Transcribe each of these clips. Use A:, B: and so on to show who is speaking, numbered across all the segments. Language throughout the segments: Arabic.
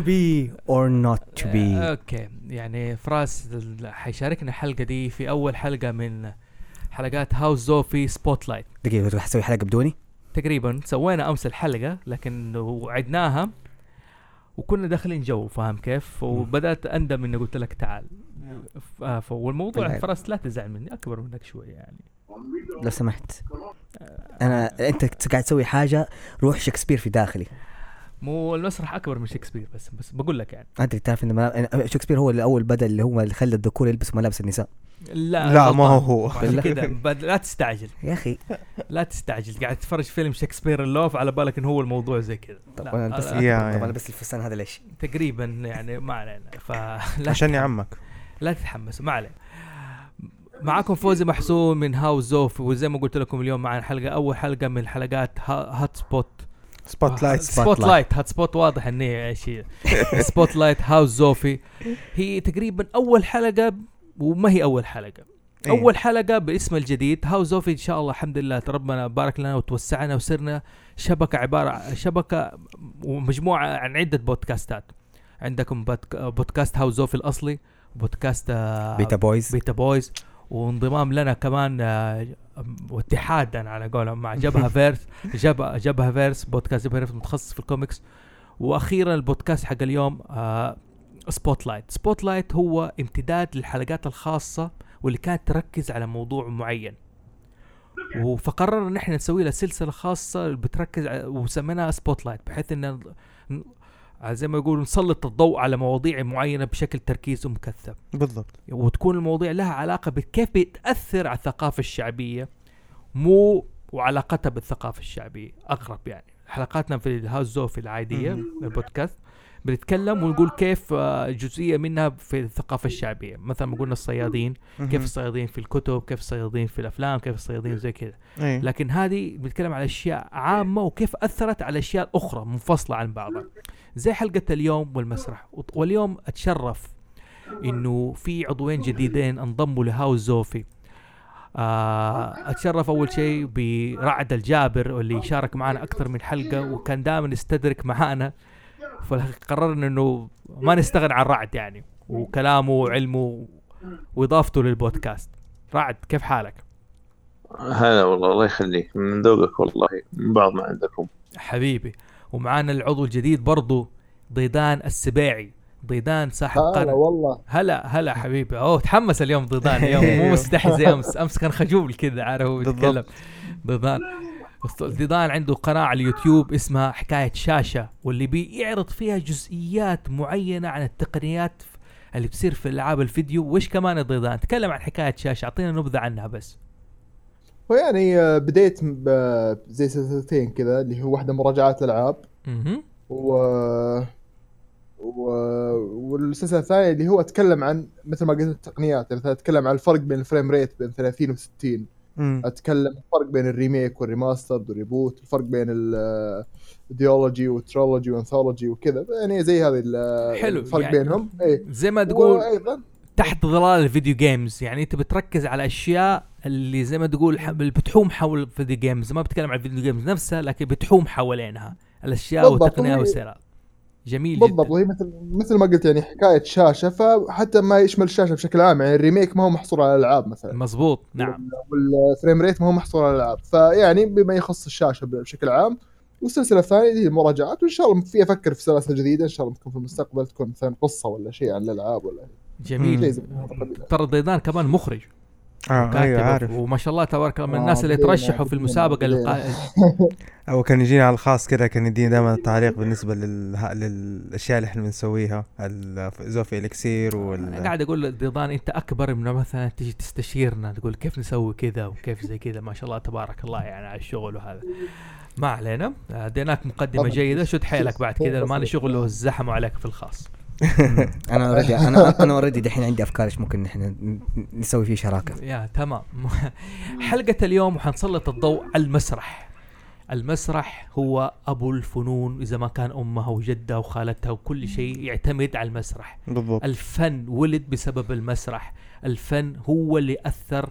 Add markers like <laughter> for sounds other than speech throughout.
A: be or not to
B: آه،
A: be
B: أوكي يعني فراس حيشاركنا الحلقة دي في أول حلقة من حلقات هاوس زوفي spotlight
A: دقيقة تروح تسوي حلقة بدوني؟
B: تقريبا سوينا أمس الحلقة لكن وعدناها وكنا داخلين جو فاهم كيف؟ وبدأت أندم إني قلت لك تعال. والموضوع
A: بالعكس.
B: فراس لا تزعل مني أكبر منك شوي يعني.
A: لو سمحت. أنا أنت قاعد تسوي حاجة روح شكسبير في داخلي.
B: مو المسرح أكبر من شكسبير بس بس بقول لك يعني.
A: انت تعرف إن ملا- شكسبير هو اللي اول بدأ اللي هو اللي خلى الذكور يلبسوا ملابس النساء.
B: لا
C: لا ما. هو.
B: عشان كذا بد- لا تستعجل.
A: يا أخي. <laughs>
B: لا تستعجل. قاعد تتفرج فيلم شكسبير ان لوف على بالك انه هو الموضوع زي كذا.
A: طب
B: لا،
A: أنا بس
C: يا-
A: طب. أنا بس الفستان هذا ليش؟
B: تقريبا يعني ما علينا. فلا
C: عشان يعمك
B: لا تتحمسوا ما علينا. معكم فوزي محسوم من هاوس زوف وزي ما قلت لكم اليوم معنا حلقة أول حلقة من حلقات
C: hot spot
B: spotlight spotlight hot spot واضح إني إيش هي. spotlight هاوس زوفي. هي تقريبا أول حلقة وما هي أول حلقة.
C: إيه.
B: أول حلقة باسم الجديد. هاوس زوفي إن شاء الله الحمد لله ربنا بارك لنا وتوسعنا وصرنا شبكة عبارة عن شبكة ومجموعة عن عدة بودكاستات. عندكم بودك- بودكاست هاوس زوفي الأصلي بودكاست
A: بيتا بويز
B: بيتا بويز وانضمام لنا كمان آه، واتحادا على قولهم مع جبهة <laughs> فيرس جبهه جبهة فيرس بودكاست جبهة فيرس متخصص في الكوميكس. وأخيرا البودكاست حق اليوم آه spotlight spotlight هو امتداد للحلقات الخاصة واللي كانت تركز على موضوع معين. فقررنا إن إحنا نسوي لها سلسلة خاصة بتركز وسميناها spotlight بحيث ان زي ما يقولوا نسلط الضوء على مواضيع معينة بشكل تركيز ومكثف.
C: بالضبط.
B: وتكون المواضيع لها علاقة بكيف بتأثر على الثقافة الشعبية مو وعلاقتها بالثقافة الشعبية. أقرب يعني. حلقاتنا في العادية
C: مم.
B: البودكاست بنتكلم ونقول كيف آه، جزئية منها في الثقافة الشعبية. مثلا ما قلنا الصيادين كيف. الصيادين في الكتب كيف الصيادين في الأفلام كيف الصيادين زي كذا.
C: إيه.
B: لكن هذه بنتكلم على أشياء عامة وكيف أثرت على أشياء أخرى منفصلة عن بعضها. زي حلقة اليوم والمسرح. واليوم أتشرف إنه في عضوين جديدين انضموا لهاوس زوفي. آه، أتشرف أول شيء برعد الجابر واللي شارك معنا أكثر من حلقة وكان دائما يستدرك معانا. فقررنا إنه ما نستغنى عن رعد يعني وكلامه وعلمه وإضافته للبودكاست. رعد كيف حالك؟
D: هلا والله الله يخليك. من ذوقك والله من بعض ما عندكم.
B: حبيبي. ومعانا العضو الجديد برضو ضيدان السباعي ضيدان صاحب
E: هلا
B: قناة.
E: والله.
B: هلا هلا حبيبي. أوه تحمس اليوم ضيدان <laughs> اليوم مو مستحي زي أمس. أمس كان خجول كذا عارف هو بيتكلم. ضيدان. ضيدان عنده قناة على اليوتيوب اسمها حكاية شاشة واللي بيعرض فيها جزئيات معينة عن التقنيات اللي بتصير في ألعاب الفيديو. وش كمان ضيدان؟ تكلم عن حكاية شاشة أعطينا نبذة عنها بس.
E: ويعني آه، بديت ب- زي سلسلتين كذا اللي هو واحدة مراجعات العاب
B: أها
E: و... و... والسلسلة الثانية اللي هو أتكلم عن مثل ما قلت التقنيات. مثلا أتكلم عن الفرق بين الفريم ريت بين 30 و 60
C: مم.
E: أتكلم الفرق بين ال remake وال remaster وال reboot الفرق بين ال duology وال trilogy و anthology وكذا. يعني زي هذه
B: حلو،
E: الفرق
B: يعني
E: بينهم. اي
B: زي ما تقول
E: وأيضا
B: تحت ظلال ال video games يعني انت بتركز على أشياء اللي زي ما تقول اللي بتحوم حول ال video games ما بتكلم عن ال video games نفسها لكن بتحوم حوالينها. الأشياء
E: والتقنية
B: والسيرات جميل
E: بالضبط.
B: جدا.
E: وهي مثل مثل ما قلت يعني حكاية شاشة فحتى ما يشمل الشاشه بشكل عام يعني ال remake ما هو محصور على الألعاب مثلا.
B: مزبوط نعم.
E: وال frame rate ما هو محصور على الألعاب. فيعني بما يخص الشاشة بشكل عام والسلسلة الثانية هي المراجعات وإن شاء الله في أفكر في سلاسل جديدة إن شاء الله تكون في المستقبل تكون مثلا قصة ولا شيء عن الألعاب ولا شيء.
B: جميل. ترى ضيدان كمان مخرج. آه
C: أيوه عارف.
B: وما شاء الله تبارك الله من
E: آه،
B: الناس اللي ترشحوا في
E: المسابقة.
B: القا...
C: هو <laughs> كان يجينا على الخاص كذا كان يدينا دائما التعليق بالنسبة لل... للأشياء اللي إحنا بنسويها. الزوفي إلكسير
B: أنا
C: وال
B: قاعد أقول لضيدان أنت أكبر من مثلا تجي تستشيرنا تقول كيف نسوي كذا وكيف زي كذا. ما شاء الله تبارك الله يعني على الشغل وهذا. ما علينا. أديناك
E: مقدمة.
B: جيدة. شد حيلك بعد كذا ما لي شغل زحموا عليك في الخاص. <laughs>
A: أنا already أنا أنا already دحين عندي أفكار إيش ممكن نحن نسوي فيه شراكة.
B: يا تمام. <laughs> حلقة اليوم حنسلط الضوء على المسرح. المسرح هو أبو الفنون إذا ما كان أمها وجدها وخالتها وكل شيء يعتمد على المسرح.
C: بالضبط.
B: الفن ولد بسبب المسرح. الفن هو اللي أثر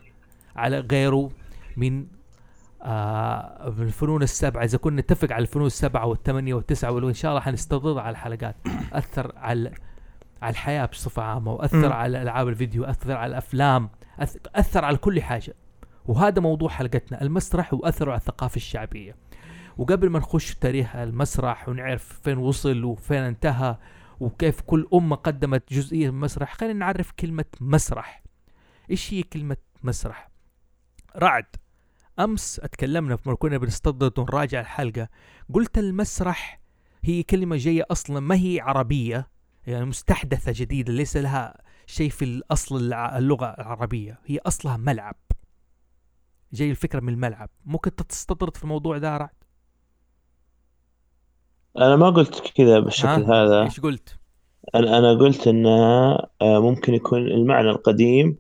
B: على غيره من آه بالفنون السبعة. إذا كنا نتفق على الفنون السبعة والثمانية والتسعة وان شاء الله حنستضيفها على الحلقات. <coughs> أثر على على الحياة بصفة عامة
C: وأثر.
B: على ألعاب الفيديو أثر على الأفلام أثر على كل حاجة. وهذا موضوع حلقتنا المسرح وأثره على الثقافة الشعبية. وقبل ما نخش تاريخ المسرح ونعرف فين وصل وفين انتهى وكيف كل أمة قدمت جزئية من المسرح خلينا نعرف كلمة مسرح. إيش هي كلمة مسرح؟ رعد. أمس أتكلمنا في كنا بنستضد ونراجع الحلقة. قلت المسرح هي كلمة جاية أصلا ما هي عربية يعني مستحدثة جديدة ليس لها شيء في الأصل اللغة العربية هي أصلها ملعب. جاي الفكرة من الملعب. ممكن تستطرد في الموضوع ده رعد؟
D: أنا ما قلت كذا بالشكل؟ هذا.
B: إيش قلت؟
D: أنا أنا قلت ان آه، ممكن يكون المعنى القديم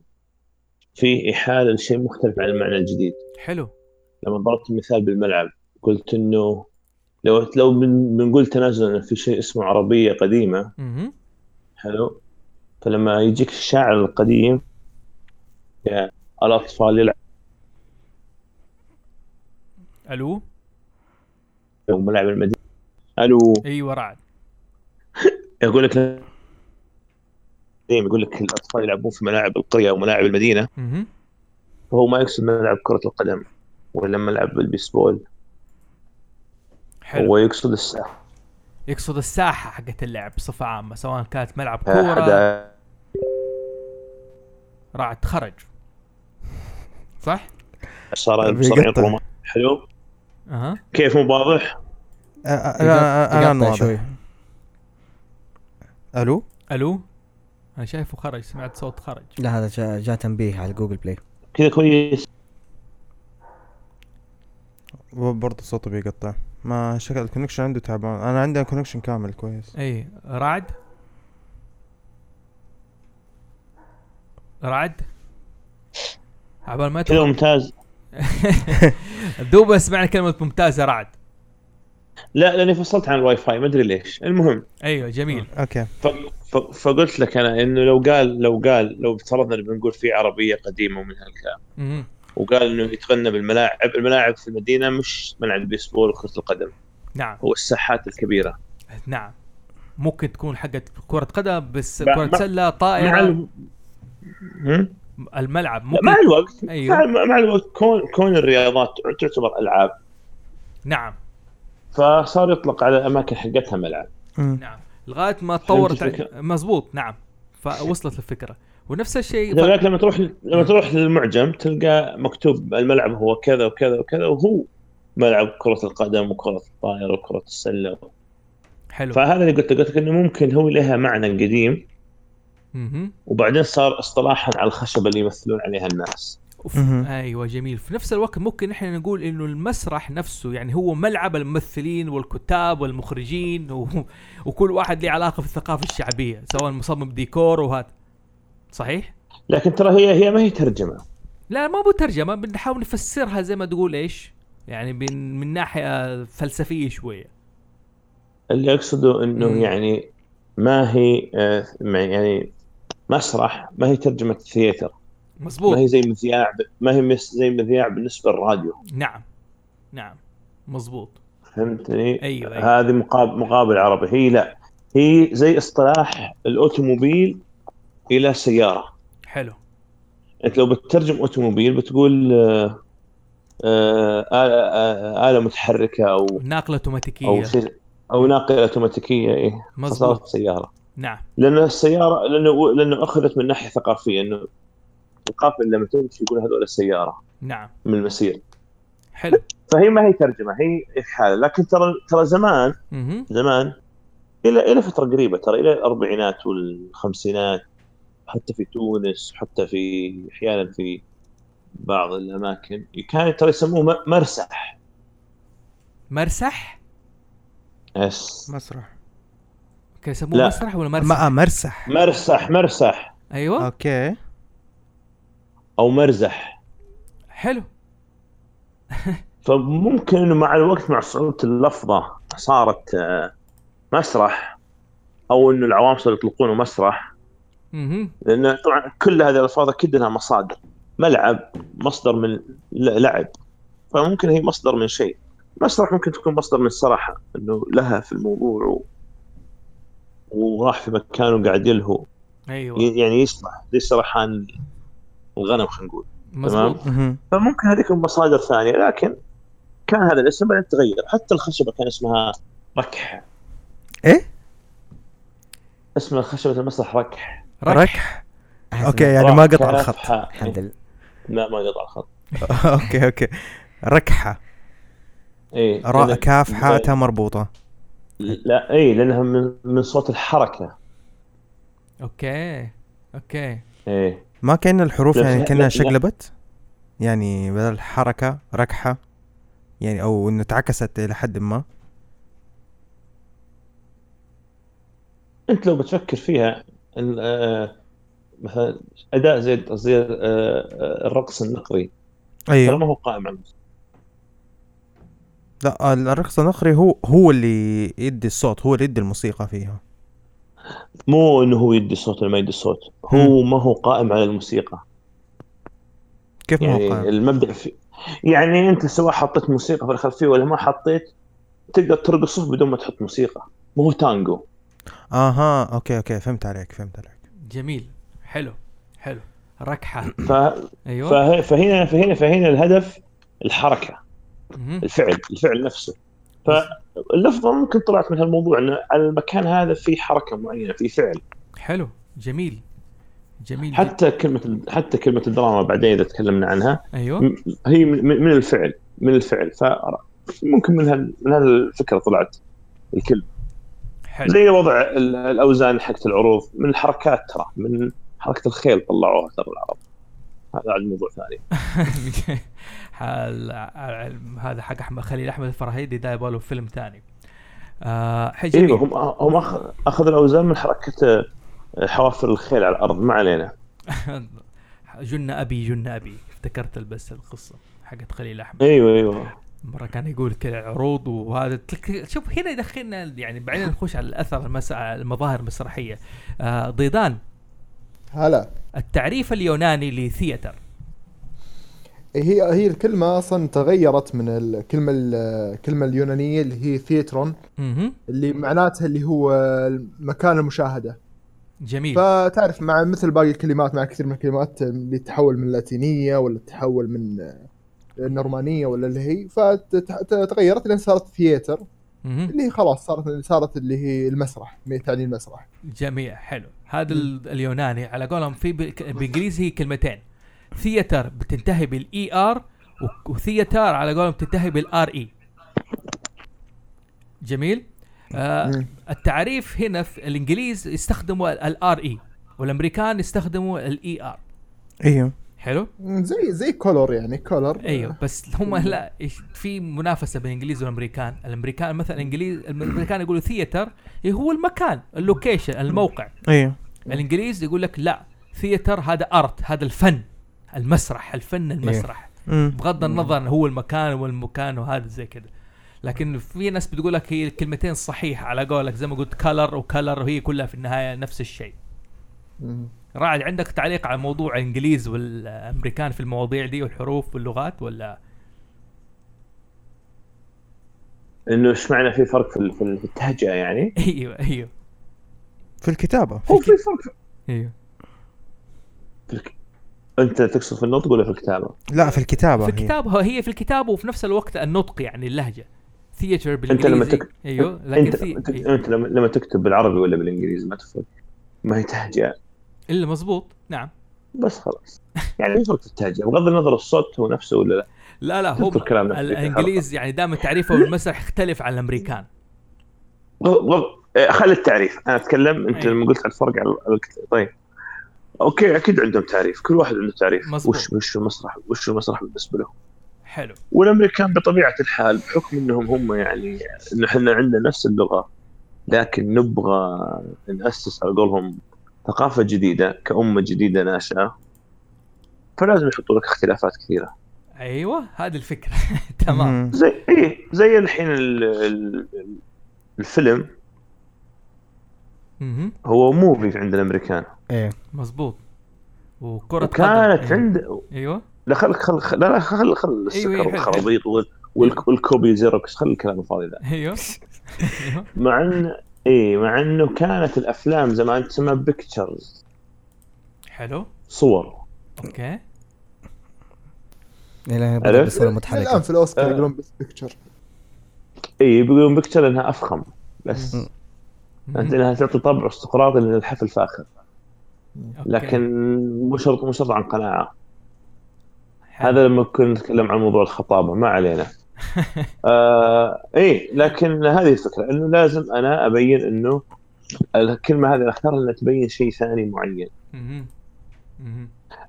D: فيه إحالة لشيء مختلف عن المعنى الجديد.
B: حلو.
D: لما ضربت المثال بالملعب قلت إنه لو لو بن- بنقول تنازلا في شيء اسمه عربية قديمة
B: أها
D: حلو. فلما يجيك الشاعر القديم يا الاطفال يلعبوا
B: ألو؟
D: ملاعب المدينة. ألو.
B: إيوه رعد. <laughs>
D: يقول لك يقول لك الأطفال يلعبون في ملاعب القرية وملاعب المدينة.
B: أها
D: فهو ما يقصد ملعب كرة القدم ولا ملعب البيسبول.
B: حلو.
D: هو يقصد الساحة.
B: يقصد الساحة حقت اللعب بصفة عامة سواء كانت ملعب كورة.
D: حدا.
B: رعد خرج صح؟
D: صار حلو.
B: أها.
D: كيف مو واضح؟
C: أ- أ- أنا
A: أنا
C: واضح.
A: شوي.
C: ألو؟
B: ألو؟ أنا شايفه خرج سمعت صوت خرج.
A: لا هذا جاء جا تنبيه على جوجل بلاي.
D: كذا كويس.
C: برضه صوته بيقطع. ما شكل ال connection عنده تعبان. أنا عندي connection كامل كويس.
B: إي رعد؟ رعد؟ عبال ما
D: كذا ممتاز. <laughs>
B: دوب سمعنا كلمة ممتازة رعد.
D: لا لأني فصلت عن الواي فاي ما أدري ليش. المهم.
B: أيوه جميل.
C: Okay.
D: ف... ف... فقلت لك أنا إنه لو قال لو قال لو افترضنا بنقول في عربية قديمة ومن هالكلام. وقال إنه يتغنى بالملاعب الملاعب في المدينة مش ملعب البيسبول وكرة القدم.
B: نعم.
D: هو الساحات الكبيرة.
B: نعم. ممكن تكون حقت كرة قدم بس كرة
D: مع-
B: سلة
D: مع ال...
B: الملعب ممكن
D: مع الوقت.
B: أيوه.
D: مع, مع الوقت. كون كون الرياضات تعتبر ألعاب.
B: نعم.
D: فصار يطلق على الأماكن حقتها ملعب.
B: نعم لغاية ما تطورت؟ مظبوط نعم فوصلت الفكرة ونفس الشيء
D: لذلك لما تروح لما تروح للمعجم تلقى مكتوب الملعب هو كذا وكذا وكذا وهو ملعب كرة القدم وكرة الطائرة وكرة السلة
B: حلو
D: فهذا اللي قلت قلت لك إنه ممكن هو لها معنى قديم. وبعدين صار اصطلاحا على الخشبة اللي يمثلون عليها الناس.
B: أيوه جميل. في نفس الوقت ممكن إحنا نقول إنه المسرح نفسه يعني هو ملعب الممثلين والكتاب والمخرجين و... <laughs> وكل واحد له علاقة في الثقافة الشعبية سواء مصمم ديكور وهذا. صحيح؟
D: لكن ترى هي هي ما هي ترجمة.
B: لا ما بو ترجمة بنحاول نفسرها زي ما تقول إيش؟ يعني من, من ناحية فلسفية شوية.
D: اللي أقصده إنه
B: مم.
D: يعني ما هي آه، يعني مسرح ما هي ترجمة ثياتر. ما
B: مزبوط
D: هي زي مذياع ما هي مس- زي مذياع بالنسبة للراديو.
B: نعم نعم مزبوط
D: فهمتني؟
B: أيوة، أيوة.
D: هذه مقابل مقابل عربي. هي لا هي زي اصطلاح الأوتوموبيل إلى سيارة.
B: حلو.
D: أنت لو بتترجم أوتوموبيل بتقول آه، آه، آلة, آه، آلة متحركة أو
B: ناقلة أوتوماتيكية.
D: أو شيء أو ناقلة أوتوماتيكية إيه.
B: مزبوط
D: فصارت سيارة.
B: نعم.
D: لأن السيارة لأنه لأنه أخذت من ناحية ثقافية إنه القافلة لما تمشي يقول هذول السيارة.
B: نعم.
D: من المسير.
B: حلو.
D: فهي ما هي ترجمة هي إحالة لكن ترى ترى زمان. زمان إلى إلى فترة قريبة ترى إلى الأربعينات والخمسينات حتى في تونس حتى في أحيانا في بعض الأماكن كان ترى يسموه مرسح.
B: مرسح؟
C: مسرح.
D: yes
B: كان يسموه
D: لا.
B: مسرح ولا مرسح؟
C: ما مرسح.
D: مرسح مرسح.
B: أيوه.
C: Okay.
D: أو مرزح.
B: حلو.
D: فممكن مع الوقت مع صعوبة اللفظة صارت آه، مسرح أو إنه العوام صاروا يطلقونه مسرح.
B: أها
D: لأن طبعا كل هذه الألفاظ أكيد لها مصادر. ملعب مصدر من لعب. فممكن هي مصدر من شيء. مسرح ممكن تكون مصدر من الصراحه إنه لها في الموضوع و... وراح في مكان وقاعد يلهو. أيوه. يعني يسرح زي سرحان الغنم خلينا نقول.
C: مهم.
D: فممكن هذيك مصادر ثانية لكن كان هذا الاسم بعدين تغير. حتى الخشبة كان اسمها ركح.
C: إيه؟
D: اسم خشبه المسرح ركح.
C: ركح.
A: Okay
C: يعني ما قطع الخط.
A: الحمد لله.
D: لا ما قطع الخط. <laughs>
C: Okay okay. ركحة.
D: إيه
C: راء كاف حاء تاء مربوطة.
D: لا اي لأنها من, من صوت الحركة.
B: Okay okay.
D: إيه.
C: ما كأن الحروف يعني
D: كأنها.
C: شقلبت؟ يعني بدل حركة ركحة يعني أو إنه تعكست إلى حد ما.
D: أنت لو بتفكر فيها آه، مثلا أداء زي زي آه، آه، الرقص النقري
C: أيوه.
D: ما هو قائم على.
C: لا الرقص النقري هو هو اللي يدي الصوت هو اللي يدي الموسيقى فيها.
D: مو إنه هو يدي صوت ولا ما يدي صوت. هو ما هو قائم على الموسيقى.
C: كيف ما هو
D: يعني
C: قائم؟
D: المبدأ في يعني أنت سواء حطيت موسيقى في الخلفية ولا ما حطيت تقدر ترقصه بدون ما تحط موسيقى. مو هو تانجو.
C: آها okay okay فهمت عليك فهمت عليك.
B: جميل حلو حلو. ركحة.
D: ف...
B: أيوه.
D: فه... فهنا فهنا فهنا الهدف
B: الحركة.
D: الفعل الفعل نفسه. فاللفظة ممكن طلعت من هالموضوع إنه على المكان هذا في حركة معينة في فعل.
B: حلو جميل جميل
D: حتى كلمة حتى كلمة الدراما بعدين إذا تكلمنا عنها أيوه. هي من من الفعل من الفعل. فممكن من هال- من هالفكرة طلعت الكلمة.
B: حلو.
D: زي وضع ال- الأوزان حقت العروض من الحركات ترى من حركة الخيل طلعوها ترى العرب. هذا عاد موضوع ثاني. <laughs>
B: حال هذا حق أحمد خليل أحمد الفراهيدي ده يبغى له فيلم ثاني. آه حي أيوه
D: هم هم أخذوا الأوزان من حركة آه، حوافر الخيل على الأرض ما علينا. <laughs>
B: جن أبي جن أبي. افتكرت بس القصة حقت خليل أحمد.
D: أيوه أيوه.
B: مرة كان يقول كذا عروض وهذا. شوف هنا يدخلنا يعني بعدين نخش على الأثر المس... المظاهر المسرحية. آه ضيدان.
E: هلا.
B: التعريف اليوناني لثياتر.
E: هي هي الكلمة أصلا تغيرت من الكلمة الكلمة اليونانية اللي هي ثيترون اللي معناتها اللي هو مكان المشاهدة.
B: جميل.
E: فتعرف مع مثل باقي الكلمات مع كثير من الكلمات اللي تحول من اللاتينية ولا تحول من النورمانية ولا اللي هي فتغيرت لين صارت ثياتر. اللي خلاص صارت صارت اللي هي المسرح تعني المسرح.
B: جميل حلو. هذا ال- اليوناني على قولهم في بالانجليزي كلمتين. theater بتنتهي بال E R و theatre على قولهم تنتهي بال R E جميل؟ آه. التعريف هنا في الإنجليز يستخدموا ال R E والأمريكان يستخدموا ال E
C: R إيوه.
B: حلو؟
E: زي زي color يعني colour
B: أيوه بس هم لا في منافسة بين الإنجليز والأمريكان. الأمريكان مثلا الانجليز الأمريكان يقولوا theater هو المكان ال location الموقع.
C: أيوه.
B: الإنجليز يقول لك لا theatre هذا art هذا الفن. المسرح الفن المسرح.
C: أمم.
B: بغض النظر هو المكان والمكان وهذا زي كذا. لكن في ناس بتقول لك هي الكلمتين صحيحه على قولك زي ما قلت color و colour وهي كلها في النهاية نفس الشيء.
E: مم.
B: راعد عندك تعليق على موضوع الإنجليز والأمريكان في المواضيع دي والحروف واللغات ولا؟
D: إنه إيش معنى في فرق في في التهجئه يعني؟ <laughs>
B: أيوه أيوه.
C: في الكتابة.
D: هو في فرق.
B: أيوه.
D: في الك... أنت تقصد في النطق ولا في الكتابة؟
C: لا في الكتابة
B: في
C: هي.
B: الكتابة هي في الكتابة وفي نفس الوقت النطق يعني اللهجة. ثياتر
D: أنت لما
B: بالإنجليزي.
D: تك...
B: أيوه لكن
D: أنت
B: أيوه.
D: أنت لما... لما تكتب بالعربي ولا بالإنجليزي ما تفرق. ما هي تهجئه
B: إلا مزبوط نعم.
D: بس خلاص. يعني فرق في التهجئه بغض النظر الصوت هو نفسه ولا لا.
B: لا لا هو
D: اذكر كلام نفسي في
B: الانجليز يعني دائما تعريفه بالمسرح يختلف عن الأمريكان.
D: غض... غض... إيه، خلي التعريف. أنا أتكلم أنت
B: أيوه.
D: لما قلت على الفرق على طيب. أوكي أكيد عندهم تعريف. كل واحد عنده تعريف.
B: مظبوط.
D: وش وش المسرح وش المسرح بالنسبة له
B: حلو.
D: والأمريكان بطبيعة الحال بحكم إنهم هم يعني انه إحنا عندنا نفس اللغة لكن نبغى نأسس على قولهم ثقافة جديدة كأمة جديدة ناشئة فلازم يحطوا لك اختلافات كثيرة.
B: أيوه هذه الفكرة. <laughs> تمام.
D: زي إيه زي الحين ال- ال- الفيلم. هو movie عند الأمريكان.
A: إيه.
B: مزبوط وكرة
D: وكانت
B: قدم.
D: عند
B: أيوه.
D: لا خل خل خل لا لا خل خل السكر
B: أيوة، حلو،
D: والخرابيط وال- وال- وال copy زيروكس. خل الكلام الفاضي ذا.
B: أيوه. أيوه <laughs>
D: مع ان اي مع إنه كانت الأفلام زمان تسمى pictures.
B: حلو.
D: صور.
B: Okay.
A: لا؟ بصورة الآن
E: في الأوسكار
D: آه.
E: يقولون best picture.
D: اي يقولون picture انها أفخم. بس. أنت إنها تعطي طابع ارستقراطي للحفل فاخر. لكن مو شرط مو شرط عن
B: قناعة.
D: هذا لما كنا نتكلم عن موضوع الخطابة ما علينا. <laughs> آه إيه لكن هذه الفكرة إنه لازم أنا أبين إنه الكلمة هذه أختارها انها تبين شيء ثاني معين.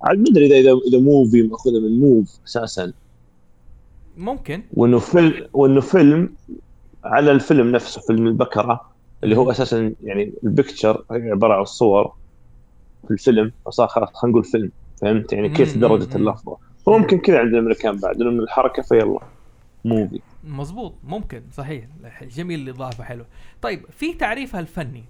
D: عاد ما أدري اذا اذا movie مأخوذة من move أساسا.
B: ممكن.
D: وإنه فيلم وإنه فيلم على الفيلم نفسه فيلم البكرة اللي هو أساسا يعني ال picture عبارة عن الصور في الفيلم خلاص خلينا نقول فيلم فهمت؟ يعني كيف
B: درجة.
D: اللفظه فممكن كذا عند الأمريكان بعد انه من الحركة فيلا. movie
B: مزبوط ممكن صحيح. جميل الإضافة حلو. طيب في تعريفها الفني.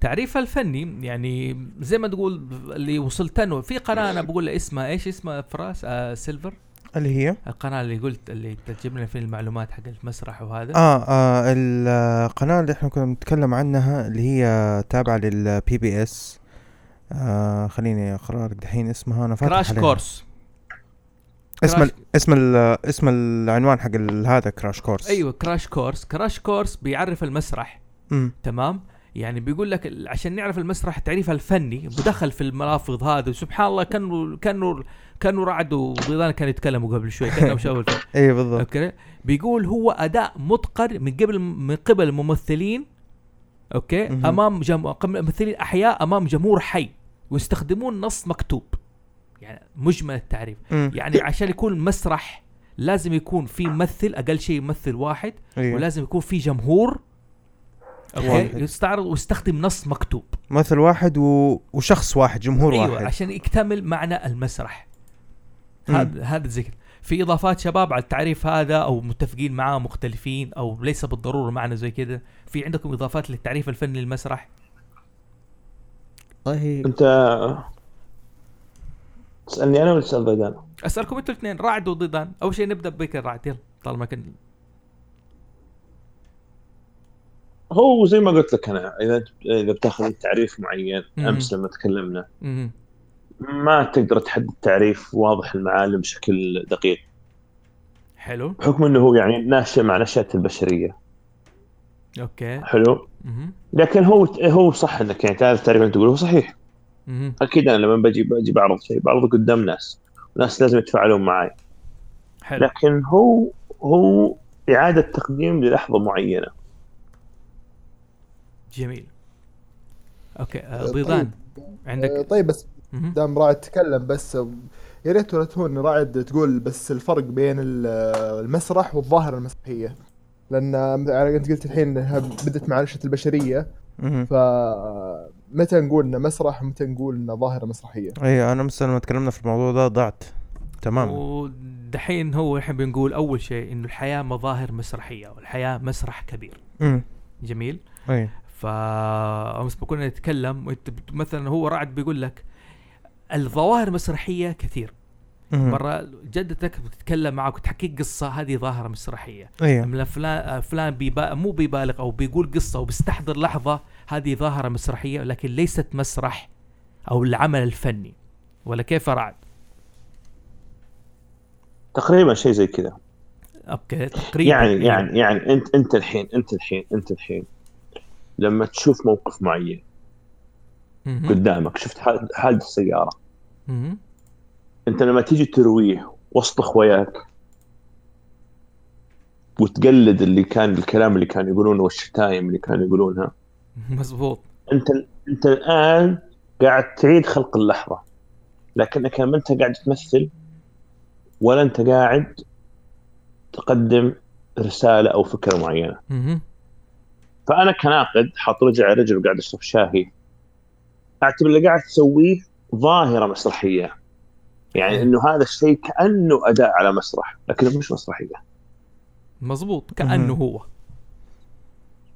B: تعريفها الفني يعني زي ما تقول اللي وصلت له في قناة أنا بقول اسمها إيش اسمها فراس؟ آه سيلفر؟
C: اللي هي؟
B: القناة اللي قلت اللي تجيب لنا فيه المعلومات حق المسرح وهذا.
C: آه, آه القناة اللي إحنا كنا بنتكلم عنها اللي هي تابعة للبي بي اس آه خليني أقرأ لك دحين اسمها أنا فاتح
B: Crash
C: عليها.
B: Course
C: اسم
B: Crash-
C: ال اسم ال اسم العنوان حق هذا كراش كورس
B: أيوه كراش كورس كراش كورس بيعرف المسرح.
C: امم
B: تمام؟ يعني بيقول لك عشان نعرف المسرح تعريفها الفني ودخل في الملافظ هذا سبحان الله كانوا كانوا كانوا رعد وضيضان كانوا يتكلموا قبل شوي كانوا <laughs> شافوا
C: اي بالضبط.
B: okay؟ بيقول هو أداء متقن من قبل من قبل ممثلين
C: okay.
B: أمام جم... ممثلين أحياء أمام جمهور حي. ويستخدمون نص مكتوب. يعني مجمل التعريف.
C: مم.
B: يعني عشان يكون مسرح لازم يكون في ممثل أقل شيء ممثل واحد
C: أيوة.
B: ولازم يكون في جمهور.
C: أوكي.
B: يستعرض ويستخدم نص مكتوب.
C: مثل واحد و... وشخص واحد جمهور
B: أيوه
C: واحد.
B: عشان يكتمل معنى المسرح. هذا هذا الذكر. في إضافات شباب على التعريف هذا أو متفقين معاه مختلفين أو ليس بالضرورة معنى زي كذا في عندكم إضافات للتعريف الفني للمسرح؟
A: والله
D: انت تسالني أنا ولا تسأل ضيدان؟
B: أسألكم أنتوا الاثنين رعد وضيدان أول شيء نبدأ بك الرعد يلا طالما كان
D: هو زي ما قلت لك أنا إذا إذا بتاخذ تعريف معين. أمس لما تكلمنا. ما تقدر تحدد تعريف واضح المعالم بشكل دقيق
B: حلو
D: بحكم إنه هو يعني ناشئ مع نشأة البشرية
B: okay.
D: حلو. لكن هو هو صح انك يعني تعرف التعريف اللي تقوله هو صحيح. أكيد أنا لما بجي بجي بعرض شيء بعرضه قدام ناس. ناس لازم يتفاعلون معي
B: حلو.
D: لكن هو هو إعادة تقديم للحظة معينة.
B: جميل. okay آه، ضيدان
E: آه،
B: عندك؟
E: طيب بس. دام رائد تكلم بس يا ريت ولا تهون رائد تقول بس الفرق بين ال- المسرح والظاهرة المسرحية. لأن أنت قلت الحين إنها بدت مع نشأة البشرية.
C: مهم.
E: فمتى نقول إنه مسرح ومتى نقول إنه ظاهرة مسرحية؟
C: إي أنا مثلا لما تكلمنا في الموضوع ده ضعت تمام
B: ودحين هو الحين بنقول أول شيء إنه الحياة مظاهر مسرحية والحياة مسرح كبير.
C: امم
B: جميل؟
C: إي.
B: ف أمس كنا نتكلم مثلا هو رعد بيقول لك الظواهر المسرحيه كثير. مرة جدتك بتتكلم معك وتحكيك قصة هذه ظاهرة مسرحية.
C: أيوه.
B: من فلان فلان بيبا مو بيبالغ أو بيقول قصة وبيستحضر لحظة هذه ظاهرة مسرحية لكن ليست مسرح أو العمل الفني. ولا كيف رعد
D: تقريبا شيء زي كذا.
B: أوكي تقريبا.
D: يعني. يعني يعني أنت أنت الحين أنت الحين أنت الحين لما تشوف موقف معين. قدامك شفت حاد- حادث
B: سيارة.
D: انت لما تيجي ترويه وسط اخوياك وتقلد اللي كان الكلام اللي كانوا يقولونه والشتايم اللي كانوا يقولونها <laughs>
B: مزبوط.
D: انت انت الآن قاعد تعيد خلق اللحظة. لكنك ما انت قاعد تمثل ولا انت قاعد تقدم رسالة أو فكرة
B: معينة.
D: فأنا كناقد حاط رجل على رجل وقاعد اشرب شاهي. أعتبر اللي قاعد تسويه ظاهرة مسرحية. يعني. إنه هذا الشيء كأنه أداء على مسرح لكنه مش مسرحيه
B: مزبوط
C: كأنه.
B: هو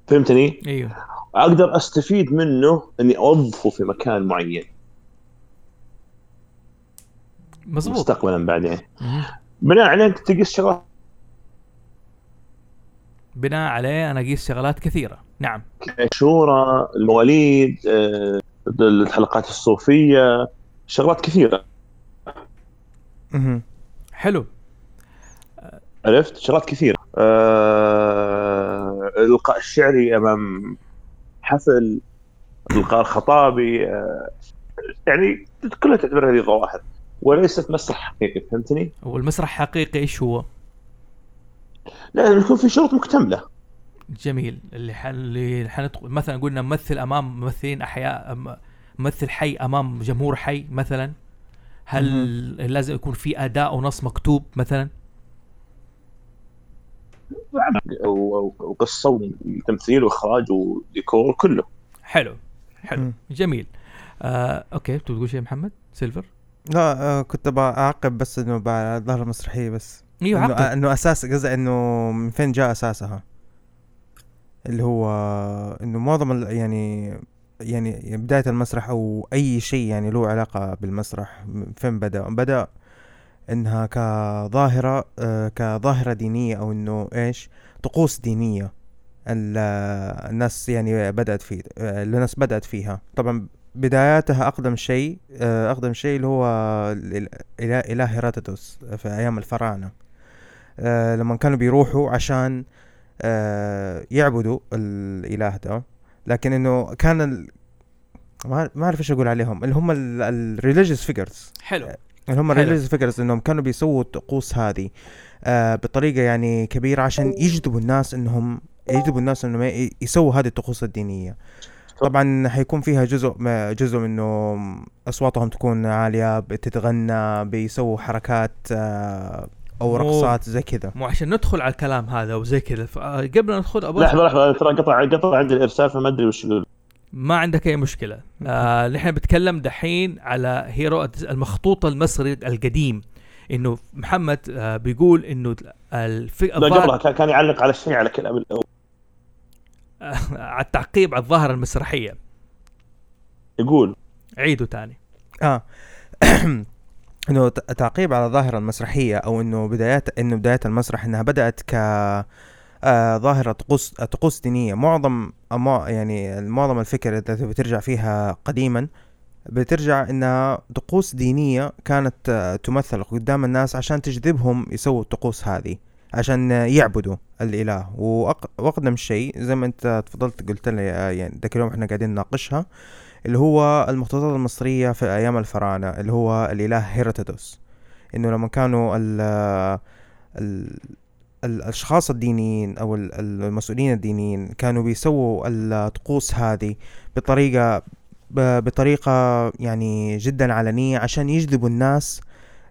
D: فهمتني؟
B: أيوه
D: أقدر أستفيد منه إني أوظفه في مكان معين
B: مزبوط
D: مستقبلا بعدين. بناء عليه أنت تقيس شغلات
B: بناء عليه أنا أقيس شغلات كثيرة نعم
D: شورى المواليد آه، الحلقات الصوفية شغلات
C: كثيرة.
B: حلو.
D: عرفت؟ شغلات كثيرة. آه، الالقاء الشعري أمام حفل الالقاء الخطابي آه، يعني كلها تعتبر هذه ظواهر وليست مسرح حقيقي فهمتني؟
B: والمسرح حقيقي إيش هو؟
D: لازم يكون في شروط مكتملة.
B: جميل. اللي ح... اللي حندخل مثلا قلنا ممثل أمام ممثلين أحياء ممثل حي أمام جمهور حي مثلا. هل لازم يكون في اداء ونص مكتوب مثلا؟
D: وقصة وتمثيل وإخراج وديكور كله
B: حلو حلو
C: مم.
B: جميل آه، okay تبغى تقول شيء محمد؟ سيلفر؟
C: لا آه كنت بعقب بس إنه بعد الظاهره المسرحيه بس
B: إيوه
C: إنه
B: عقد
C: إنه أساس قصدي إنه من فين جاء أساسها اللي هو إنه معظم يعني يعني بداية المسرح أو أي شيء يعني له علاقة بالمسرح فين بدأ؟ بدأ إنها كظاهرة آه، كظاهرة دينية أو إنه إيش؟ طقوس دينية ال- الناس يعني بدأت فيه آه، الناس بدأت فيها. طبعا بداياتها أقدم شيء آه، أقدم شيء اللي هو إله هيراتوس في أيام الفراعنة. لما كانوا بيروحوا عشان يعبدوا الإله ده. لكن إنه كان ال... ما ما أعرف إيش أقول عليهم. اللي هم ال religious figures
B: حلو.
C: اللي هم.
B: ال
C: religious figures إنهم كانوا بيسووا الطقوس هذه آه بطريقة يعني كبيرة عشان يجذبوا الناس انهم يجذبوا الناس إنهم ي- يسووا هذه الطقوس الدينية. طبعا حيكون فيها جزء ما جزء منه أصواتهم تكون عالية بتتغنى بيسووا حركات آه
B: أو
C: رقصات زي كذا.
B: مو عشان ندخل على الكلام هذا وزي كذا. قبل ندخل أبغى
D: لحظة لحظة ترى قطع قطع عندي الإرسال فما أدري وش يقول.
B: ما عندك أي مشكلة. آه نحن بنتكلم دحين على هيرو المخطوط المصري القديم. إنه محمد آه بيقول إنه الف...
D: قبلها كان- كان يعلق على شيء على كلام الأول. <laughs>
B: على التعقيب على الظاهره المسرحية.
D: يقول.
B: عيده تاني.
C: آه. <clears throat> <coughs> إنه تعقيب على الظاهره المسرحية أو إنه بدايات إنه بدايات المسرح إنها بدأت ك آه ظاهرة طقوس طقوس دينية. معظم يعني معظم الفكرة إذا تبي ترجع فيها قديما بترجع إنها طقوس دينية كانت آه، تمثل قدام الناس عشان تجذبهم يسووا الطقوس هذه عشان يعبدوا الإله. وأق- وأقدم شيء زي ما أنت تفضلت قلت لي آه، يعني ذاك اليوم إحنا قاعدين نناقشها اللي هو المخطوطات المصرية في أيام الفراعنة اللي هو الإله هيراتودوس إنه لما كانوا ال ال الأشخاص الدينيين أو ال- ال- المسؤولين الدينيين كانوا بيسووا الطقوس هذه بطريقة بطريقة يعني جدا علنية عشان يجذبوا الناس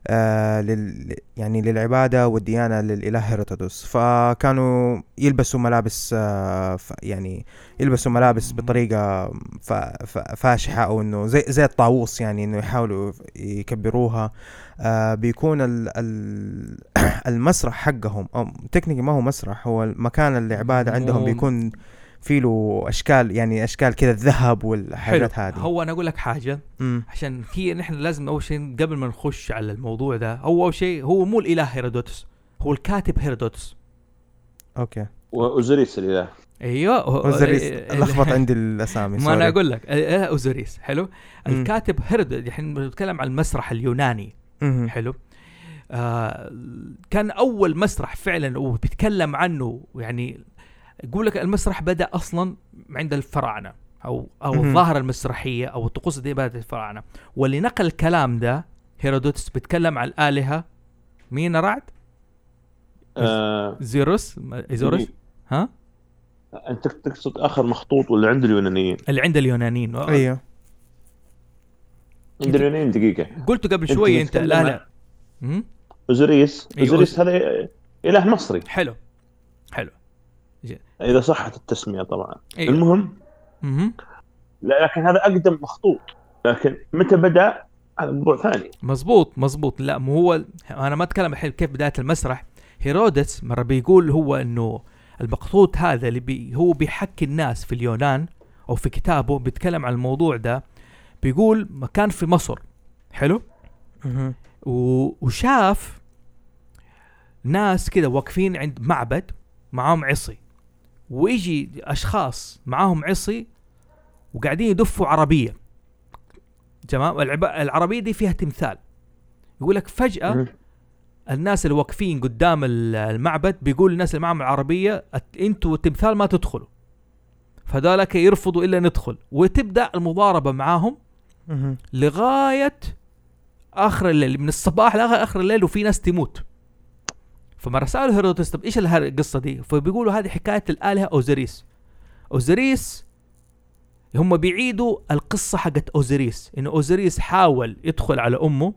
C: آه لل يعني للعبادة والديانة للإله هيراتودوس فكانوا يلبسوا ملابس آه ف يعني يلبسوا ملابس بطريقة ف ف فاشحة أو إنه زي زي الطاووس يعني إنه يحاولوا يكبروها. آه بيكون ال ال <clears throat> المسرح حقهم أو تكنيكي ما هو مسرح هو مكان العبادة عندهم بيكون في له أشكال يعني أشكال كذا الذهب
B: حلو.
C: والحاجات هذه.
B: هو أنا أقول لك حاجة.
C: مم.
B: عشان هي نحن لازم أول شيء قبل ما نخش على الموضوع ده هو أول شيء هو مو الإله هيرودوتس هو الكاتب هيرودوتس
C: أوكي.
B: وأوزوريس الإله.
C: أيوه.
B: آه،
C: لخبط <laughs> عندي الأسامي
B: ما
C: أنا.
B: أقول لك أوزوريس حلو؟
C: مم.
B: الكاتب هيرودوت الحين بنتكلم عن المسرح اليوناني.
C: مهم.
B: حلو؟ آه كان أول مسرح فعلا وبيتكلم عنه يعني يقول لك المسرح بدأ أصلا عند الفراعنة أو
C: أو.
B: الظاهرة المسرحية أو الطقوس دي بدأت الفراعنة. واللي نقل الكلام ده هيرودوتس بيتكلم عن الآلهة. مين رعد؟
D: آه
B: زيروس؟ ايزورس ها؟
D: أنت تقصد آخر مخطوط واللي عند اليونانيين.
B: اللي عند اليونانيين.
C: أيوه.
D: عند اليونانيين دقيقة.
B: قلت قبل
D: أنت
B: شوي أنت
D: تتكلم
B: لا لا؟
D: اوزوريس اوزوريس هذا إله مصري.
B: حلو.
D: إذا صحت التسمية طبعا.
B: أيوه
D: المهم
B: مهم.
D: لا لكن هذا أقدم مخطوط. لكن متى بدأ؟ هذا موضوع ثاني.
B: مزبوط مزبوط لا مو هو أنا ما أتكلم الحين كيف بدايه المسرح. هيرودس مرة بيقول هو إنه المخطوط هذا اللي بي هو بيحكي الناس في اليونان أو في كتابه بيتكلم عن الموضوع ده. بيقول مكان في مصر. حلو. و- وشاف ناس كده واقفين عند معبد معاهم عصي. ويجي أشخاص معاهم عصي وقاعدين يدفوا عربية. تمام؟ العربية دي فيها تمثال. يقول لك
D: فجأة.
B: الناس اللي واقفين قدام ال- المعبد بيقول للناس اللي معاهم العربية "أت- أنتوا التمثال ما تدخلوا. فذلك يرفضوا إلا ندخل. وتبدأ المضاربة معاهم. لغاية آخر الليل. من الصباح لاخر آخر الليل وفي ناس تموت. فما سألوا هيرودوتس طب إيش القصة دي؟ فبيقولوا هذه حكاية الآلهة أوزيريس. أوزيريس هم بيعيدوا القصة حقت أوزيريس انه أوزيريس حاول يدخل على أمه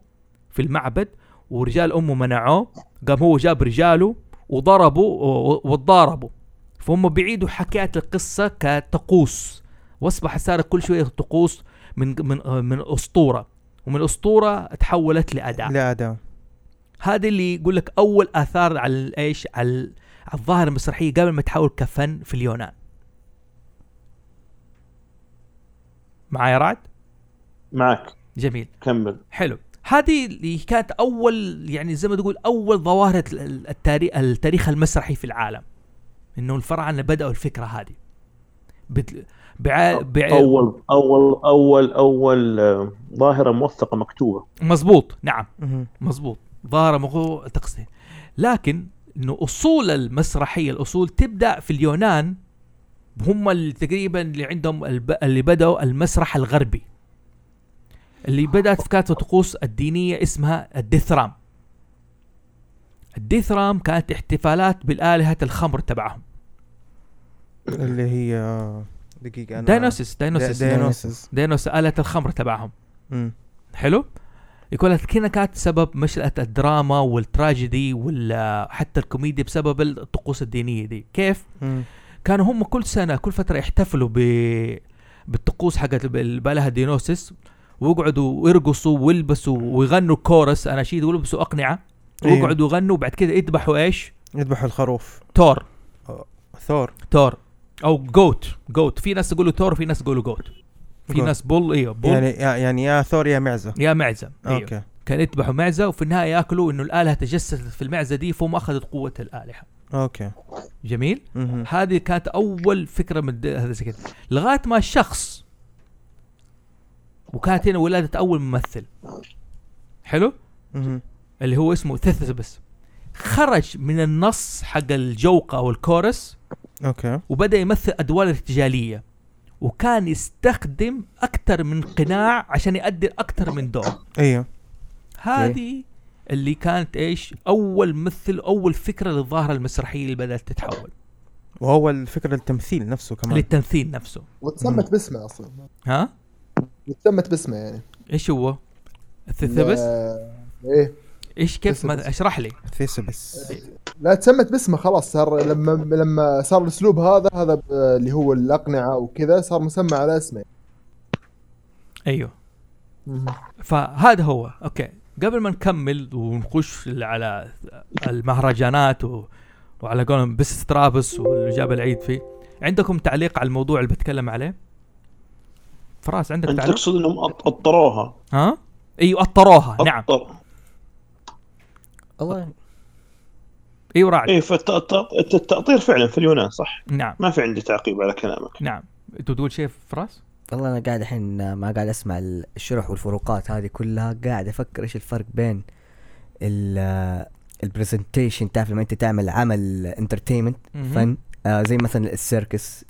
B: في المعبد ورجال أمه منعوه قام هو جاب رجاله وضربوا وتضاربوا. فهم بيعيدوا حكاية القصة كطقوس وأصبح صار كل شوية طقوس من من من أسطورة. ومن أسطورة تحولت لاداء
C: لا اداء
B: هذا اللي يقول لك أول آثار على إيش؟ على ال- على الظاهرة المسرحية قبل ما تحول كفن في اليونان. معايا رعد؟
D: معك.
B: جميل.
D: كمل.
B: حلو. هذه اللي كانت أول يعني زي ما تقول أول ظواهر ال- التاريخ التاريخ المسرحي في العالم. إنه الفراعنة بدأوا الفكرة هذه. بت... بع... بع...
D: أول أول أول أول آه، ظاهرة موثقة مكتوبة.
B: مزبوط نعم. مزبوط ظاهرة مغو تقصد لكن إنه أصول المسرحية الأصول تبدأ في اليونان هم اللي تقريبا اللي عندهم الب... اللي بدأوا المسرح الغربي. اللي بدأت في كانت طقوس الدينية اسمها الديثرام الديثرام كانت احتفالات بالآلهة الخمر تبعهم.
C: اللي هي دقيقة أنا
B: داينوسيس داينوسيس
C: دا- داينوسيس.
B: داينوس آلهة الخمر تبعهم. حلو؟ يقول لك كنا كانت سبب نشأة الدراما والتراجيدي وحتى الكوميديا بسبب الطقوس الدينية دي. كيف؟ كانوا هم كل سنة كل فترة يحتفلوا ب بالطقوس حقت الإله دينوسيس ويقعدوا يرقصوا ويلبسوا ويغنوا كورس. اناشيد ويلبسوا أقنعة
C: أيوه.
B: ويقعدوا يغنوا وبعد كده يذبحوا إيش؟
C: يذبحوا الخروف.
B: تور.
C: ثور.
B: تور. أو جوت جوت في ناس يقولوا ثور وفي ناس يقولوا goat في. ناس bull أيوه bull.
C: يعني يا- يعني يا ثور يا معزة.
B: يا معزة أيوه
C: okay.
B: كان يذبحوا معزة وفي النهاية يأكلوا إنه الآلهة تجسدت في المعزة دي فهم أخذت قوة الآلهة.
C: okay.
B: جميل. هذه كانت أول فكرة من هذا زي كده لغاية ما الشخص وكانت هنا ولادة أول ممثل. حلو؟
C: مهم.
B: اللي هو اسمه ثيسبس خرج من النص حق الجوقه أو الكورس.
C: okay.
B: وبدأ يمثل أدوار ارتجاليه وكان يستخدم أكثر من قناع عشان يؤدي أكثر من دور.
C: أيوه
B: هذه اللي كانت إيش؟ أول مثل أول فكرة للظاهرة المسرحية اللي بدأت تتحول.
C: وهو الفكرة التمثيل نفسه كمان.
B: للتمثيل نفسه.
E: وتسمت باسمه أصلا.
B: ها؟
E: وتسمت باسمه يعني.
B: إيش هو؟ الثيسبس؟
E: لا- إيه.
B: إيش كيف ما. اشرح لي.
C: ثيسبس
E: لا تسمت باسمه خلاص. صار لما لما صار الأسلوب هذا هذا اللي هو الأقنعة وكذا صار مسمى على اسمه.
B: أيوه. فهذا هو. okay. قبل ما نكمل ونخش على المهرجانات و... وعلى قولهم بس ترابس واللي جاب العيد فيه عندكم تعليق على الموضوع اللي بتكلم عليه؟ فراس عندك
D: أنت
B: تعليق؟
D: تقصد إنهم أط- أطروها.
B: ها؟ إيوه أطروها. نعم.
D: أطر.
A: والله
B: أيوه راعي
D: إيه فالتأطير فعلا في اليونان صح؟
B: نعم.
D: ما في عندي تعقيب على كلامك.
B: نعم. أنت تقول شيء فراس؟
A: والله أنا قاعد الحين ما قاعد أسمع الشرح والفروقات هذه كلها قاعد أفكر إيش الفرق بين ال ال presentation تعرف لما أنت تعمل عمل
B: entertainment.
A: فن آه زي مثلا ال circus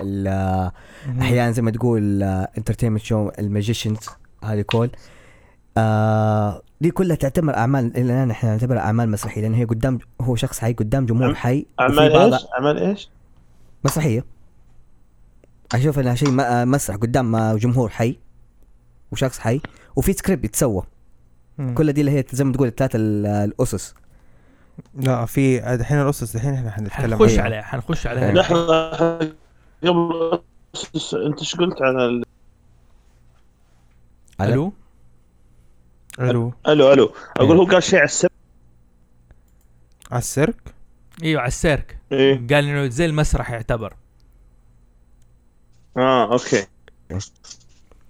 A: ال- آه، أحيانا زي ما تقول entertainment show ال magicians هذه كل آه دي كلها تعتبر أعمال إلى الآن إحنا نعتبرها أعمال مسرحية لأن هي قدام هو شخص حي قدام جمهور حي
D: أعمال
A: بعض-
D: إيش؟ أعمال إيش؟
A: مسرحية أشوف إنها شيء م- آه، مسرح قدام آه، جمهور حي وشخص حي وفي سكريبت يتسوى. كل دي اللي هي زي ما تقول الثلاث ال- الأسس
C: لا في الحين الأسس الحين إحنا حنتكلم
B: حنخش
C: عنها.
B: عليه حنخش عليه
A: أيوة.
D: لحظه قبل أنت إيش قلت على ال...
A: على-
B: ألو
C: ألو.
D: ألو ألو. أقول هو قال شيء على السبب
C: على السيرك؟
B: إيوه على السيرك.
D: إيه.
B: قال إنه زي المسرح يعتبر.
D: آه أوكي.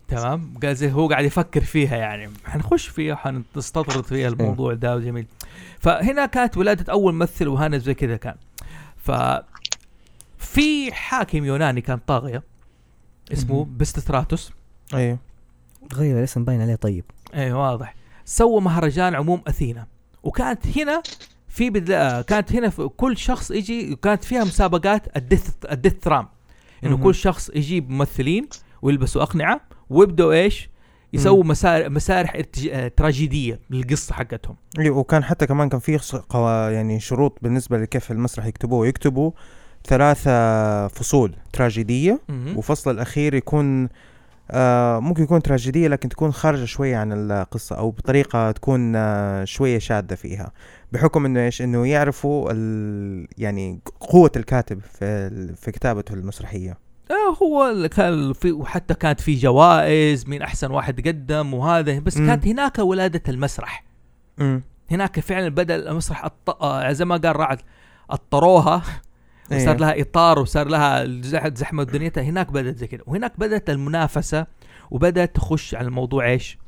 B: تمام. قال زي هو قاعد يفكر فيها يعني. حنخش فيها حنستطرد فيها الموضوع ده وجميل. فهنا كانت ولادة أول ممثل وهنا زي كذا كان. ف في حاكم يوناني كان طاغية اسمه. بستراتوس
C: أيوه
A: غير الاسم باين عليه طيب.
B: إيه واضح سوى مهرجان عموم أثينا وكانت هنا في بدا... كانت هنا في كل شخص يجي كانت فيها مسابقات ال dith ال dithyramb
C: انه.
B: كل شخص يجيب ممثلين ويلبسوا أقنعة ويبدأوا إيش؟ يسووا مسار... مسارح. آه، تراجيدية للقصة حقتهم
C: أيوه وكان حتى كمان كان في يعني شروط بالنسبة لكيف المسرح يكتبوه يكتبوا ثلاثة فصول تراجيدية. وفصل الأخير يكون آه ممكن يكون تراجيدية لكن تكون خارجة شوية عن القصة أو بطريقة تكون آه شوية شاذة فيها بحكم إنه إيش إنه يعرفوا ال يعني قوة الكاتب في في كتابته المسرحية
B: آه هو كان في وحتى كانت في جوائز مين أحسن واحد قدم وهذا بس
C: مم.
B: كانت هناك ولادة المسرح
C: امم
B: هناك فعلا بدأ المسرح. آه، زي ما قال رعد
C: أطروها.
B: وصار لها إطار وصار لها زح- زحمة دنيتها هناك بدأت زي كده. وهناك بدأت المنافسة وبدأت تخش على الموضوع إيش؟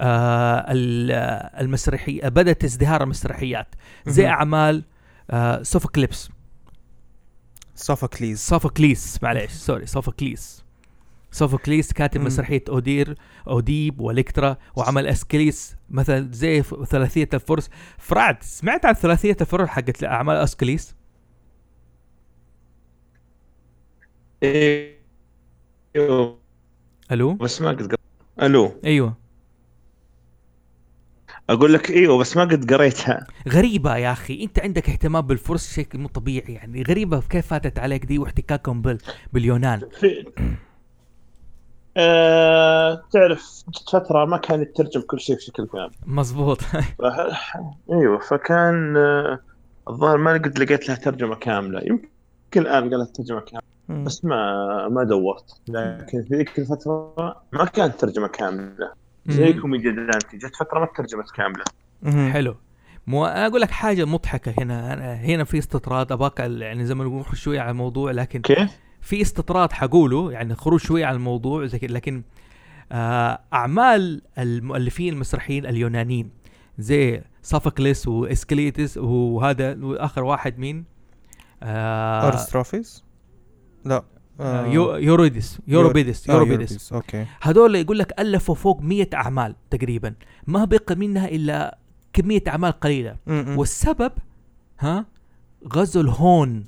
B: آه ال- آه، المسرحي بدأت ازدهار المسرحيات. زي. أعمال آه سوفوكليبس.
C: سوفوكليز
B: سوفوكليس معليش sorry سوفوكليس. سوفوكليس كاتب
C: مم.
B: مسرحية أودير أوديب وإلكترا وعمل أسكليس. مثلا زي ثلاثية الفرس. فرعد سمعت عن ثلاثية الفرس حقت أعمال أسكليس؟
D: أيوه
B: ألو؟
D: بس ما قد ألو.
B: أيوه.
D: أقول لك إيوه بس ما قد قريتها.
B: غريبة يا أخي. أنت عندك اهتمام بالفرس بشكل مو طبيعي يعني. غريبة كيف فاتت عليك دي واحتكاكهم بال... باليونان.
D: في آه تعرف فترة ما كان يترجم كل شيء بشكل كامل.
B: مزبوط. <laughs>
D: إيوه فكان آه الظاهر ما قد لقيت لها ترجمة كاملة. يمكن الآن قالت ترجمة كاملة. بس ما ما دورت. لكن في ذيك الفترة ما كانت ترجمة كاملة. زي كوميديا دانتي جت فترة ما ترجمت كاملة.
B: حلو. مو أنا أقول لك حاجة مضحكة هنا. أنا هنا في استطراد ابغاك ال- يعني زي ما نقول نخرج شوية على الموضوع لكن
D: كيف؟
B: في استطراد حقوله يعني خروج شوية عن الموضوع لكن آه أعمال المؤلفين المسرحيين اليونانيين زي صافوكليس واسكليتس وهذا وآخر واحد مين؟ آه
C: أرستروفيس؟ لا.
B: آه يو يوريدس يوروبيدس
C: آه،
B: يوروبيدس
C: أوكي.
B: هذول يقول لك ألفوا فوق 100 أعمال تقريبا ما بقى منها إلا كمية أعمال قليلة.
C: م-م.
B: والسبب ها غزو الهون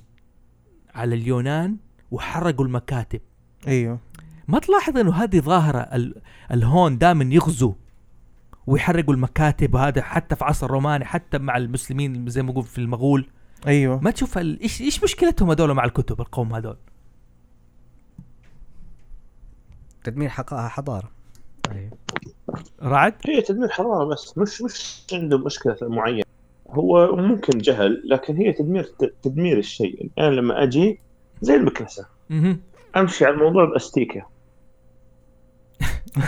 B: على اليونان وحرقوا المكاتب.
C: أيوه.
B: ما تلاحظ إنه هذه ظاهرة ال- الهون دائما يغزو ويحرقوا المكاتب هذا حتى في عصر الروماني حتى مع المسلمين زي ما نقول في المغول.
C: أيوه.
B: ما تشوف ال- إيش إيش مشكلتهم هذول مع الكتب القوم هذول؟
A: تدمير حقائق حضارة.
B: رعد؟
D: هي تدمير حضارة بس. مش مش عنده مشكلة معينة. هو ممكن جهل لكن هي تدمير تدمير الشيء. أنا يعني لما أجي زي
B: المكنسة.
D: أمشي على الموضوع باستيكه <laughs>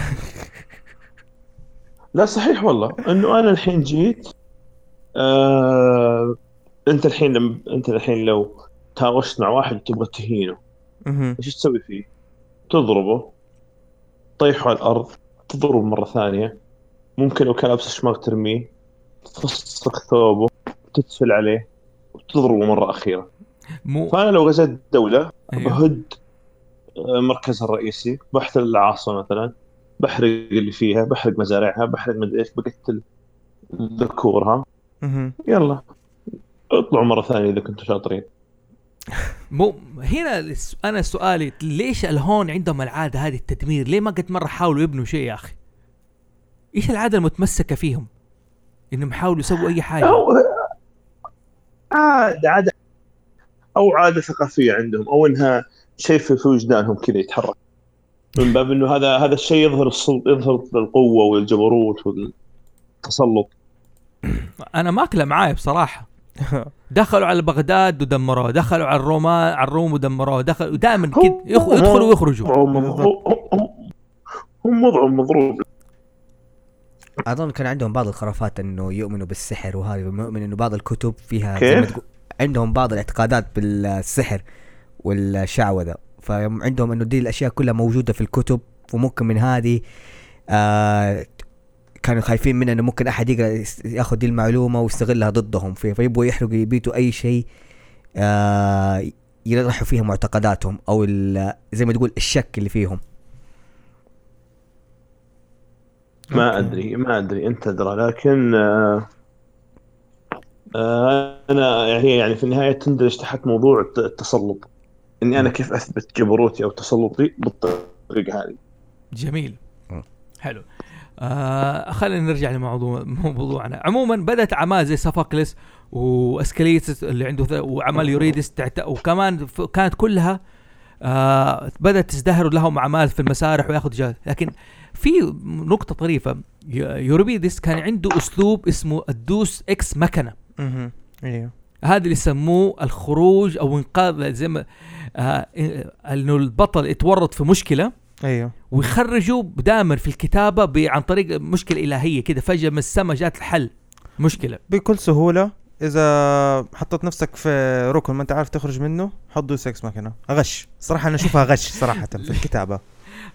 D: لا صحيح والله. إنه أنا الحين جيت آه أنت الحين لم أنت الحين لو تهاوشت مع واحد تبغى تهينه. إيش تسوي فيه؟ تضربه. تطيحه على الأرض تضربه مرة ثانية. ممكن لو كان لابس شماغ ترميه تفسخ ثوبه تتفل عليه وتضربه مرة أخيرة.
B: مو
D: فأنا لو غزيت دولة
B: أيوه.
D: بهد آه، مركزها الرئيسي بحتل العاصمة مثلا بحرق اللي فيها بحرق مزارعها بحرق مدري إيش بقتل ذكورها. يلا. اطلعوا مرة ثانية إذا كنتوا شاطرين.
B: مو هنا أنا سؤالي ليش الهون عندهم العادة هذه التدمير؟ ليه ما قد مرة حاولوا يبنوا شيء يا أخي؟ إيش العادة المتمسكة فيهم؟ إنهم يحاولوا يسووا أي حاجة
D: أو عادة عادة أو عادة ثقافية عندهم أو إنها شيء في وجدانهم كذا يتحرك من باب إنه هذا هذا الشيء يظهر السلط يظهر القوة والجبروت والتسلط
B: أنا ماكله معاي بصراحة <laughs> دخلوا على بغداد ودمروها دخلوا على الرومان على الروم ودمروها دخلوا دائما كده يدخلوا ويخرجوا.
D: هم هم هم وضعهم مضروب.
A: أظن كان عندهم بعض الخرافات إنه يؤمنوا بالسحر وهذا ويؤمن إنه بعض الكتب فيها زي ما
D: كيف؟
A: تقول عندهم بعض الاعتقادات بالسحر والشعوذة. فعندهم إنه دي الأشياء كلها موجودة في الكتب وممكن من هذه آه كانوا خايفين منها إنه ممكن أحد يقدر يس- ياخذ دي المعلومة ويستغلها ضدهم في فيبغوا يحرقوا يبيتوا أي شيء آه يطرحوا فيها معتقداتهم أو ال- زي ما تقول الشك اللي فيهم.
D: ما
C: أوكي.
D: أدري ما أدري أنت ادرى لكن آه آه أنا يعني يعني في النهاية تندرج تحت موضوع الت- التسلط. إني أنا كيف أثبت جبروتي أو تسلطي بالطريقة هذه.
B: جميل. حلو. آه خلينا نرجع لموضوع موضوعنا. عموما بدأت اعمال زي سافاكلس وأسكليتس اللي عنده ث- واعمال يوريدس. وكمان كانت كلها آه بدأت تزدهر لهم أعمال في المسارح وياخذ جائزة لكن في نقطة طريفة. يوريدس كان عنده أسلوب اسمه ال deus ex machina
C: مهم. أيوه
B: هذا اللي يسموه الخروج أو إنقاذ زي ما آه إنه البطل يتورط في مشكلة.
C: أيوه.
B: ويخرجوا دائما في الكتابة عن طريق مشكلة إلهية كده. فجأة من السماء جات الحل. مشكلة.
C: بكل سهولة إذا حطيت نفسك في ركن ما أنت عارف تخرج منه حط دوس إكس مكنه غش. صراحة أنا أشوفها غش صراحة في <laughs> الكتابة.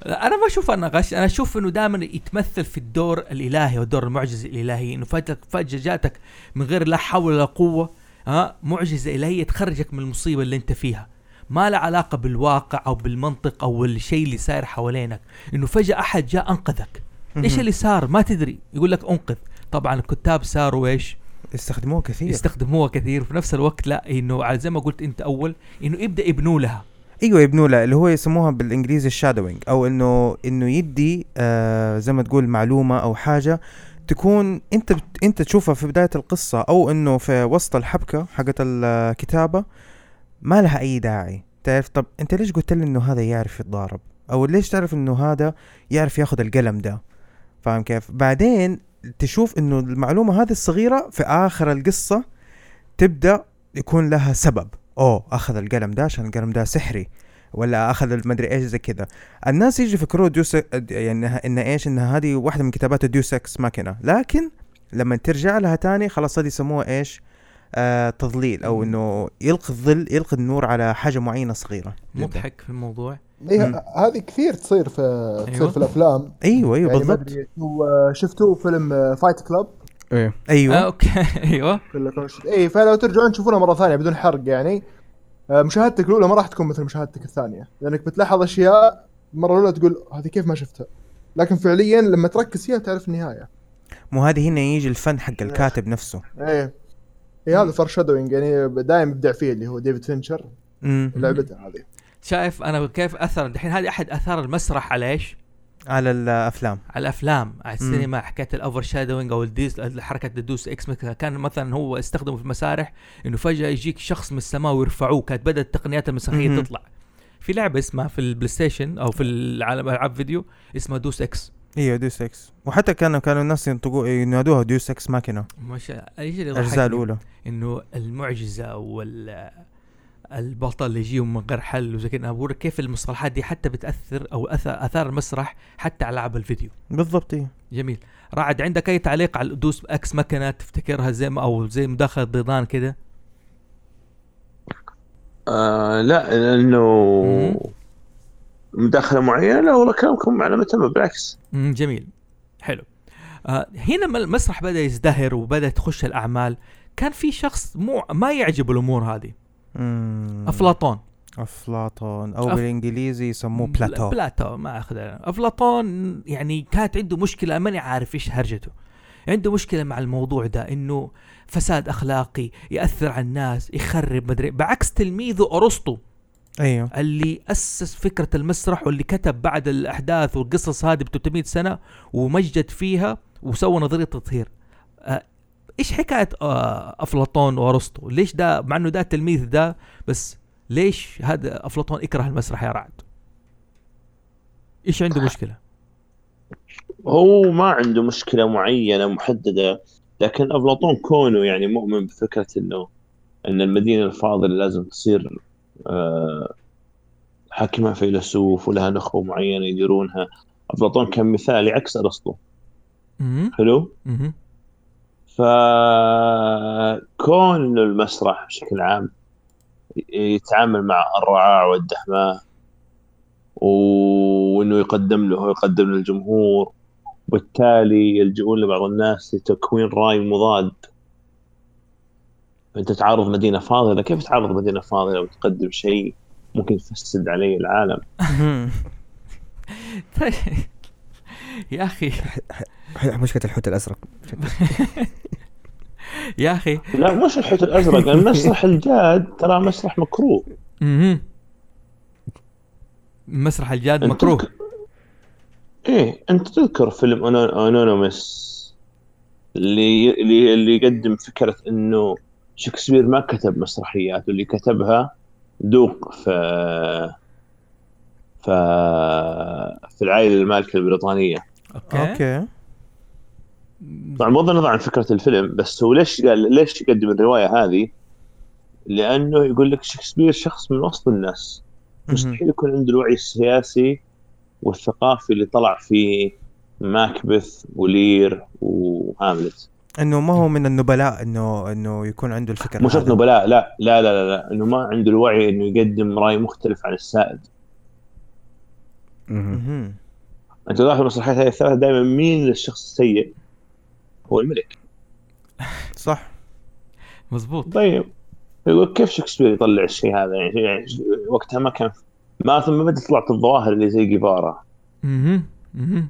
B: أنا ما أشوف أنه غش. أنا أشوف إنه دائما يتمثل في الدور الإلهي والدور المعجزة الالهي إنه فجاه فجأة جاتك من غير لا حول ولا قوة ها معجزة إلهية تخرجك من المصيبة اللي أنت فيها. ما له علاقة بالواقع أو بالمنطق أو الشيء اللي صاير حوالينك. إنه فجأة أحد جاء أنقذك.
C: إيش.
B: اللي صار؟ ما تدري. يقول لك أنقذ. طبعا الكتاب صاروا إيش؟
C: استخدموه كثير.
B: يستخدموها كثير. وفي نفس الوقت لا إنه على زي ما قلت أنت أول إنه يبدأ يبنوا لها.
C: أيوه يبنوا له اللي هو يسموها بالإنجليزي الشادوينج أو إنه إنه يدي آه زي ما تقول معلومة أو حاجة تكون أنت بت أنت تشوفها في بداية القصة أو إنه في وسط الحبكة حقت الكتابة ما لها أي داعي. تعرف طب أنت ليش قلت لي إنه هذا يعرف يتضارب؟ أو ليش تعرف إنه هذا يعرف ياخذ القلم ده؟ فاهم كيف؟ بعدين تشوف إنه المعلومة هذه الصغيرة في آخر القصة تبدأ يكون لها سبب. أوه أخذ القلم ده عشان القلم ده سحري ولا أخذ المدري إيش زي كذا. الناس يجي يفكروا deus يعني إن إيش إن هذه واحدة من كتابات ال deus ex machina. لكن لما ترجع لها تاني خلاص هذه يسموها إيش؟ آه تضليل أو إنه يلقي الظل يلقي النور على حاجة معينة صغيرة. جداً.
B: مضحك في الموضوع.
E: إيه. هذه كثير تصير في تصير
B: أيوة.
E: في الأفلام.
C: أيوه أيوه
E: يعني
C: بالضبط.
E: هو شفتوا فيلم Fight
A: Club
B: آه أيوه.
E: أوكي. <laughs> أيوه. اي فلو ترجعون تشوفونها مرة ثانية بدون حرق يعني. آه، مشاهدتك الأولى ما راح تكون مثل مشاهدتك الثانية. لأنك بتلاحظ أشياء المره الأولى تقول هذه كيف ما شفتها؟ لكن فعليا لما تركز فيها تعرف النهاية.
C: مو هذه هنا يجي الفن حق الكاتب نفسه.
E: إيه. اي هذا foreshadowing يعني دائما يبدع فيه اللي هو ديفيد فينشر. لعبته هذه.
B: شايف أنا كيف أثر؟ دحين هذه أحد أثار المسرح على إيش؟
C: على الأفلام.
B: على الأفلام على السينما حكاية ال overshadowing أو ال deus حركة ال deus ex مثلاً كان مثلا هو استخدمه في المسارح إنه فجأة يجيك شخص من السماء ويرفعوه كانت بدأت التقنيات
C: المسرحية.
B: تطلع. في لعبة اسمها في ال PlayStation أو في العالم ألعاب فيديو اسمها Deus Ex
C: أيوه Deus Ex وحتى كانوا كانوا الناس ينطقوا ينادوها deus ex machina.
B: مش إيش اللي الأجزاء؟
C: الأولى.
B: إنه المعجزة وال البطل اللي يجيه من غير حل وزي كذا. بقول كيف المصطلحات دي حتى بتأثر أو اثر أثار المسرح حتى على العاب الفيديو.
C: بالضبط أيوه
B: جميل. رعد عندك أي تعليق على deus ex machina تفتكرها زي ما أو زي مداخلة ضيضان كده؟
D: آه لا
B: لأنه.
D: مداخلة معينة لا والله كلامكم على ما تم بالعكس.
B: جميل. حلو. آه هنا المسرح بدأ يزدهر وبدا تخش الأعمال. كان في شخص مو ما يعجبه الأمور هذه.
C: مم.
B: أفلاطون.
C: أفلاطون أو
B: أف-
C: بالإنجليزي يسموه Plato.
B: Plato ما أخذ أفلاطون يعني كانت عنده مشكلة ماني عارف إيش هرجته. عنده مشكلة مع الموضوع ده إنه فساد أخلاقي يأثر على الناس يخرب مدري بعكس تلميذه أرسطو.
C: أيوه.
B: اللي أسس فكرة المسرح واللي كتب بعد الأحداث والقصص هذه ب 300 سنة ومجد فيها وسوى نظرية تطهير. آه، إيش حكاية آه، أفلاطون وأرسطو؟ ليش ده مع إنه ده التلميذ ده بس ليش هذا أفلاطون يكره المسرح يا رعد؟ إيش عنده مشكلة؟
D: هو ما عنده مشكلة معينة محددة لكن أفلاطون كونه يعني مؤمن بفكرة إنه إن المدينة الفاضلة لازم تصير آه، حاكمها فيلسوف ولها نخبة معينة يديرونها افلاطون كان مثالي عكس
B: أرسطو.
D: حلو. فكون إنه المسرح بشكل عام يتعامل مع الرعاع والدحماء وإنه يقدم له ويقدم للجمهور وبالتالي يلجؤون لبعض الناس لتكوين رأي مضاد انت تعارض مدينة فاضله كيف تعارض مدينة فاضله وتقدم شيء ممكن يفسد علي العالم. <laughs>
B: طيب. يا أخي.
A: مشكلة الحوت الأزرق. <laughs>
B: يا أخي.
D: لا مش الحوت الأزرق <laughs> المسرح الجاد ترى مسرح مكروه.
B: مسرح الجاد مكروه.
D: إيه انت تذكر فيلم انونيمس اللي اللي اللي يقدم فكرة إنه شكسبير ما كتب مسرحيات واللي كتبها دوق في في في العائلة المالكة البريطانية.
B: Okay.
C: Okay.
D: طبعا بغض النظر عن فكرة الفيلم بس هو ليش قال ليش يقدم الرواية هذه؟ لأنه يقول لك شكسبير شخص من وسط الناس. مستحيل يكون عنده الوعي السياسي والثقافي اللي طلع في ماكبث ولير وهاملت.
C: إنه ما هو من النبلاء إنه إنه يكون عنده الفكر
D: مو شرط. نبلاء لا لا لا لا, لا إنه ما عنده الوعي إنه يقدم رأي مختلف عن السائد.
A: مهم.
D: أنت لاحظ المسرحيات هذه الثلاثة دائما مين الشخص السيء؟ هو الملك
C: صح
B: مزبوط
D: طيب يقول كيف شكسبير يطلع الشيء هذا يعني يعني وقتها ما كان ما ثم بدأت طلعت الظواهر اللي زي جيفارا
B: مهم. مهم.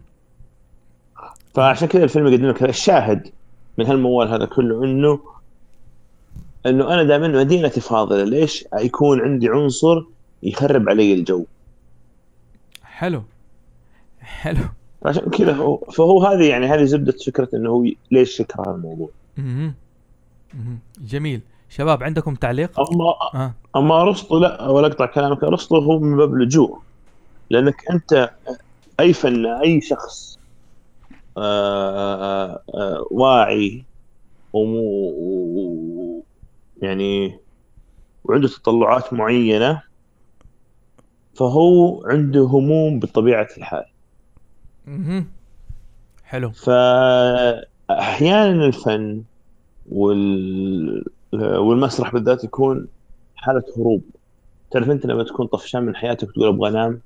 D: فعشان كذا الفيلم يقدم لك هذا الشاهد من هالموال هذا كله انه انه أنا دائما مدينتي فاضلة. ليش؟ يكون عندي عنصر يخرب علي الجو.
B: حلو. حلو.
D: فعشان كذا هو فهو هذه يعني هذه زبدة فكرة إنه هو ليش يكره الموضوع.
B: مهم. جميل. شباب عندكم تعليق؟
D: اما
B: آه.
D: أما أرسطو لا ولا أقطع كلامك. أرسطو هو من باب اللجوء لأنك أنت أي فن أي شخص آه، آه، آه، واعي ومو يعني وعنده تطلعات معينة فهو عنده هموم بطبيعة الحال.
B: مهم. حلو.
D: فأحيانا الفن وال والمسرح بالذات يكون حالة هروب. تعرف أنت لما تكون طفشان من حياتك وتقول أبغى
B: أنام.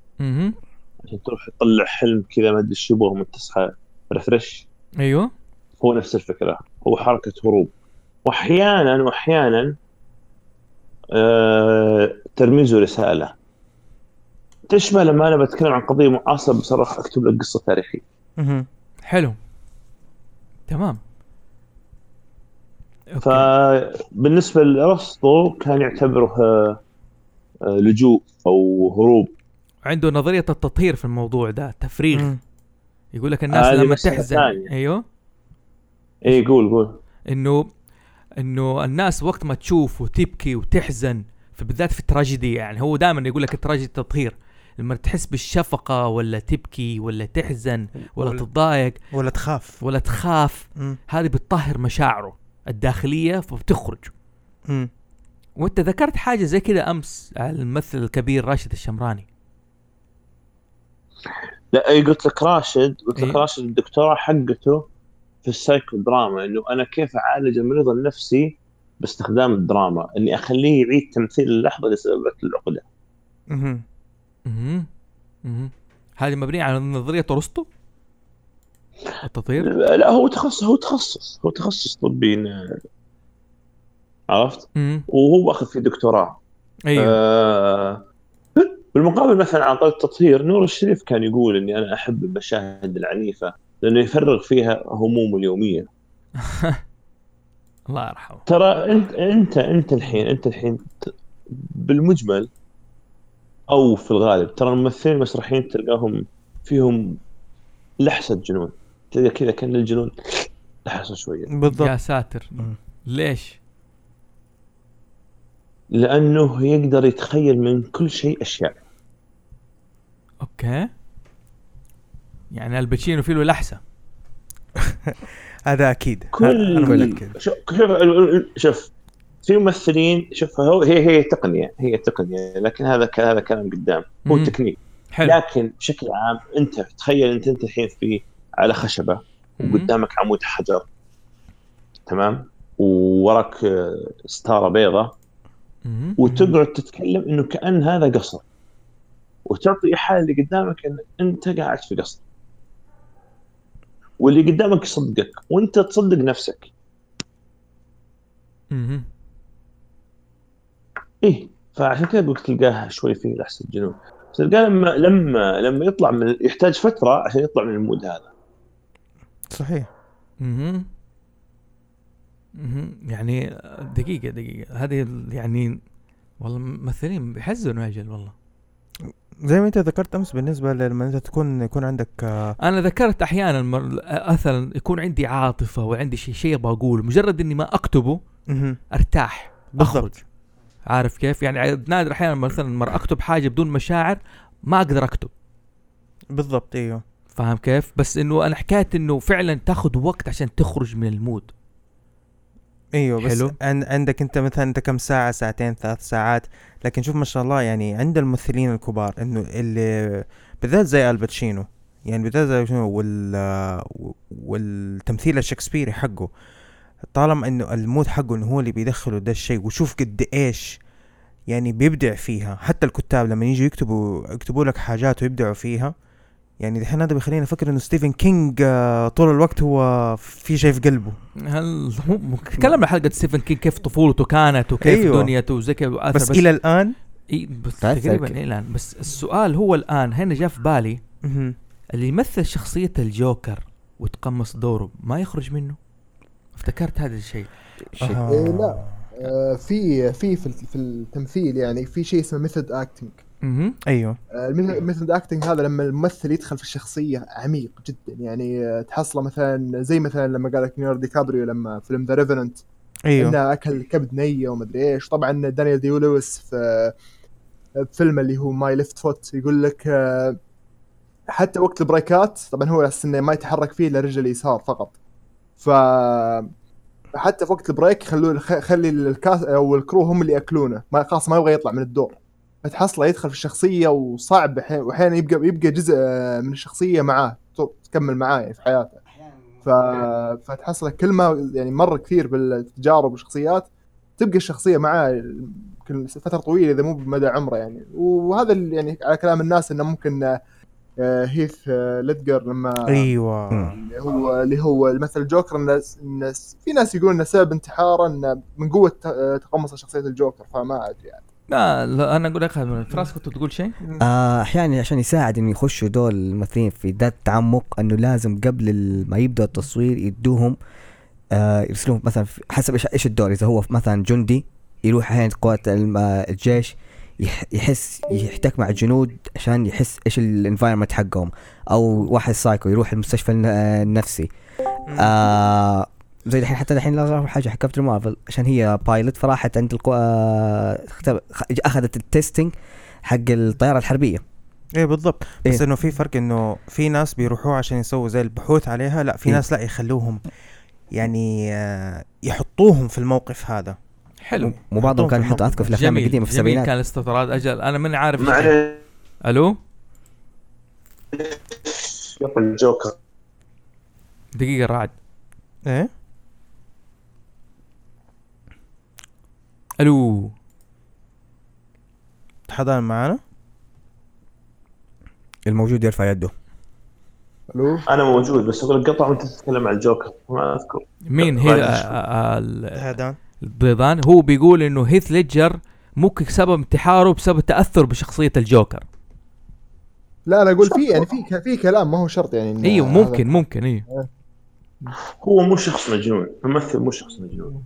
D: عشان تروح تطلع حلم كذا ما أدري إيش تصحى ريفرش
B: أيوه.
D: هو نفس الفكرة. هو حركة هروب. وأحيانا وأحيانا آه ترميز رسالة. تشبه لما أنا بتكلم عن قضية معاصرة بصراحه أكتب لك قصة تاريخية.
C: مهم.
B: حلو. تمام. أوكي.
D: فبالنسبة لأرسطو كان يعتبره آه، آه، لجوء أو هروب.
B: عنده نظرية التطهير في الموضوع ده تفريغ.
C: مم.
B: يقول لك الناس لما تحزن. أيوه.
D: اي قول قول.
B: إنه إنه الناس وقت ما تشوف وتبكي وتحزن فبالذات في التراجيدي يعني هو دائما يقول لك التراجيدي تطهير لما تحس بالشفقة ولا تبكي ولا تحزن ولا
C: ولا-
B: تتضايق
C: ولا تخاف.
B: ولا تخاف. هذه بتطهر مشاعره الداخلية فبتخرج. وأنت ذكرت حاجة زي كده أمس على الممثل الكبير راشد الشمراني.
D: لا اي قلت لك راشد قلت لك
B: إيه.
D: راشد الدكتوراه حقته في السايكو دراما إنه أنا كيف أعالج المريض النفسي باستخدام الدراما إني أخليه يعيد تمثيل اللحظة اللي سببت العقدة.
C: مهم.
B: أها أها هذه مبنية على نظرية أرسطو؟ التطهير
D: لا هو تخصص هو تخصص هو تخصص طبي عرفت؟
B: امم
D: وهو أخذ فيه دكتوراه.
B: أيوه.
D: آه بالمقابل مثلا عن طريق التطهير نور الشريف كان يقول إني أنا أحب المشاهد العنيفة لأنه يفرغ فيها همومه اليومية. <laughs>
B: الله يرحمه.
D: ترى انت انت إنت الحين إنت الحين بالمجمل أو في الغالب ترى الممثلين المسرحيين تلقاهم فيهم لحسة جنون. تلقى كذا كأن الجنون لحسة شوية.
C: بالضبط.
B: يا ساتر. ليش؟
D: لأنه يقدر يتخيل من كل شيء أشياء.
B: Okay يعني الباتشينو فيه له لحسة. <laughs>
C: هذا أكيد.
D: كل شوف في ممثلين شوف هو هي هي تقنية هي تقنية لكن هذا ك- هذا كلام قدام. هو. تكنيك
B: حلو.
D: لكن بشكل عام أنت تخيل أنت أنت الحين في على
B: خشبة.
D: وقدامك عمود حجر تمام؟ ووراك آه، ستارة بيضة.
B: مم.
D: وتقعد تتكلم إنه كأن هذا قصر. وتعطي ايحاء اللي قدامك إن أنت قاعد في قصر واللي قدامك يصدقك وأنت تصدق نفسك.
B: مهم.
D: إيه فعشان كذا قلت تلقاه شوي فيه لحس الجنون. تلقاه لما لما لما يطلع من يحتاج فترة عشان يطلع من المود هذا.
C: صحيح.
B: مهم. مهم. يعني دقيقة دقيقة. هذه يعني والله الممثلين بيحزنوا أجل والله.
C: زي ما انت ذكرت أمس بالنسبة لما انت تكون يكون عندك آه،
B: أنا ذكرت أحيانا مثلا يكون عندي عاطفة وعندي شيء شيء أبغى أقوله. مجرد إني ما
C: أكتبه.
B: أرتاح.
C: بالضبط.
B: عارف كيف؟ يعني نادر أحيانا مثلا مرة أكتب حاجة بدون مشاعر ما أقدر أكتب.
C: بالضبط أيوه.
B: فاهم كيف؟ بس إنه أنا حكاية إنه فعلا تاخذ وقت عشان تخرج من ال
C: mood. أيوه بس
B: حلو.
C: عن عندك انت مثلا انت كم ساعة؟ ساعتين ثلاث ساعات. لكن شوف ما شاء الله يعني عند الممثلين الكبار انه اللي بالذات زي الباتشينو يعني بالذات زي شنو وال والتمثيل الشكسبيري حقه طالما انه ال mood حقه إنه هو اللي بيدخله ده الشيء وشوف قد إيش يعني بيبدع فيها. حتى الكتاب لما يجوا يكتبوا يكتبوا لك حاجات ويبدعوا فيها يعني دحين هذا بيخليني أفكر إنه ستيفن كينج آه، طول الوقت هو في شيء في قلبه
B: هل هو ممكن- تكلمنا حلقة ستيفن كينج كيف طفولته كانت وكيف
C: أيوة.
B: دنيته وزي كيف أثر
C: بس, إلى الآن
B: إيه بس تقريبا. إيه الآن بس السؤال هو الآن هنا جاء في بالي. اللي يمثل شخصية الجوكر وتقمص دوره ما يخرج منه افتكرت هذا الشيء
A: شيء.
C: آه.
E: إيه لا آه، في في في في التمثيل يعني في شيء اسمه method acting
B: أها
C: أيوه.
E: ال method acting هذا لما الممثل يدخل في الشخصية عميق جدا. يعني آه، تحصله مثلا زي مثلا لما قال لك ليوناردو دي كابريو لما فيلم The Revenant
C: أيوه.
E: إنه أكل كبد نية ومدري إيش. طبعا دانيال دي لويس في فيلم اللي هو My Left Foot يقول لك آه، حتى وقت ال breakات طبعا هو أساس إنه ما يتحرك فيه إلا رجله اليسار فقط. ف حتى في وقت ال break خلوه خ- خلي ال cast أو ال crew هم اللي يأكلونه. ما خلاص ما يبغى يطلع من الدور. فتحصله يدخل في الشخصية وصعب واحيانا يبقى يبقى جزء من الشخصية معاه تكمل معاه يعني في حياته. ف... فتحصل كلمه يعني مره كثير بالتجارب والشخصيات تبقى الشخصية معاه يمكن فترة طويلة إذا مو بمدى عمره يعني. وهذا اللي يعني على كلام الناس إنه ممكن آه، هيث آه، ليدجر لما
C: أيوه.
E: اللي هو اللي هو مثل الجوكر الناس الناس في ناس يقولون إنه سبب انتحاره إنه من قوة ت- آه، تقمص شخصية الجوكر فما أدري يعني.
B: لا, لا أنا أقول لك فراس كنت تقول شيء؟
A: آه، أحيانا عشان يساعد إنه يخشوا دول الممثلين في ذات التعمق إنه لازم قبل ما يبدأ التصوير يدوهم آه يرسلوهم مثلا حسب إيش إيش الدور. إذا هو مثلا جندي يروح أحيانا قوات آه، الجيش يح- يحس يحتك مع الجنود عشان يحس إيش ال environment حقهم. أو واحد سايكو يروح المستشفى الن- آه، النفسي آه زي الحين حتى الحين لا حاجة حق Captain Marvel عشان هي pilot فراحت عند القو... آه أخذت ال testing حق الطيارة الحربية.
C: إيه بالضبط. بس
A: إيه.
C: إنه في فرق إنه في ناس بيروحوا عشان يسووا زي البحوث عليها لا في
A: إيه.
C: ناس لا يخلوهم يعني آه، يحطوهم في الموقف هذا.
B: حلو.
A: مو بعضهم كان يحط اذكر في
B: الأفلام
A: القديمة في السبعينات.
B: كان الاستطراد أجل. أنا ماني عارف
D: عليه ألو؟ الجوكر.
B: دقيقة رعد.
C: إيه؟
B: ألو.
C: حضان معانا؟
A: الموجود يرفع يده.
E: ألو؟
D: أنا موجود بس أقول قطع وأنت تتكلم عن الجوكر ما أذكر.
B: مين هي؟
D: بعد
B: آه، آه،
C: هذا
B: البيضان. هو بيقول إنه هيث ليدجر ممكن سبب انتحاره بسبب تأثر بشخصية الجوكر.
E: لا أنا أقول في يعني في في كلام ما هو شرط يعني إن
B: إيوه
E: هذا-
B: ممكن ممكن إيوه.
D: هو مو شخص مجنون الممثل مو شخص مجنون.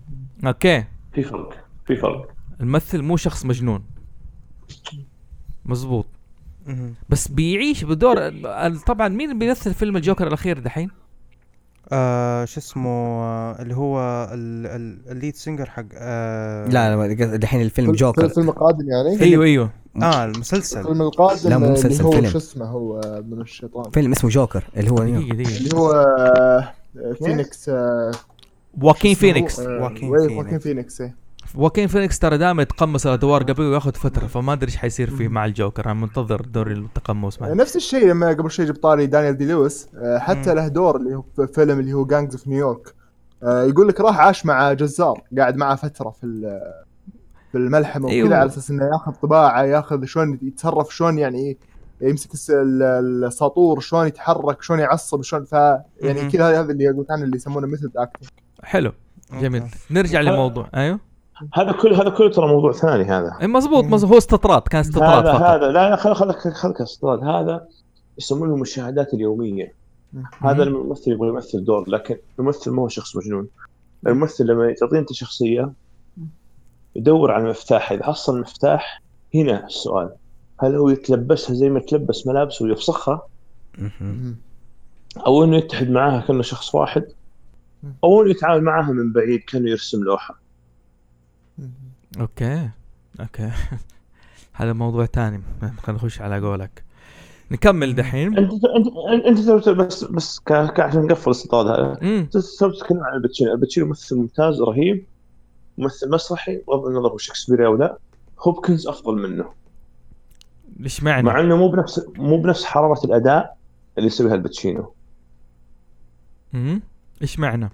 B: Okay.
D: في فرق. في فرق
B: الممثل مو شخص مجنون مزبوط. بس بيعيش بدور ال- طبعا مين بيمثل فيلم الجوكر الأخير دحين؟
C: آه شو اسمه آه اللي هو ال- ال- ال lead singer حق آه
A: لا لا دحين الفيلم
E: فيلم-
A: جوكر
E: الفيلم القادم يعني
B: أيوه أيوه
C: آه المسلسل
E: الفيلم القادم
A: لا، مو
E: اللي
A: مسلسل،
E: هو
A: فيلم.
E: شو اسمه هو من الشيطان
A: فيلم اسمه جوكر اللي هو
E: اللي هو آه، فينيكس آه،
B: واكين؟ فينيكس
E: آه،
C: واكين
E: وين-
C: فينيكس.
E: واكين فينيكس إيه.
B: واكين فينيكس ترى دائما يتقمص الأدوار قبل وياخذ فترة فما أدري إيش حيصير فيه مع الجوكر. أنا منتظر دور التقمص معه.
E: نفس الشيء لما قبل شوي جبت طاري دانيال دي لويس آه، حتى. له دور اللي هو في فيلم اللي هو Gangs في نيويورك يقول لك راح عاش مع جزار قاعد معه فترة في ال- في الملحمة
B: أيوه.
E: وكذا على أساس إنه ياخذ طباعه ياخذ شلون يتصرف شلون يعني يمسك الس- ال- الساطور شلون يتحرك شلون يعصب شلون ف يعني. كذا هذا اللي قلت عنه اللي يسمونه method acting
B: حلو. جميل.
C: Okay.
B: نرجع
D: هذا-
B: للموضوع. أيوه.
D: هذا كله هذا كله ترى موضوع ثاني هذا.
B: إيه، مزبوط مزبوط هو استطراد كان استطراد
D: هذا
B: فقط.
D: هذا لا لا خل خلك خلك استطراد. هذا يسمونه المشاهدات اليومية. هذا لما الممثل يبغى يمثل دور لكن الممثل ما هو شخص مجنون. الممثل لما تعطيه أنت شخصية يدور على المفتاح. إذا حصل المفتاح هنا السؤال. هل هو يتلبسها زي ما يتلبس ملابسه ويفسخها. أو إنه يتحد معاها كأنه شخص واحد؟ أو إنه يتعامل معاها من بعيد كأنه يرسم لوحة؟
B: Okay. Okay. <laughs> هذا موضوع تاني. خلينا نخش على قولك. نكمل دحين.
D: انت انت انت بس بس عشان نقفل الاستطراد هذا. تسوي تتكلم عن الباتشينو، الباتشينو ممثل ممتاز رهيب. ممثل مسرحي بغض النظر هو شكسبيري أو لا. هوبكنز أفضل منه.
B: ليش معنى؟
D: مع إنه مو بنفس مو بنفس حرارة الأداء اللي يسويها الباتشينو.
B: امم إيش معنى؟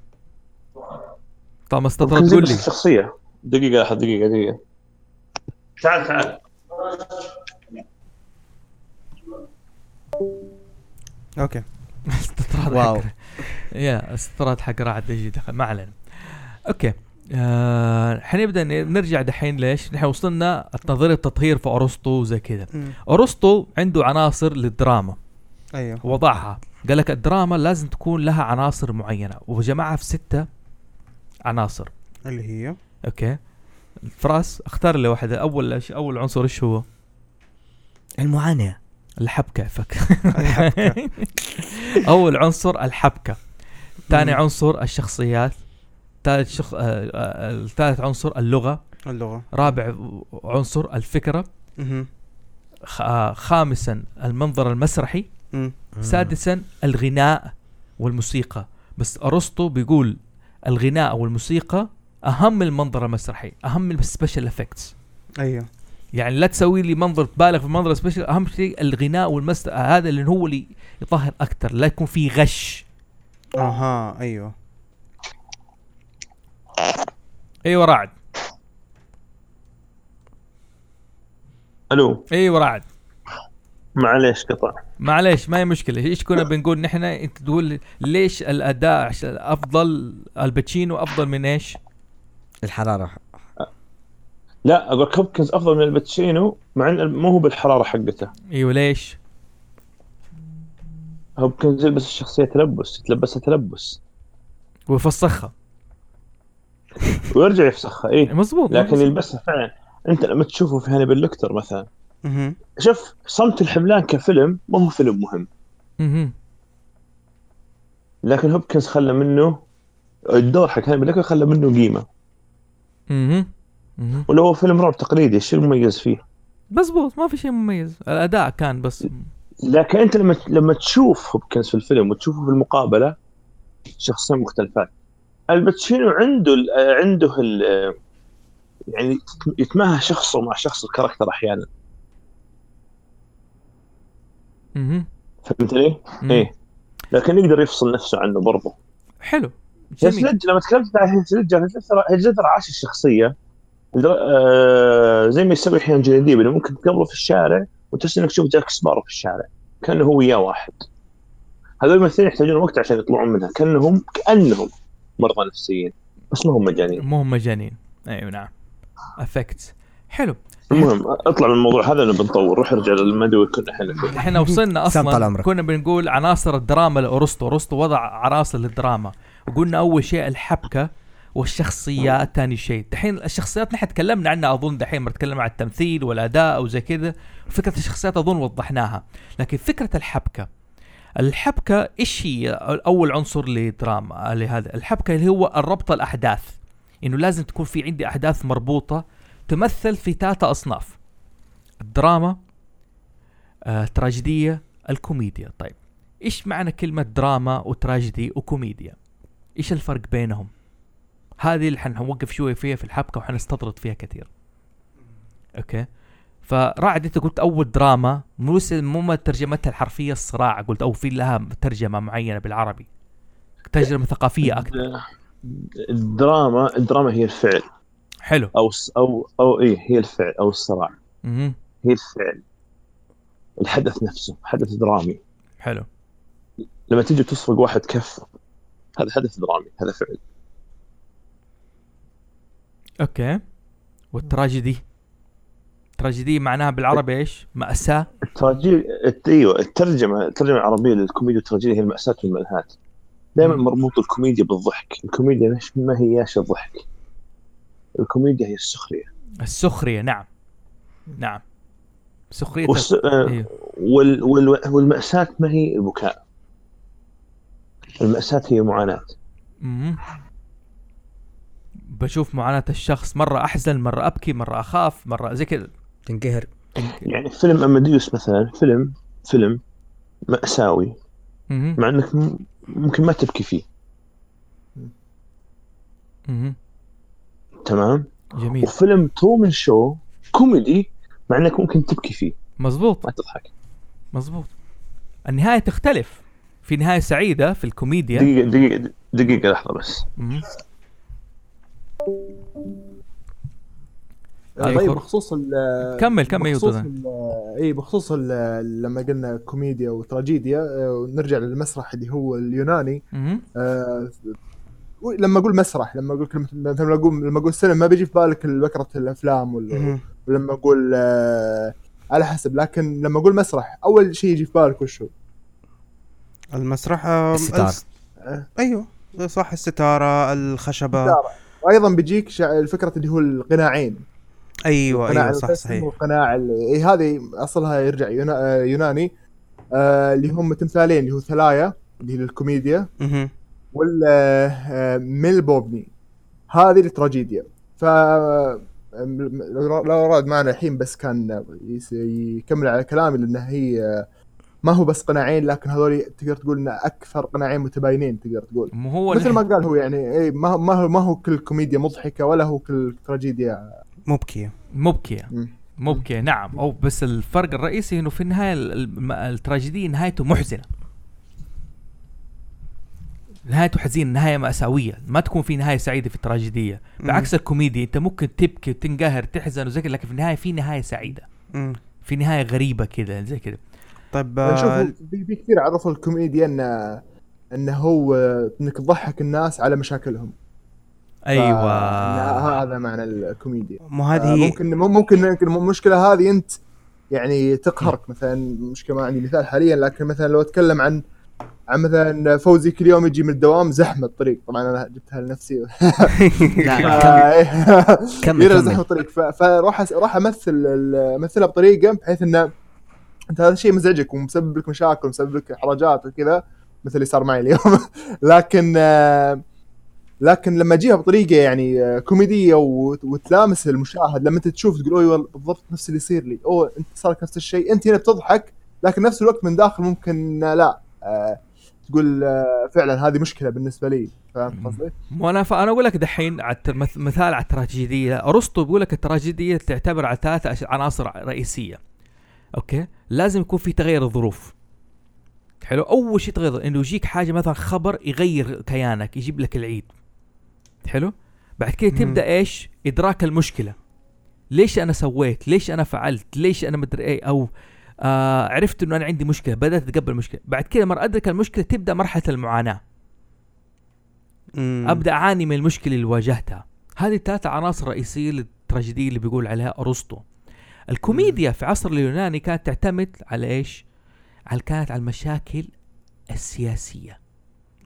B: طب استطرد
D: هوبكنز
B: تقول لي.
D: الشخصيه دقيقة لحظة دقيقة دقيقة. تعال تعال.
C: Okay. <laughs>
B: استطراد wow. يا استطراد حق رعد يجي دخل ما علينا. Okay. آه حنبدا نرجع دحين ليش؟ نحن وصلنا نظريه التطهير في أرسطو وزي كذا. أرسطو عنده عناصر للدراما.
C: أيوه.
B: وضعها. قال لك الدراما لازم تكون لها عناصر معينة. وجمعها في ستة عناصر.
C: اللي هي؟
B: أوكي. فراس اختار لي واحدة. أول أول عنصر إيش هو؟
A: المعاناة.
B: الحبكة فك.
C: الحبكة. <laughs>
B: أول عنصر الحبكة. ثاني. عنصر الشخصيات. ثالث شخ... آه، آه، الثالث عنصر اللغة.
C: اللغة.
B: رابع عنصر الفكرة. آه، خامسا المنظر المسرحي. سادسا الغناء والموسيقى. بس أرسطو بيقول الغناء والموسيقى أهم من المنظر المسرحي أهم من السبيشال افكتس
C: أيوه.
B: يعني لا تسوي لي منظر تبالغ في المنظر الـ special أهم شيء الغناء والموس هذا اللي هو اللي يطهر أكثر لا يكون في غش.
C: أها أيوه.
B: أيوه رعد.
D: ألو.
B: أيوه رعد.
D: معليش قطع.
B: معليش ما هي مشكلة. إيش كنا بنقول نحن؟ أنت تقول ليش الأداء أفضل الباتشينو أفضل من إيش؟
A: الحرارة.
D: لا أقول هوبكنز أفضل من الباتشينو مع إن مو هو بالحرارة حقته.
B: إيوه ليش؟
D: هوبكنز يلبس الشخصية تلبس يتلبسها تلبس.
B: ويفسخها.
D: ويرجع يفسخها إيه.
B: مزبوط
D: لكن
B: مزبوط.
D: يلبسها فعلا. أنت لما تشوفه في هانيبال ليكتر مثلا.
C: مهم.
D: شوف صمت الحملان كفيلم ما هو فيلم مهم.
B: مهم.
D: لكن هوبكنز خلى منه الدور حق هانيبال ليكتر خلى منه قيمة.
B: مهم.
D: ولو هو فيلم رعب تقليدي إيش المميز فيه؟
B: مزبوط ما في شيء مميز الأداء كان بس
D: لكن أنت لما لما تشوف هوبكنز في الفيلم وتشوفه في المقابلة شخصين مختلفة الباتشينو عنده ال عنده ال يعني يتماهى شخصه مع شخص الـ character أحيانا
B: مهم.
D: فهمت لي؟
B: مم.
D: إيه لكن يقدر يفصل نفسه عنه برضه
B: حلو
D: هيث لما تكلمت عن هيث ليدجر هيث ليدجر- عاش الشخصية. آه زي ما يسوي أحيانا جوني ديب إنه ممكن تقابله في الشارع وتحس إنك تشوف جاك سبارو في الشارع كأنه هو وياه واحد. هذول الممثلين يحتاجون وقت عشان يطلعون منها كأنهم كأنهم مرضى نفسيين بس ما هم مجانين.
B: مو هم مجانين. أيوه نعم. افكت حلو.
D: المهم اطلع من الموضوع هذا لأنه بنطول روح ارجع للمدوي كنا إحنا فيه
B: إحنا وصلنا
A: أصلا.
B: كنا بنقول عناصر الدراما لأرسطو. أرسطو وضع عناصر للدراما. وقلنا أول شيء الحبكة والشخصيات ثاني شيء. دحين الشخصيات نحن تكلمنا عنها أظن دحين ما نتكلم عن التمثيل والأداء وزي كذا. فكرة الشخصيات أظن وضحناها. لكن فكرة الحبكة الحبكة إيش هي؟ أول عنصر لدراما لهذا. الحبكة اللي هو الربط الأحداث. إنه لازم تكون في عندي أحداث مربوطة تمثل في ثلاثة أصناف. الدراما آه، تراجيدية الكوميديا. طيب إيش معنى كلمة دراما وتراجيدي وكوميديا؟ إيش الفرق بينهم؟ هذه اللي حنوقف شوية فيها في الحبكة وحنستطرد فيها كثير. أوكي؟ فرعد أنت قلت أول دراما مو مو ما ترجمتها الحرفية الصراع قلت أو في لها ترجمة معينة بالعربي. ترجمة ثقافية أكثر.
D: الدراما الدراما هي الفعل.
B: حلو.
D: أو أو أو إيه هي الفعل أو الصراع.
B: مهم.
D: هي الفعل. الحدث نفسه حدث درامي.
B: حلو.
D: لما تيجي تصفق واحد كف هذا حدث درامي هذا فعل.
B: أوكي. والتراجيدي. تراجيدي معناها بالعربي إيش؟ مأساة.
D: التراجيدي إيوه الترجمة الترجمة العربية للكوميديا والتراجيديا هي المأساة والملهاة دائما. مربوط الكوميديا بالضحك. الكوميديا ما هياش الضحك. الكوميديا هي السخرية.
B: السخرية نعم. نعم. سخرية
D: والس... آه،
B: إيوه.
D: وال... وال... والمأساة ما هي البكاء. المأساة هي معاناة.
B: مم. بشوف معاناة الشخص مرة أحزن مرة أبكي مرة أخاف مرة زي كذا.
A: تنقهر.
D: يعني فيلم أماديوس مثلا فيلم فيلم مأساوي.
B: مهم.
D: مع إنك م- ممكن ما تبكي فيه.
B: مهم.
D: تمام؟
B: جميل.
D: وفيلم ترومن شو كوميدي مع إنك ممكن تبكي فيه.
B: مزبوط.
D: ما تضحك.
B: مزبوط. النهاية تختلف. في نهاية سعيدة في الكوميديا
D: دقيقة دقيقة دقيقة لحظة بس
B: مهم.
E: طيب
B: أيوة.
E: بخصوص ال
B: كمل كمل
E: بخصوص اي بخصوص ال- لما قلنا كوميديا وتراجيديا آه، نرجع للمسرح اللي هو اليوناني. آه، لما أقول مسرح لما أقول كلمه مثلا لما أقول لما أقول سينما ما بيجي في بالك بكرة الأفلام ولا. ولما أقول آه، على حسب لكن لما أقول مسرح أول شيء يجي في بالك وش هو؟
C: المسرح آه،
A: الستار.
C: الس- أيوه صح الستارة الخشبة.
E: ستارة. وأيضا بيجيك شع- الفكرة اللي هو القناعين. أيوه
C: أيوه صح صحيح.
E: والقناع ال- إيه هذه أصلها يرجع يونا- آه، يوناني. آه، اللي هم تمثالين اللي هو ثلايا اللي هي للكوميديا
C: مهم.
E: والميل بوبني. هذه التراجيديا. ف لو لو راد معنا الحين بس كان يس- يكمل على كلامي لأن هي آه، ما هو بس قناعين لكن هذول تقدر تقول إن أكثر قناعين متباينين تقدر تقول.
B: مو هو
E: مثل ما قال هو يعني إيه ما ما هو ما هو كل كوميديا مضحكة ولا هو كل تراجيديا.
C: مبكية.
B: مبكية.
E: مم.
B: مبكية نعم. أو بس الفرق الرئيسي إنه في النهاية ال- الم- التراجيدية نهايته محزنة. نهايته حزين نهاية مأساوية. ما تكون في نهاية سعيدة في التراجيدية. بعكس الكوميديا أنت ممكن تبكي وتنقهر تحزن وزي كذا لكن في النهاية في نهاية سعيدة.
C: مم.
B: في نهاية غريبة كذا زي كذا.
C: طيب
E: نشوف
C: آه،
E: في في كثير عرفوا الكوميديا انه إنه هو إنك تضحك الناس على مشاكلهم.
B: أيوة.
E: هذا معنى الكوميديا.
C: مو هذه
E: آه،
C: هي
E: ممكن ممكن ممكن المشكلة هذه أنت يعني تقهرك مثلا مشكله ما عندي مثال حاليا لكن مثلا لو أتكلم عن عن مثلا فوزي كل يوم يجي من الدوام زحمة الطريق. طبعا أنا جبتها لنفسي. <laughs>
A: لا
E: آه،
A: كمل
E: يرى
A: كمل.
E: زحمة الطريق. ف- فراح راح أمثل ال- أمثلها بطريقة بحيث إنه أنت هذا الشيء مزعجك ومسبب لك مشاكل ومسبب لك احراجات وكذا مثل اللي صار معي اليوم. <laughs> لكن آه، لكن لما أجيها بطريقة يعني آه، كوميدية وت- وتلامس المشاهد لما أنت تشوف تقول أوه بالضبط نفس اللي يصير لي. أوه أنت صار لك نفس الشيء. أنت هنا بتضحك لكن نفس الوقت من داخل ممكن آه، لا تقول فعلا هذه مشكلة بالنسبة لي. فهمت قصدي؟
B: وأنا فانا أقول لك دحين مثال على التراجيدية. أرسطو بيقول لك التراجيدية تعتبر على ثلاث عناصر رئيسية. أوكي؟ لازم يكون في تغير الظروف. حلو؟ أول شيء تغير إنه يجيك حاجة مثلا خبر يغير كيانك يجيب لك العيد. حلو؟ بعد كده. تبدأ إيش؟ إدراك المشكلة. ليش أنا سويت؟ ليش أنا فعلت؟ ليش أنا مدري إيه؟ أو آه عرفت إنه أنا عندي مشكلة بدأت أتقبل المشكلة. بعد كده مره أدرك المشكلة تبدأ مرحلة المعاناة.
C: مم.
B: أبدأ أعاني من المشكلة اللي واجهتها. هذه الثلاث عناصر رئيسية للتراجيدية اللي بيقول عليها أرسطو. الكوميديا في عصر اليوناني كانت تعتمد على إيش؟ على كانت على المشاكل السياسية.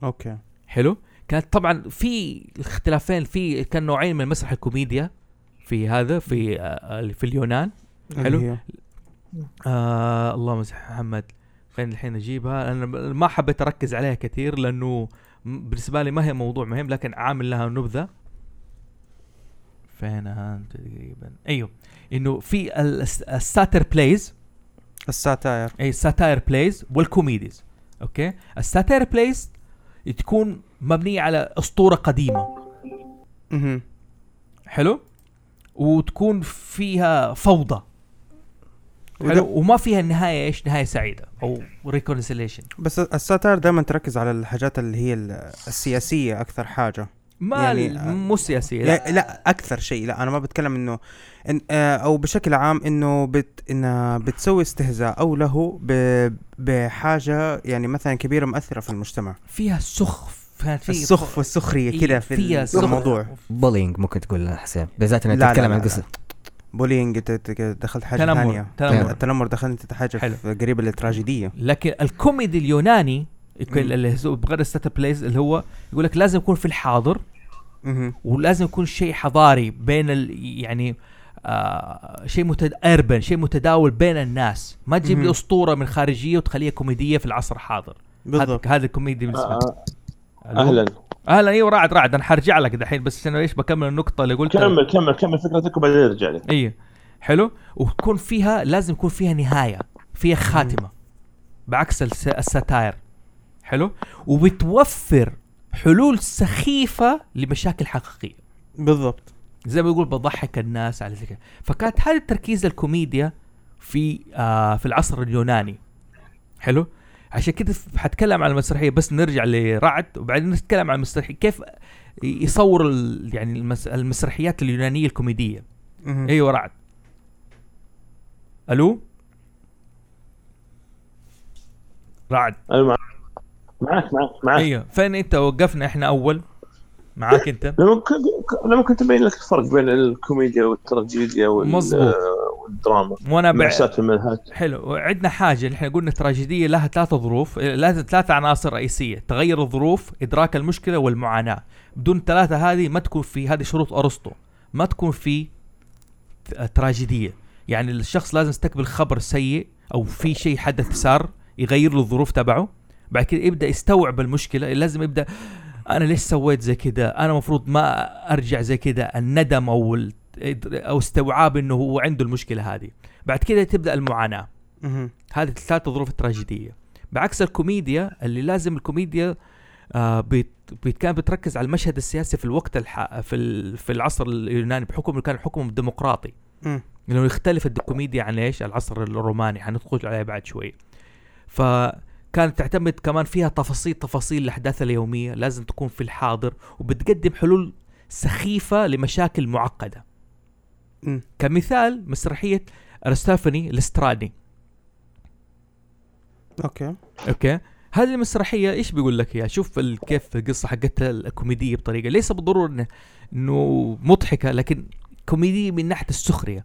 C: أوكي.
B: حلو؟ كانت طبعا في اختلافين في كان نوعين من مسرح الكوميديا في هذا في آه في اليونان. حلو. آه اللهم صل محمد. فين الحين أجيبها؟ أنا ما حبيت أركز عليها كثير لأنه بالنسبة لي ما هي موضوع مهم لكن عامل لها نبذة. فينها أنت تقريبا. أيوه. إنه في ال- الس- الـ satyr
C: plays
B: الـ satyr. أي الـ satyr plays والـ comedies. أوكي؟ الـ satyr plays تكون مبنية على أسطورة قديمة.
C: مهم.
B: حلو؟ وتكون فيها فوضى. حلو؟ وما فيها النهايه إيش؟ نهاية سعيدة أو reconciliation
C: بس الـ satyr دائما تركز على الحاجات اللي هي ال- السياسية أكثر حاجة.
B: ما
C: يعني،
B: يعني
C: آه،
B: مو سياسيه لا.
C: لا, لا أكثر شيء لا أنا ما بتكلم إنه إن آه، أو بشكل عام إنه بت انها بتسوي استهزاء أو له ب- بحاجة يعني مثلا كبيرة مؤثرة في المجتمع.
B: فيها سخف
C: السخف والسخريه كده في
B: فيها.
C: الموضوع.
A: بولينج ممكن تقول حسين بالذات
C: إنك
A: تتكلم عن. قصه
C: بولينج دخلت حاجة
B: تنمر
C: ثانية.
B: تنمر.
C: التنمر دخلت حاجة
B: حلو.
C: قريبه للتراجيديه
B: لكن الكوميدي اليوناني بغير ستات بليز اللي هو يقول لك لازم يكون في الحاضر. ولازم يكون شيء حضاري بين ال يعني آه شيء متد... اربن شيء متداول بين الناس. ما تجيب لي. أسطورة من خارجية وتخليها كوميدية في العصر الحاضر هذا
C: بالضبط.
B: هذا الكوميدي بالنسبة
D: آه،
B: ألو؟
D: أهلا.
B: أهلا إيوه رعد رعد. أنا حرجع لك دحين بس عشان إيش بكمل النقطة اللي قلتها.
D: كمل كمل كمل فكرتك وبعدين نرجع لك
B: اي حلو؟ وتكون فيها لازم يكون فيها نهاية فيها خاتمة. بعكس الس- الـ satyr. حلو؟ وبتوفر حلول سخيفة لمشاكل حقيقية.
C: بالضبط.
B: زي ما يقول بضحك الناس على زي كده فكانت هذا التركيز الكوميديا في آه في العصر اليوناني. حلو؟ عشان كده حتكلم عن المسرحية بس نرجع لرعد وبعدين نتكلم عن المسرحية. كيف يصور ال- يعني المس المسرحيات اليونانية
C: الكوميدية.
B: أيوه رعد. ألو؟ رعد.
D: أنا معك معك معك
B: أيوه. فين أنت؟ وقفنا إحنا أول. معاك أنت.
D: لما كنت لما كنت ابين لك الفرق بين الكوميديا والتراجيديا وال-. والدراما.
B: وأنا بع... حلو. عندنا حاجة اللي إحنا قلنا تراجيديه لها ثلاث ظروف لها ثلاث عناصر رئيسية. تغير الظروف إدراك المشكلة والمعاناة. بدون الثلاثة هذه ما تكون في هذه شروط أرسطو. ما تكون في تراجيدية. يعني الشخص لازم يستقبل خبر سيء أو في شيء حدث صار يغير له الظروف تبعه. بعد كده يبدأ يستوعب المشكلة لازم يبدأ أنا ليش سويت زي كده؟ أنا المفروض ما أرجع زي كده الندم أو أو استوعاب إنه هو عنده المشكلة هذه. بعد كده تبدأ
C: المعاناة.
B: هذه الثلاث ظروف التراجيدية. بعكس الكوميديا اللي لازم الكوميديا آه بت- كانت بتركز على المشهد السياسي في الوقت الح... في ال... في العصر اليوناني بحكم كان حكم ديمقراطي. لأنه يختلف الكوميديا عن إيش؟ العصر الروماني. حندخل عليه بعد شوي. فكانت تعتمد كمان فيها تفاصيل تفاصيل الأحداث اليومية. لازم تكون في الحاضر وبتقدم حلول سخيفة لمشاكل معقدة.
C: مم.
B: كمثال مسرحية ارستوفاني الاسترادي
C: أوكي.
B: أوكي. هذه المسرحية إيش بيقول لك إياها؟ شوف كيف القصة حقتها الكوميدية بطريقة. ليس بالضرورة إنه- إنه مضحكة لكن كوميدية من ناحية السخرية.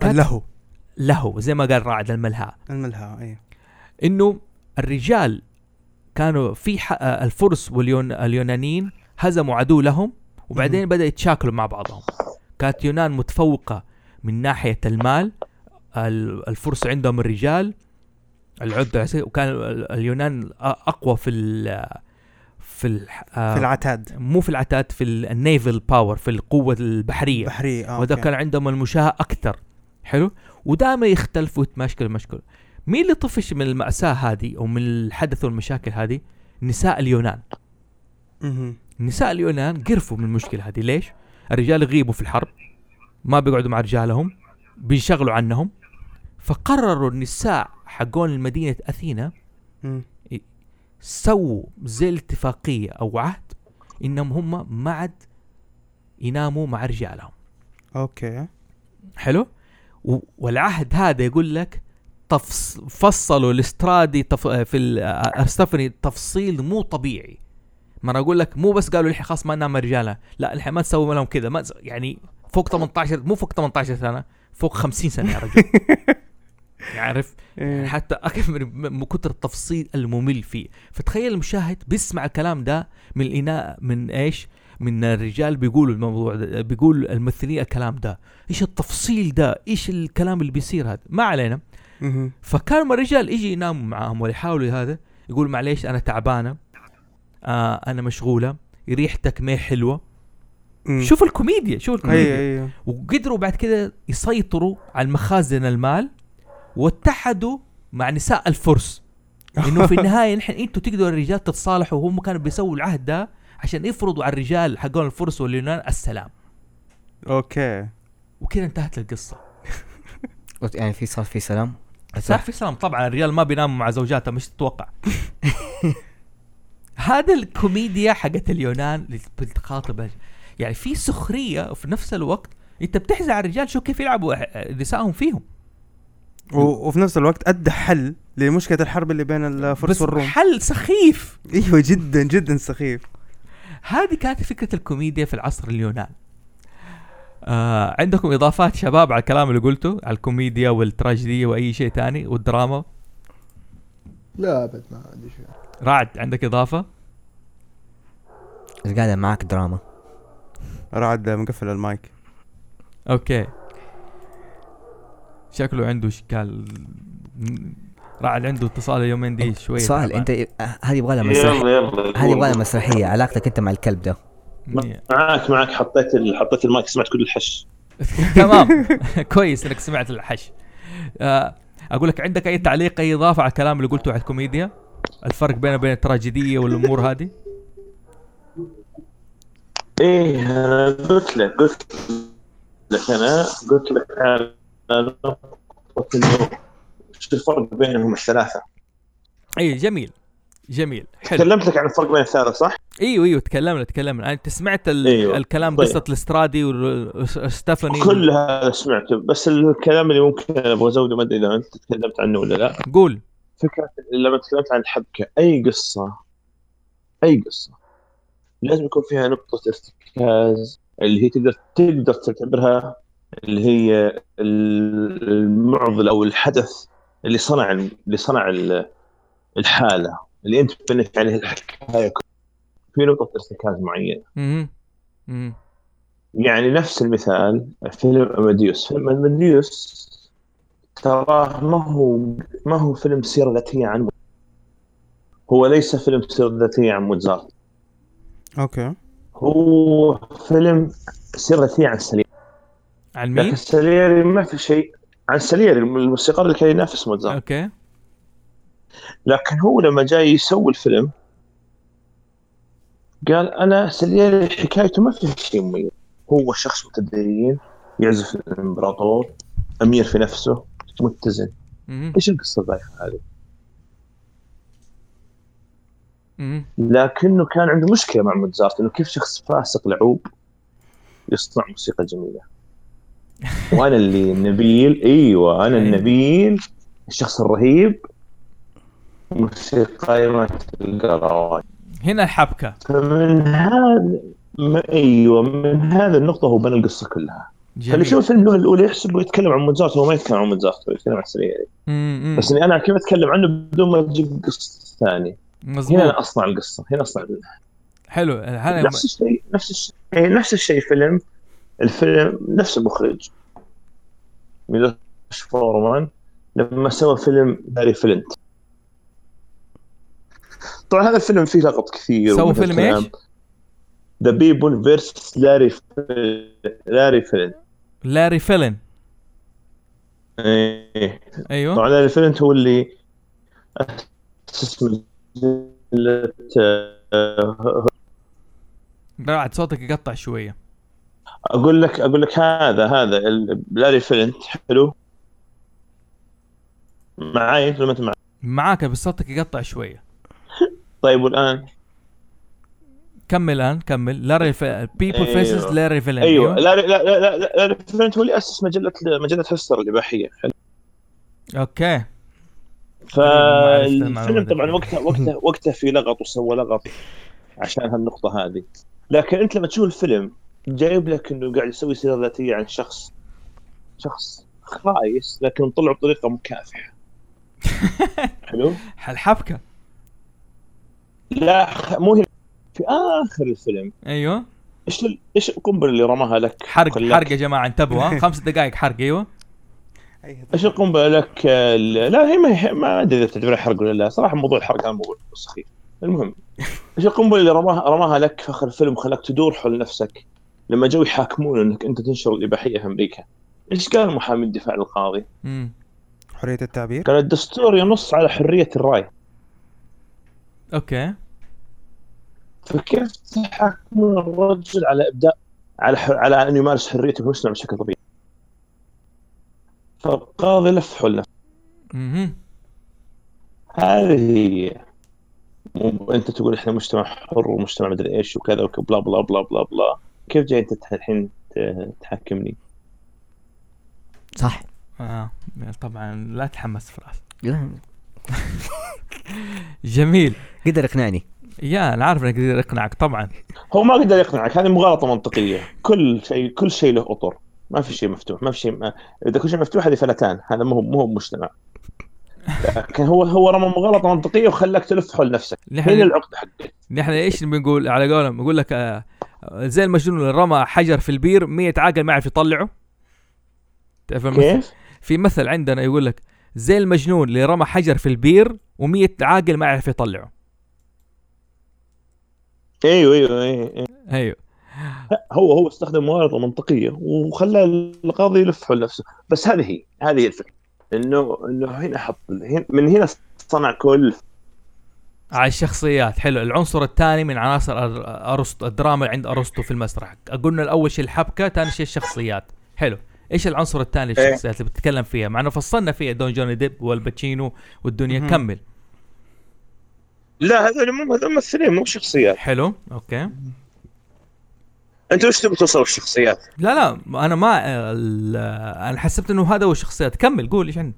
B: كانت
C: له.
B: له زي ما قال راعد الملهى
C: الملهى اي
B: إنه الرجال كانوا في آه، الفرس واليونانيين هزموا عدو لهم وبعدين بدأ يتشاكلوا مع بعضهم. كانت يونان متفوقة من ناحية المال ال- الفرس عندهم الرجال العدة وكان ال- اليونان أقوى في ال في ال
C: في العتاد.
B: مو في العتاد في ال naval power في القوة البحرية.
C: بحري آه
B: وده. كان عندهم المشاهة أكثر. حلو؟ ودائما يختلفوا ويتمشكلوا مشكلة مين اللي طفش من المأساة هذه أو من الحدث والمشاكل هذه؟ نساء اليونان. نساء اليونان قرفوا من المشكلة هذه. ليش؟ الرجال يغيبوا في الحرب ما بيقعدوا مع رجالهم بينشغلوا عنهم. فقرروا النساء حقون مدينة أثينا. سووا زي الاتفاقية أو عهد إنهم هم ما عاد يناموا مع رجالهم.
C: أوكي.
B: حلو؟ والعهد هذا يقول لك تفص... فصلوا الاسترادي تف... في ال- أرستفني تفصيل مو طبيعي. ما أنا أقول لك مو بس قالوا الحين خلاص ما ننام رجالة لا الحين ما تسوي لهم كذا ما يعني فوق 18 مو فوق 18 سنة فوق 50 سنة يا رجل. <laughs> عارف يعني
C: إيه.
B: حتى أكثر من من كثر التفصيل الممل فيه. فتخيل المشاهد بيسمع الكلام ده من الاناء من إيش؟ من الرجال بيقولوا الموضوع ده بيقول الممثلين الكلام ده. إيش التفصيل ده؟ إيش الكلام اللي بيصير هذا؟ ما علينا. فكان الرجال يجي يناموا معاهم ولا يحاولوا هذا يقول معليش أنا تعبانة آه أنا مشغولة ريحتك ما حلوة.
C: مم.
B: شوف الكوميديا شوف الكوميديا.
C: اي اي
B: وقدروا بعد كده يسيطروا على مخازن المال واتحدوا مع نساء الفرس. <laughs> إنه في النهاية نحن أنتوا تقدروا الرجال تتصالحوا وهم كانوا بيسووا العهد ده عشان يفرضوا على الرجال حقون الفرس واليونان السلام.
C: أوكي.
B: وكذا انتهت القصة. <laughs>
A: يعني في صار في سلام؟
B: صار في سلام. طبعا الرجال ما بيناموا مع زوجاتهم مش تتوقع. <laughs> هذا الكوميديا حقت اليونان اللي بتخاطب يعني في سخرية وفي نفس الوقت أنت بتحزن على الرجال شو كيف يلعبوا نسائهم فيهم.
C: و- وفي نفس الوقت أدى حل لمشكلة الحرب اللي بين الفرس
B: بس
C: والروم.
B: حل سخيف.
C: أيوه جدا جدا سخيف.
B: هذه كانت فكرة الكوميديا في العصر اليونان. آه عندكم إضافات شباب على الكلام اللي قلته على الكوميديا والتراجيديا وأي شيء تاني والدراما؟
E: لا أبد ما عندي شيء.
B: رعد عندك إضافة؟
A: قاعد معك دراما.
C: رعد مقفل المايك.
B: okay. شكله عنده إشكال. رعد عنده اتصال اليومين دي
A: شوية
B: تعبان.
A: أنت آه، هذه يبغى لها مسرحيه
D: يلا يلا
A: هذه يبغى لها مسرحية علاقتك أنت مع الكلب ده.
B: إيه.
D: معاك معاك. حطيت. حطيت المايك سمعت كل الحش. <laughs>
B: تمام. <laughs> كويس إنك سمعت الحش. آه، أقول لك عندك أي تعليق أي إضافة على الكلام اللي قلته على الكوميديا؟ الفرق بينه وبين التراجيدية والأمور هذه؟
D: إيه أنا قلت لك قلت لك أنا قلت لك على نقطة إنه شو الفرق بينهم الثلاثة.
B: اي جميل. جميل حلو.
D: تكلمت لك عن الفرق بين الثلاثة صح؟
B: إيوه إيوه تكلمنا تكلمنا. أنت سمعت ال...
D: أيوة.
B: الكلام
D: طيب.
B: قصة الإسترادي وستيفاني
D: كل هذا سمعته بس الكلام اللي ممكن أبغى أزوده ما أدري إذا أنت تكلمت عنه ولا لا.
B: قول.
D: فكرة لما تكلمت عن الحبكة أي قصة؟ أي قصة؟ لازم يكون فيها نقطة ارتكاز اللي هي تقدر تقدر تعتبرها اللي هي ال- المعضلة أو الحدث اللي صنع اللي صنع ال- الحالة. اللي أنت بنيت عليه الحكاية في نقطة ارتكاز
B: أها أها
D: يعني نفس المثال فيلم أماديوس. فيلم أماديوس تراه ما هو ما هو فيلم سيرة ذاتية عن هو ليس فيلم سيرة ذاتية عن موزارت
C: okay.
D: هو فيلم سيرة ذاتية عن ساليري
B: عن
D: لكن
B: مين؟
D: ساليري ما في شيء. عن ساليري الموسيقار اللي كان ينافس موزارت
B: okay.
D: لكن هو لما جاي يسوي الفيلم قال أنا ساليري حكايته ما فيها شيء مميز. هو شخص متدين يعزف الإمبراطور أمير في نفسه متزن. إيش القصة البايخه هذه؟ لكنه كان عنده مشكلة مع موزارت إنه كيف شخص فاسق لعوب يصنع موسيقى جميلة؟ <laughs> وأنا اللي النبيل إيوه أنا
B: أيوة.
D: النبيل الشخص الرهيب. موسيقى تلقى
B: هنا الحبكة.
D: فمن هذا ما أيوه من هذا النقطة هو بنى القصة كلها. فاللي يشوف الفيلم الاولى الاولى يحسب يتكلم عن موزارت هو ما يتكلم عن موزارت هو يتكلم عن سريري
B: مم،
D: بس إني أنا كيف أتكلم عنه بدون ما أجيب قصة ثانية. هنا
B: مظبوط.
D: أنا أصنع القصة هنا أصنع
B: حلو هذا
D: نفس الشيء نفس الشيء نفس الشيء فيلم الفيلم نفس المخرج. ميلوش فورمان. لما سوى فيلم باري فلنت طبعا هذا الفيلم فيه لغط كثير
B: سوى
D: ومن
B: فيلم.
D: إيش؟
B: The
D: People vs. Larry لاري فلينت لاري
B: فلينت
D: إيه
B: أيوه
D: طبعا لاري فلينت هو اللي أسس آه،
B: رعد صوتك يقطع شوية
D: أقول لك أقول لك هذا هذا لاري فلينت حلو معاي ولا ما أنت؟
B: معاك بس صوتك يقطع شوية
D: طيب والآن؟
B: كمل الآن كمل. لاري people
D: أيوة.
B: versus لاري فلينت.
D: أيوه. لاري لا لا لا لا- لاري هو اللي أسس مجلة مجلة هسلر الاباحيه
B: okay.
D: فالفيلم طبعا. وقتها وقتها وقتها في لغط وسوى لغط عشان هالنقطة هذه. لكن أنت لما تشوف الفيلم جايب لك إنه قاعد يسوي سيرة ذاتية عن شخص شخص خايس لكن طلع بطريقة مكافحة. <laughs> حلو؟
B: الحبكه
D: لا مو هنا في آخر الفيلم.
B: أيوه.
D: إيش ال- إيش القنبلة اللي رماها لك؟
B: حرق
D: خلاك-
B: حرق يا جماعة انتبهوا <laughs> خمس دقائق حرق أيوه.
D: إيش القنبلة لك؟ ال- لا هي ما هي ما أدري إذا تعتبرها حرق ولا لا. صراحة موضوع الحرق هذا موضوع سخيف. المهم <laughs> إيش القنبلة اللي رماها رماها لك في آخر الفيلم وخلاك تدور حول نفسك لما جو يحاكمون إنك أنت تنشر الإباحية في أمريكا؟ إيش قال محامي الدفاع القاضي؟
B: امم
C: حرية التعبير؟
D: قال الدستور ينص على حرية الرأي.
B: okay.
D: فكيف تحاكمون الرجل على ابداء على ح... على أن يمارس حريته المجتمع بشكل طبيعي؟ فالقاضي لف حول نفسه.
B: أها
D: هذه هي مو أنت تقول إحنا مجتمع حر ومجتمع مدري إيش وكذا وبلا بلا بلا بلا بلا كيف جاي أنت الحين تحكمني؟
A: صح.
B: آه. طبعا لا تحمس فراس.
A: لا، <laughs>
B: جميل.
A: قدر يقنعني.
B: يا أنا عارف إنك تقدر اقنعك طبعا.
D: هو ما قدر يقنعك هذه مغالطة منطقية. كل شيء كل شيء له أطر. ما في شيء مفتوح ما في شيء ما... إذا كل شيء مفتوح هذه فلتان. هذا مو هو مو هو مجتمع. لكن هو هو رمى مغالطة منطقية وخلاك تلف حول نفسك. هنا
B: نحن
D: العقده حقك؟
B: نحن إيش بنقول على قولهم؟ يقول لك آه، زي المجنون اللي رمى حجر في البير 100 عاقل ما يعرف يطلعه. المثل؟
D: كيف؟
B: في مثل عندنا يقول لك زي المجنون اللي رمى حجر في البير و100 عاقل ما يعرف يطلعه.
D: أيوه أيوه أيوه
B: أيوه.
D: هو هو استخدم مغالطه منطقية وخلى القاضي يلف حول نفسه. بس هذه هي هذه هي الفكرة. إنه إنه هنا حط من هنا صنع كل
B: على الشخصيات. حلو. العنصر الثاني من عناصر ارسطو الدراما عند أرسطو في المسرح. قلنا الأول شيء الحبكة ثاني شيء الشخصيات. حلو. إيش العنصر الثاني
D: إيه.
B: للشخصيات اللي بتتكلم فيها مع إنه فصلنا فيها دون جوني ديب وال باتشينو والدنيا
C: مهم.
B: كمل
D: لا هذول مو هذول ممثلين مو شخصيات
B: حلو okay
D: انت وش تبي توصل الشخصيات؟
B: لا لا أنا ما ال- أنا حسبت إنه هذا هو الشخصيات كمل قول إيش عندك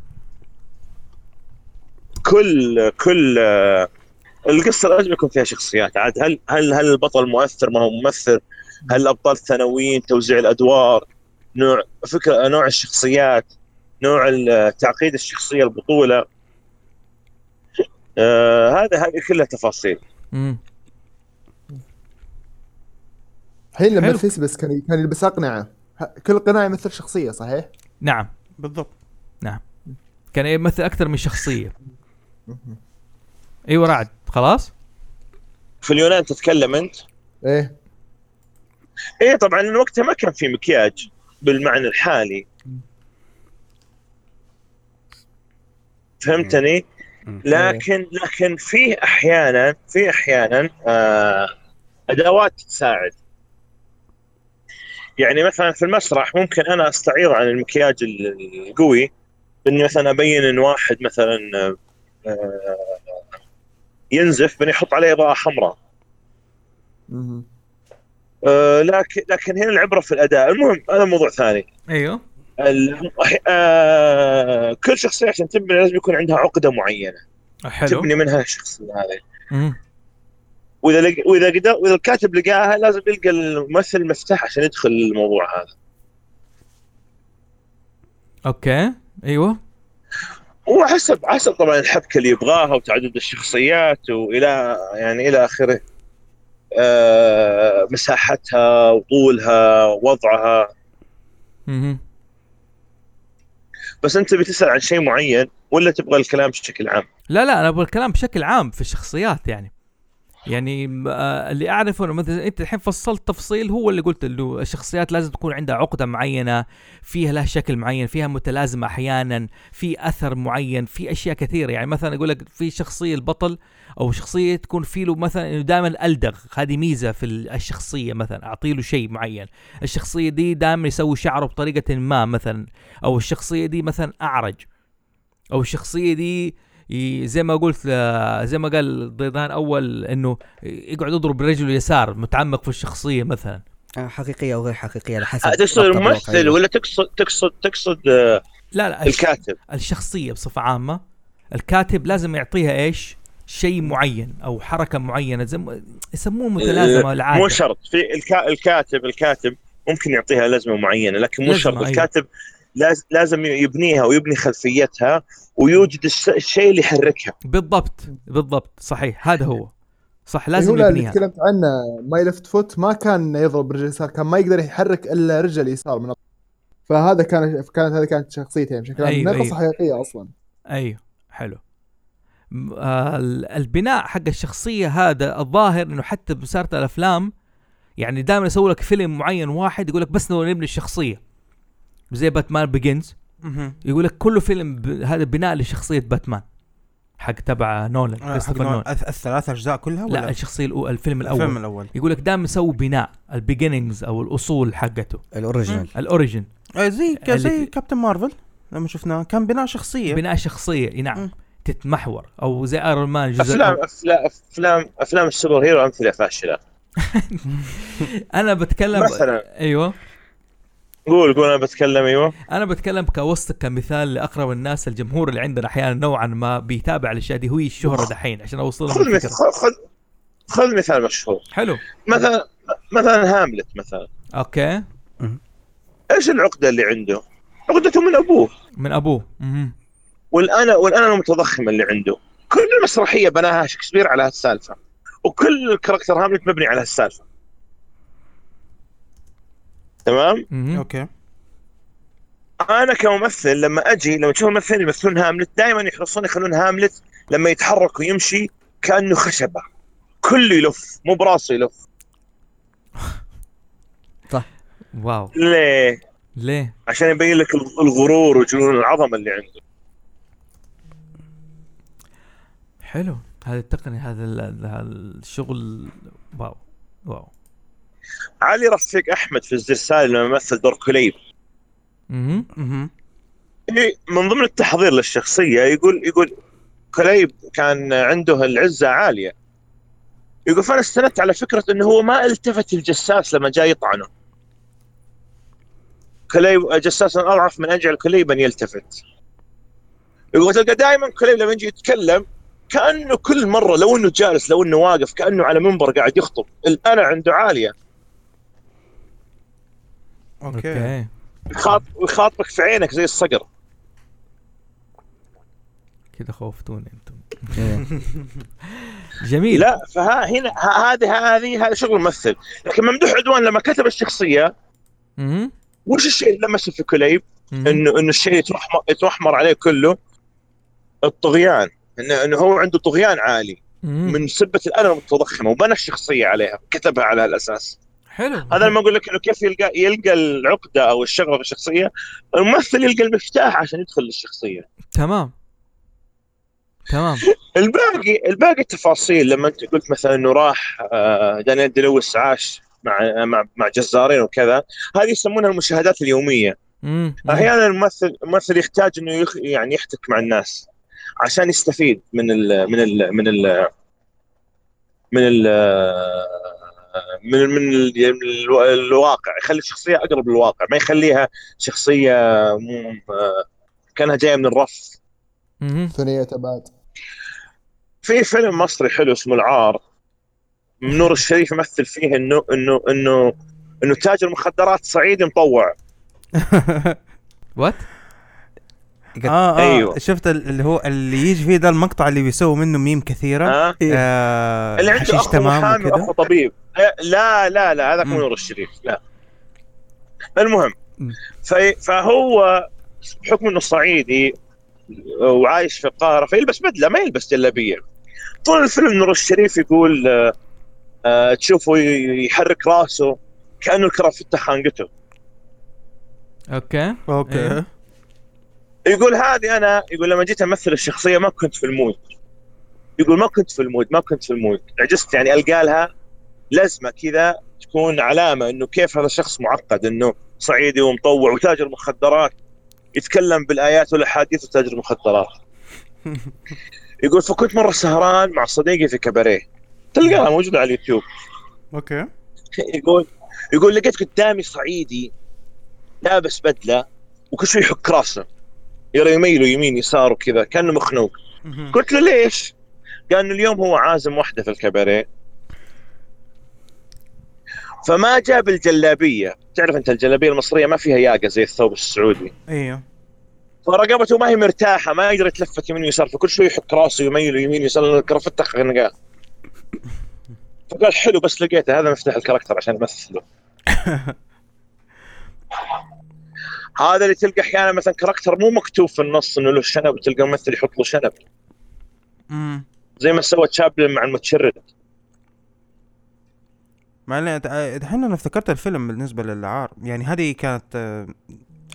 D: كل كل القصة لازم يكون فيها شخصيات عاد هل هل هل البطل مؤثر ما هو ممثل؟ هل الابطال ثانويين توزيع الأدوار؟ نوع فكرة نوع الشخصيات نوع تعقيد الشخصية البطولة. آه هذا هذه كلها تفاصيل.
B: امم
E: الحين لما. الفيس بس كان كان يلبس أقنعه. كل قناع يمثل شخصية صحيح؟
B: نعم.
C: بالضبط.
B: كان يمثل أكثر من شخصية. أيوه رعد. خلاص؟
D: في اليونان تتكلم أنت؟
E: إيه.
D: إيه طبعا وقتها ما كان في مكياج. بالمعنى الحالي. فهمتني؟ لكن لكن في أحيانا في أحيانا آه أدوات تساعد. يعني مثلا في المسرح ممكن أنا أستعير عن المكياج ال- القوي. إني مثلا أبين إن واحد مثلا آه، آه، ينزف بني أحط عليه إضاءة حمراء. آه، لكن لكن هنا العبرة في الأداء. المهم هذا موضوع ثاني. أيوه. آه، كل شخصية عشان تبني لازم يكون عندها عقدة معينة.
B: حلو.
D: تبني منها الشخصية هذه. وإذا لق... وإذا قدر وإذا الكاتب لقاها لازم يلقى الممثل مفتاح عشان يدخل الموضوع هذا.
B: أوكي. أيوه.
D: وحسب حسب طبعا الحبكة اللي يبغاها وتعدد الشخصيات والى يعني إلى آخره. مساحتها وطولها وضعها. بس أنت بتسال عن شيء معين ولا تبغى الكلام بشكل عام؟
B: لا لا أنا أبغى الكلام بشكل عام في الشخصيات يعني يعني آه، اللي أعرفه إنه مثلا أنت الحين فصلت تفصيل هو اللي قلت إنه الشخصيات لازم تكون عندها عقدة معينة فيها لها شكل معين فيها متلازمة أحيانا في أثر معين في أشياء كثيرة. يعني مثلا يقول لك في شخصية البطل أو شخصية تكون في له مثلا إنه دائما ألدغ هذه ميزة في ال- الشخصية مثلا اعطي له شيء معين. الشخصية دي دائما يسوي شعره بطريقة ما مثلا أو الشخصية دي مثلا أعرج. أو الشخصية دي زي ما قلت آه، زي ما قال ضيضان أول إنه يقعد يضرب برجله اليسار متعمق في الشخصية مثلا
A: آه، حقيقية أو غير حقيقية على حسب
D: تقصد. الممثل ولا تقصد تقصد تقصد آه،
B: لا لا
D: الكاتب
B: الشخصية بصفة عامة الكاتب لازم يعطيها إيش شيء معين أو حركة معينة زي يسموه متلازمة العادة
D: مو شرط في الكا... الكاتب الكاتب ممكن يعطيها لازمه معينة لكن مو شرط
B: أيوة.
D: الكاتب. لازم يبنيها ويبني خلفيتها ويوجد. الشيء اللي يحركها.
B: بالضبط بالضبط صحيح. هذا هو. صح
E: لازم
B: لازم
E: اللي
B: يبنيها.
E: تكلمت عنه My Left Foot ما كان يضرب برجل اليسار كان ما يقدر يحرك إلا رجل اليسار من فهذا كان كانت هذه كانت شخصيته بشكل عام.
B: أيوة
E: قصه
B: أيوة.
E: حقيقيه أصلا.
B: أيوه حلو. آه، ال- البناء حق الشخصية هذا الظاهر إنه حتى بسارة الأفلام يعني دائما يسوي لك فيلم معين واحد يقول لك بس نبغى نبني الشخصية. زي Batman
C: Begins.
B: يقول لك كله فيلم ب... هذا بناء لشخصية باتمان. حق تبع نولان
C: آه،
B: كريستوفر نولان
C: الثلاث أجزاء كلها ولا؟
B: لا الشخصية الأو... الفيلم الأول.
C: الفيلم الأول.
B: يقول لك دائما يسوي بناء ال beginnings أو الأصول
A: حقته.
B: ال
C: original. ال origin
B: آه،
C: زي
B: زي
C: Captain Marvel لما شفناه كان بناء شخصية.
B: بناء شخصية نعم.
C: مم.
B: تتمحور. أو زي Iron Man
D: افلام
B: الأول.
D: افلام افلام أفلام ال superhero أمثلة فاشلة. <laughs>
B: أنا بتكلم
D: مثلا.
B: أيوه.
D: قول قول أنا بتكلم أيوه.
B: أنا بتكلم كوسط كمثال لأقرب الناس الجمهور اللي عندنا أحيانا نوعا ما بيتابع الاشياء دي هو الشهرة دحين عشان اوصل لهم
D: خذ مثال خذ خذ مثال مشهور.
B: حلو.
D: مثلا مثلا هاملت مثلا.
B: okay.
D: إيش العقدة اللي عنده؟ عقدته من أبوه.
B: من أبوه. مهم.
D: والأنا والأنا المتضخمه اللي عنده. كل المسرحية بناها شكسبير على هالسالفه وكل ال character هاملت مبني على هالسالفه تمام.
C: okay.
D: أنا كممثل لما أجي لما تشوف الممثلين يمثلون هاملت دائما يحرصون يخلون هاملت لما يتحرك ويمشي كأنه خشبة. كله يلف مو براسه يلف. <laughs>
B: wow.
D: ليه؟
B: ليه؟
D: عشان يبين لك الغرور وجنون العظمة اللي عنده.
B: حلو. هذه التقنية هذا ال- هذا الشغل wow. wow.
D: علي رفيق أحمد في الزير سالم لما مثل دور كليب
B: مهم.
C: مهم.
D: إيه، من ضمن التحضير للشخصية يقول يقول كليب كان عنده العزة عالية يقول فأنا استندت على فكرة إنه هو ما التفت الجساس لما جاي يطعنه كليب جساس اضعف من اجعل كليبا يلتفت يقول تلقى دائما كليب لما يجي يتكلم كأنه كل مرة لو إنه جالس لو إنه واقف كأنه على منبر قاعد يخطب الانا عنده عالية
C: okay.
B: okay.
D: يخاط ويخاطبك في عينك زي الصقر.
B: كذا خوفتوني أنتم.
A: إيه. <laughs>
B: جميل.
D: لا فها هنا ه- هذه هذه هذا شغل ممثل. لكن ممدوح عدوان لما كتب
B: الشخصية.
D: وش الشيء اللي لمسه في كليب. انه إنه الشيء يترحمر يترحمر عليه كله الطغيان. انه إنه هو عنده طغيان عالي. من سبة الانا المتضخمه وبنى الشخصية عليها كتبها على هالأساس.
B: حلو.
D: هذا لما أقول لك إنه كيف يلقى يلقى العقدة أو الشغله في الشخصية. الممثل يلقى المفتاح عشان يدخل للشخصية.
B: تمام. تمام. <laughs>
D: الباقي الباقي التفاصيل لما أنت قلت مثلا إنه راح آه، دانيال دي لويس عاش مع مع مع جزارين وكذا هذه يسمونها المشاهدات اليومية.
B: مم.
D: أحيانا الممثل الممثل يحتاج إنه يخ يعني يحتك مع الناس عشان يستفيد من ال من ال من ال من ال من من ال- من الو- الواقع. يخلي الشخصية أقرب للواقع ما يخليها شخصية مو آه، كأنها جاية من الرف.
E: ثنية ابعاد
D: في فيلم مصري حلو اسمه العار. نور الشريف يمثل فيه إنه إنه إنه إنه تاجر مخدرات صعيدي مطوع. <laughs>
B: وات
C: آه آه
D: أيوه.
C: شفت ال- اللي هو اللي يجي فيه ده المقطع اللي بيسووا منه ميم كثيرة.
D: ها
C: آه
D: اللي عنده أخو
C: تمام وكذا
D: طبيب. آه، لا لا لا هذاك مو. نور الشريف لا. المهم فهو بحكم إنه صعيدي وعايش في القاهرة فيلبس بدلة ما يلبس جلابية. طول الفيلم نور الشريف يقول آه، آه، تشوفه يحرك راسه كأنه الكرافته خانقته
B: okay.
C: okay.
B: إيه.
D: يقول هذه أنا يقول لما جيت أمثل الشخصية ما كنت في ال mood. يقول ما كنت في ال mood ما كنت في ال mood. عجزت يعني ألقى لها لازمة كذا تكون علامة إنه كيف هذا الشخص معقد إنه صعيدي ومطوع وتاجر مخدرات يتكلم بالآيات والأحاديث وتاجر مخدرات. <laughs> يقول فكنت مرة سهران مع صديقي في كباريه تلقاها موجودة على اليوتيوب.
C: okay.
D: يقول يقول لقيت قدامي صعيدي لابس بدلة وكل شوي يحك راسه. يميله يمين يسار وكذا كأنه مخنوق. قلت له ليش؟ قال إنه اليوم هو عازم واحدة في الكباريه فما جاب الجلابية. تعرف أنت الجلابية المصرية ما فيها ياقة زي الثوب السعودي.
C: أيوه
D: فرقبته ما هي مرتاحة ما يقدر يتلفت يمين ويسار فكل شوي يحك راسه يميله يمين يسار الكرافته خنقاه فقال حلو بس لقيته هذا مفتاح الكاركتر عشان امثله <laughs> هذا اللي تلقى أحيانا مثلا كاركتر مو مكتوب في النص إنه له شنب تلقى ممثل يحط له شنب.
C: مم.
D: زي ما سوى تشابلن مع المتشرد.
C: مع دحين أنا افتكرت الفيلم بالنسبة للعار. يعني هذه كانت آه،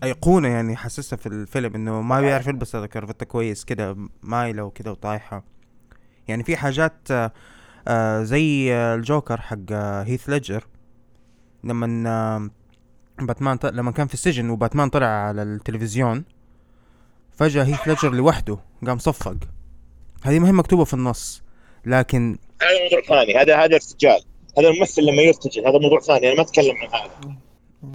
C: أيقونة يعني حسسها في الفيلم إنه ما بيعرف يلبس هذا كرافته كويس كده مايلة وكده وطايحة. يعني في حاجات آه، آه، زي الجوكر حق هيث ليدجر. لما باتمان ط... لما كان في السجن وباتمان طلع على التلفزيون فجأة هيث ليدجر لوحده قام صفق. هذه ما هي مكتوبة في النص لكن
D: هذا موضوع ثاني. هذا هذا ارتجال. هذا الممثل لما يرتجل هذا موضوع ثاني. أنا ما أتكلم عن هذا.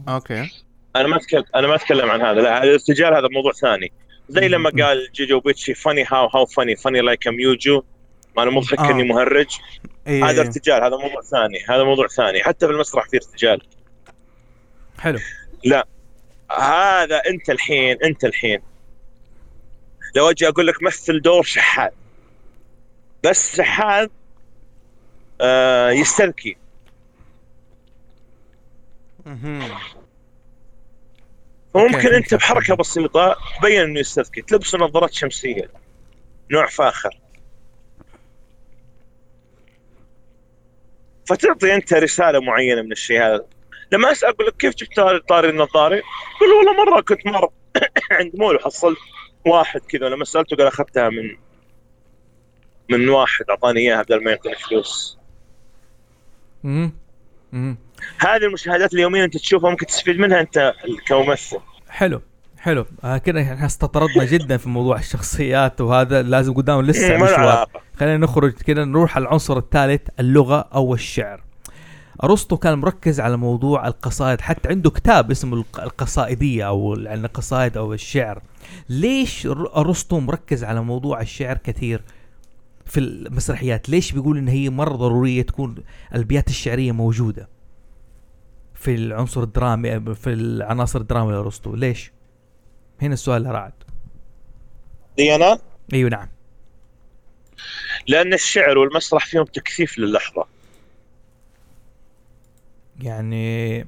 C: okay.
D: أنا ما اتكلم أنا ما أتكلم عن هذا. لا هذا الارتجال هذا موضوع ثاني. زي لما قال جو بيتشي funny how how funny funny like I'm يوجو أنا مضحك
C: آه.
D: اني مهرج.
C: إيه
D: هذا ارتجال هذا موضوع ثاني. هذا موضوع ثاني. حتى في المسرح في ارتجال.
B: حلو.
D: هذا انت الحين انت الحين. لو أجي أقول لك مثل دور شحات. بس شحات آه يستذكي. فممكن انت. بحركة بسيطة تبين إنه يستذكي. تلبسه نظارات شمسية. نوع فاخر. فتعطي انت رسالة معينة من الشيء هذا. لما أسأل أقول لك كيف جبت طاري- النظاري؟ يقول والله مرة كنت مر <coughs> عند مول وحصلت واحد كذا لما سألته قال أخذتها من من واحد أعطاني إياها بدل ما يعطيني فلوس
B: مم. مم.
D: هذه المشاهدات اليومية أنت تشوفها ممكن تستفيد منها أنت كممثل
B: حلو حلو آه كده إحنا استطردنا جدا في موضوع الشخصيات وهذا لازم قدام لسه
D: له
B: مشوار خلينا نخرج كده نروح على العنصر الثالث اللغة أو الشعر أرسطو كان مركز على موضوع القصائد حتى عنده كتاب اسمه الق- القصائدية أو ال- يعني القصائد أو الشعر. ليش أرسطو مركز على موضوع الشعر كثير في المسرحيات؟ ليش بيقول إن هي مرة ضرورية تكون الأبيات الشعرية موجودة في العنصر الدرامي في العناصر الدرامية لأرسطو؟ ليش؟ هنا السؤال اللي رعد.
D: أنا
B: أيوة نعم.
D: لأن الشعر والمسرح فيهم تكثيف للحظة.
B: يعني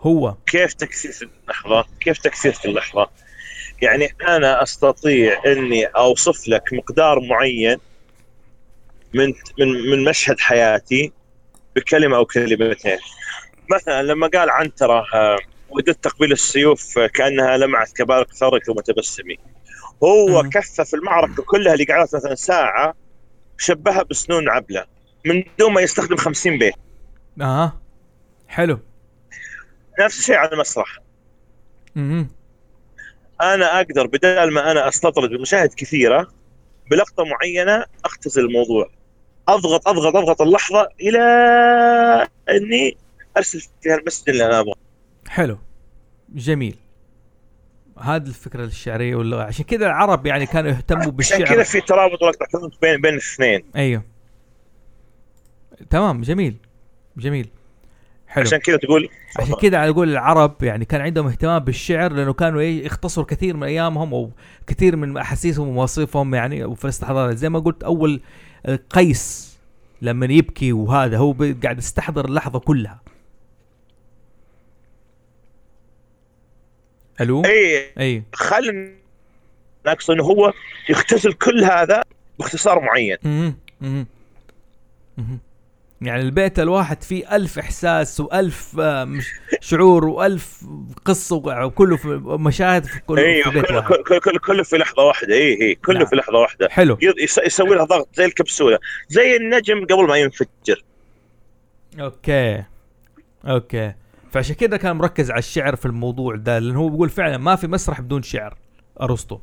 B: هو
D: كيف تكثيف اللحظه؟ كيف تكثيف اللحظه؟ يعني أنا أستطيع إني أوصف لك مقدار معين من من من مشهد حياتي بكلمة أو كلمتين. مثلا لما قال عنتره آه، وددت تقبيل السيوف كأنها لمعت كبارق ثرك وتبسمي. هو. كفف المعركة كلها اللي قعدت مثلا ساعة شبهها بسنون عبلة من دون ما يستخدم 50 بيت.
B: أها. حلو.
D: نفس الشيء على المسرح.
B: أها
D: أنا أقدر بدل ما أنا أستطرد بمشاهد كثيرة بلقطة معينة اختزل الموضوع. أضغط أضغط أضغط اللحظة إلى أني أرسل فيها المسج اللي أنا أبغاه.
B: حلو. جميل. هذه الفكرة الشعرية واللغة عشان كذا العرب يعني كانوا يهتموا
D: عشان
B: بالشعر.
D: كذا في ترابط بين بين الاثنين
B: أيوه. تمام جميل. جميل. حلو.
D: عشان كذا تقول
B: عشان كذا أقول العرب يعني كان عندهم اهتمام بالشعر لأنه كانوا إيه يختصروا كثير من أيامهم أو كثير من أحاسيسهم ومواصفهم يعني في الاستحضار. زي ما قلت أول آه، قيس لما يبكي وهذا هو قاعد يستحضر اللحظة كلها. ألو؟
D: إي.
B: إي.
D: خلينا اقصد إنه هو يختزل كل هذا باختصار معين.
B: يعني البيت الواحد فيه ألف إحساس وألف آه، شعور وألف قصة وكله في مشاهد في كل
D: أيوه
B: في بيت
D: كله
B: واحد.
D: كله, كله, كله في لحظة واحدة. اي اي كله
B: نعم.
D: في لحظة واحدة.
B: حلو.
D: يسوي لها ضغط زي الكبسولة زي النجم قبل ما ينفجر.
B: أوكي. أوكي. فعشان كده كان مركز على الشعر في الموضوع ده لأنه هو بيقول فعلا ما في مسرح بدون شعر أرسطو.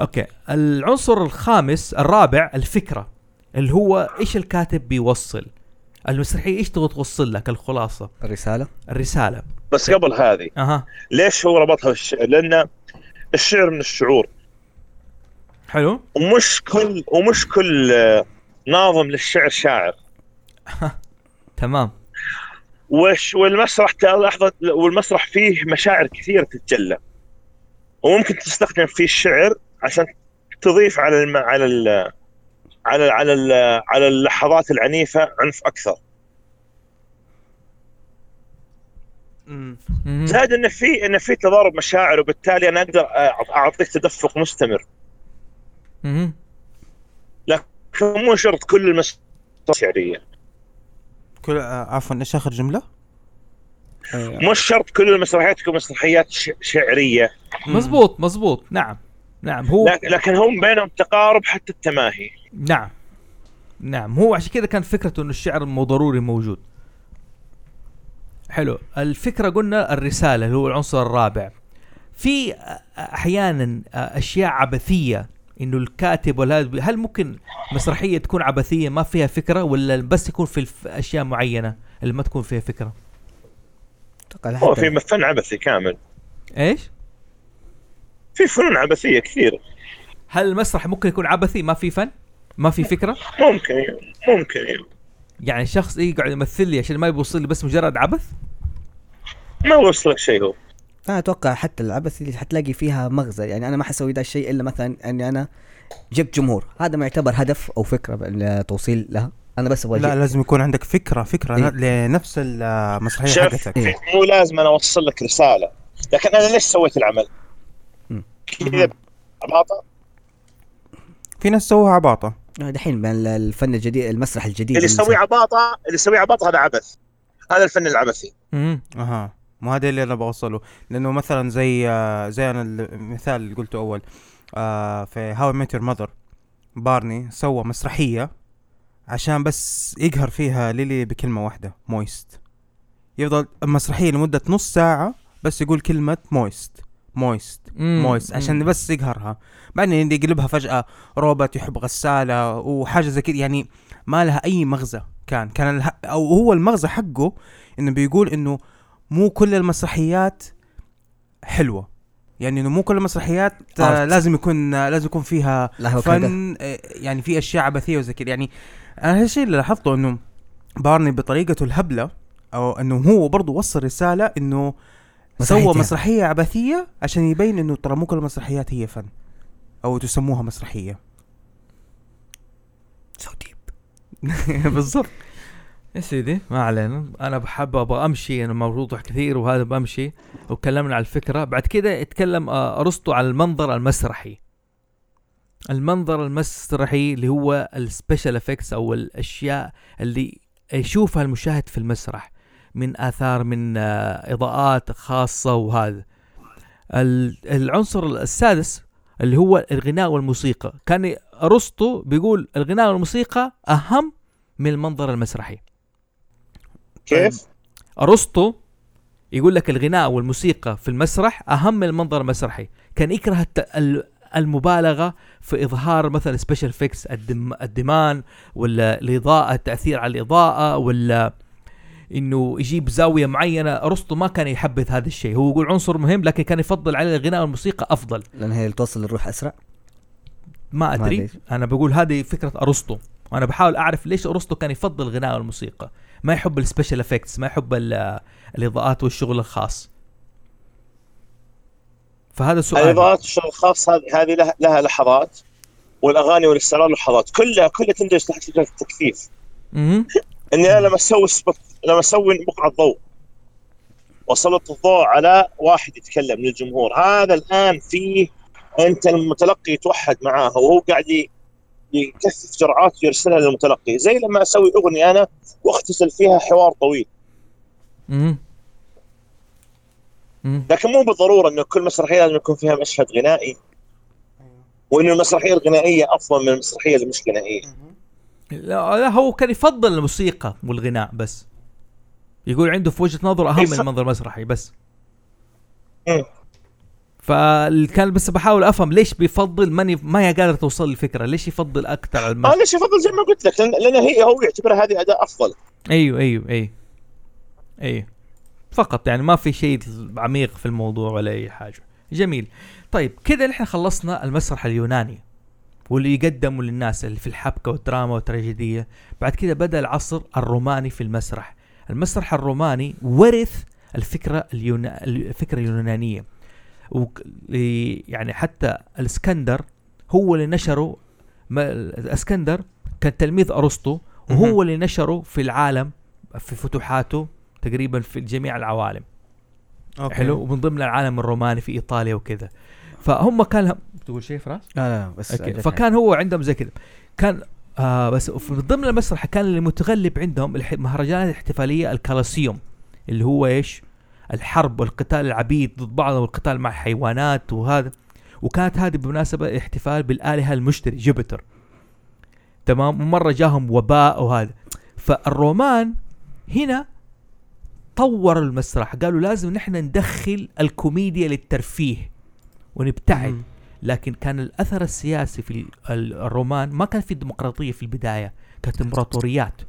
B: okay. العنصر الخامس الرابع الفكرة اللي هو إيش الكاتب بيوصل. المسرحيه إيش تبغى توصل لك الخلاصة؟
A: الرسالة؟
B: الرسالة.
D: بس قبل هذه
B: أها.
D: ليش هو ربطها بالشعر؟ لأن الشعر من الشعور.
B: حلو.
D: ومش كل ومش كل آه، ناظم للشعر شاعر.
B: تمام.
D: وش والمسرح لحظة والمسرح فيه مشاعر كثيرة تتجلى. وممكن تستخدم فيه الشعر عشان تضيف على الم... على ال... على على ال... على اللحظات العنيفة عنف
B: أكثر.
D: زائد إن في إن في تضارب مشاعر وبالتالي أنا أقدر أعطيك تدفق مستمر.
B: مهم.
D: مو شرط كل المسرح شعريه
C: كل عفوا إيش آخر جملة؟
D: مش شرط كل المسرحيات تكون مسرحيات ش... شعرية.
B: مزبوط مزبوط. نعم نعم هو
D: لكن لكن هم بينهم تقارب حتى التماهي.
B: نعم. نعم. هو عشان كذا كان فكرته إنه الشعر مو ضروري موجود. حلو. الفكرة قلنا الرسالة اللي هو العنصر الرابع. في أحيانا أشياء عبثية إنه الكاتب ولا هل ممكن مسرحية تكون عبثية ما فيها فكرة ولا بس يكون في أشياء معينة اللي ما تكون فيها
A: فكرة؟
D: هو في فن عبثي كامل.
B: إيش؟
D: في فنون عبثية كثير.
B: هل المسرح ممكن يكون عبثي؟ ما في فن؟ ما في فكرة؟
D: ممكن ممكن.
B: يعني شخص يقعد يمثل لي عشان ما يوصل لي بس مجرد عبث؟
D: ما وصلك شيء هو.
A: أنا أتوقع حتى العبث اللي حتلاقي فيها مغزى يعني أنا ما حسوي ده الشيء إلا مثلا إني أنا جبت جمهور. هذا ما يعتبر هدف أو فكرة بالتوصيل لها أنا بس أبغى
C: لا. لازم يكون عندك فكرة فكرة
A: إيه.
C: لنفس
D: المسرحية
C: حقتك.
A: إيه.
D: مو لازم أنا أوصل لك رسالة. لكن أنا ليش سويت العمل؟ كذا عباطة؟
C: في ناس سووها عباطة.
A: دحين بين الفن الجديد المسرح الجديد
D: اللي يسوي عباطة اللي يسوي عباطة هذا عبث. هذا الفن العبثي.
B: امم
C: أها. مو هذا اللي أنا بوصله. لأنه مثلا زي آه، زي أنا المثال اللي قلته أول آه، في هاو ميت يور ماذر بارني سوى مسرحية عشان بس يقهر فيها ليلي بكلمة واحدة moist يفضل المسرحية لمدة نص ساعة بس يقول كلمة moist moist moist عشان بس يقهرها. بعدين يقلبها فجأة روبوت يحب غسالة وحاجة زي كذا يعني ما لها أي مغزى. كان كان اله... أو هو المغزى حقه إنه بيقول إنه مو كل المسرحيات حلوة. يعني إنه مو كل المسرحيات آه. لازم يكون آه لازم يكون فيها فن آه، يعني في أشياء عبثية وزي كذا. يعني أنا هالشيء اللي لاحظته إنه بارني بطريقته الهبلة أو إنه هو برضه وصل رسالة إنه سوى. مسرحية عبثية عشان يبين إنه ترى مو كل المسرحيات هي فن أو تسموها مسرحية.
A: so deep <laughs>
B: بالضبط. يا سيدي ما علينا. أنا بحب أبغى أمشي أنا موضوع كثير وهذا بمشي. وتكلمنا على الفكرة. بعد كده يتكلم آه، أرسطو على المنظر المسرحي. المنظر المسرحي اللي هو ال special effects أو الأشياء اللي يشوفها المشاهد في المسرح. من آثار من آه، إضاءات خاصة وهذا. ال- العنصر السادس اللي هو الغناء والموسيقى. كان أرسطو بيقول الغناء والموسيقى أهم من المنظر المسرحي.
D: كيف؟
B: أرسطو يقول لك الغناء والموسيقى في المسرح أهم من المنظر المسرحي. كان يكره المبالغة في إظهار مثلا special effects الدم... الدمان ولا الإضاءة التأثير على الإضاءة ولا إنه يجيب زاوية معينة. أرسطو ما كان يحبذ هذا الشيء. هو يقول عنصر مهم لكن كان يفضل على الغناء والموسيقى أفضل.
A: لأن هي اللي توصل الروح أسرع؟
B: ما
A: ما
B: أدري.
A: أدري.
B: أنا بقول هذه فكرة أرسطو. وأنا بحاول أعرف ليش أرسطو كان يفضل الغناء والموسيقى. ما يحب ال special effects ما يحب ال- الإضاءات والشغل الخاص. فهذا سؤال
D: الإضاءات الشغل الخاص هذه هذه لها, لها لحظات والأغاني والاستعراض لحظات. كلها كلها تندرج تحت فكرة التكثيف. إني أنا لما أسوي spot لما أسوي بقعه ضوء وسلط الضوء على واحد يتكلم للجمهور. هذا الآن فيه أنت المتلقي يتوحد معاه. وهو قاعد يكثف جرعات ويرسلها للمتلقي. زي لما أسوي أغنية أنا واختزل فيها حوار طويل.
B: مهم.
D: لكن مو بالضرورة إنه كل مسرحيه لازم يكون فيها مشهد غنائي. وإنه المسرحية الغنائية أفضل من المسرحية اللي مش غنائية.
B: لا لا، هو كان يفضل الموسيقى والغناء بس. يقول عنده في وجهة نظره أهم من
D: يف-
B: المنظر المسرحي بس.
D: مم.
B: فكان بس بحاول أفهم ليش بيفضل ماني ما هي قادر توصل الفكرة ليش يفضل أكثر على المسرح
D: أنا ليش افضل زي ما قلت لك لأن هي هو يعتبرها هذه اداء أفضل.
B: أيوه أيوه أيوه. أيوه. فقط يعني ما في شيء عميق في الموضوع ولا أي حاجة. جميل. طيب كده نحن خلصنا المسرح اليوناني واللي يقدموا للناس اللي في الحبكة والدراما والتراجيدية. بعد كده بدأ العصر الروماني في المسرح. المسرح الروماني ورث الفكرة اليونا... الفكرة اليونانية. يعني حتى الإسكندر هو اللي نشره ما... الإسكندر كان تلميذ أرسطو وهو. اللي نشره في العالم في فتوحاته تقريبا في جميع العوالم
C: okay.
B: حلو ومن ضمن العالم الروماني في إيطاليا وكذا فهم كان هم... تقول شيء فراس؟
A: لا لا بس okay.
B: فكان هو عندهم زي كذا كان آه بس من ضمن المسرح كان اللي متغلب عندهم المهرجانات الاحتفاليه الكولوسيوم اللي هو إيش؟ الحرب والقتال العبيد ضد بعض والقتال مع حيوانات وهذا. وكانت هذه بمناسبة احتفال بالآلهة المشتري جوبيتر. تمام؟ ومرة جاهم وباء وهذا. فالرومان هنا طوروا المسرح قالوا لازم نحن ندخل الكوميديا للترفيه ونبتعد. لكن كان الأثر السياسي في ال- ال- الرومان ما كان في ديمقراطية في البداية كانت امبراطوريات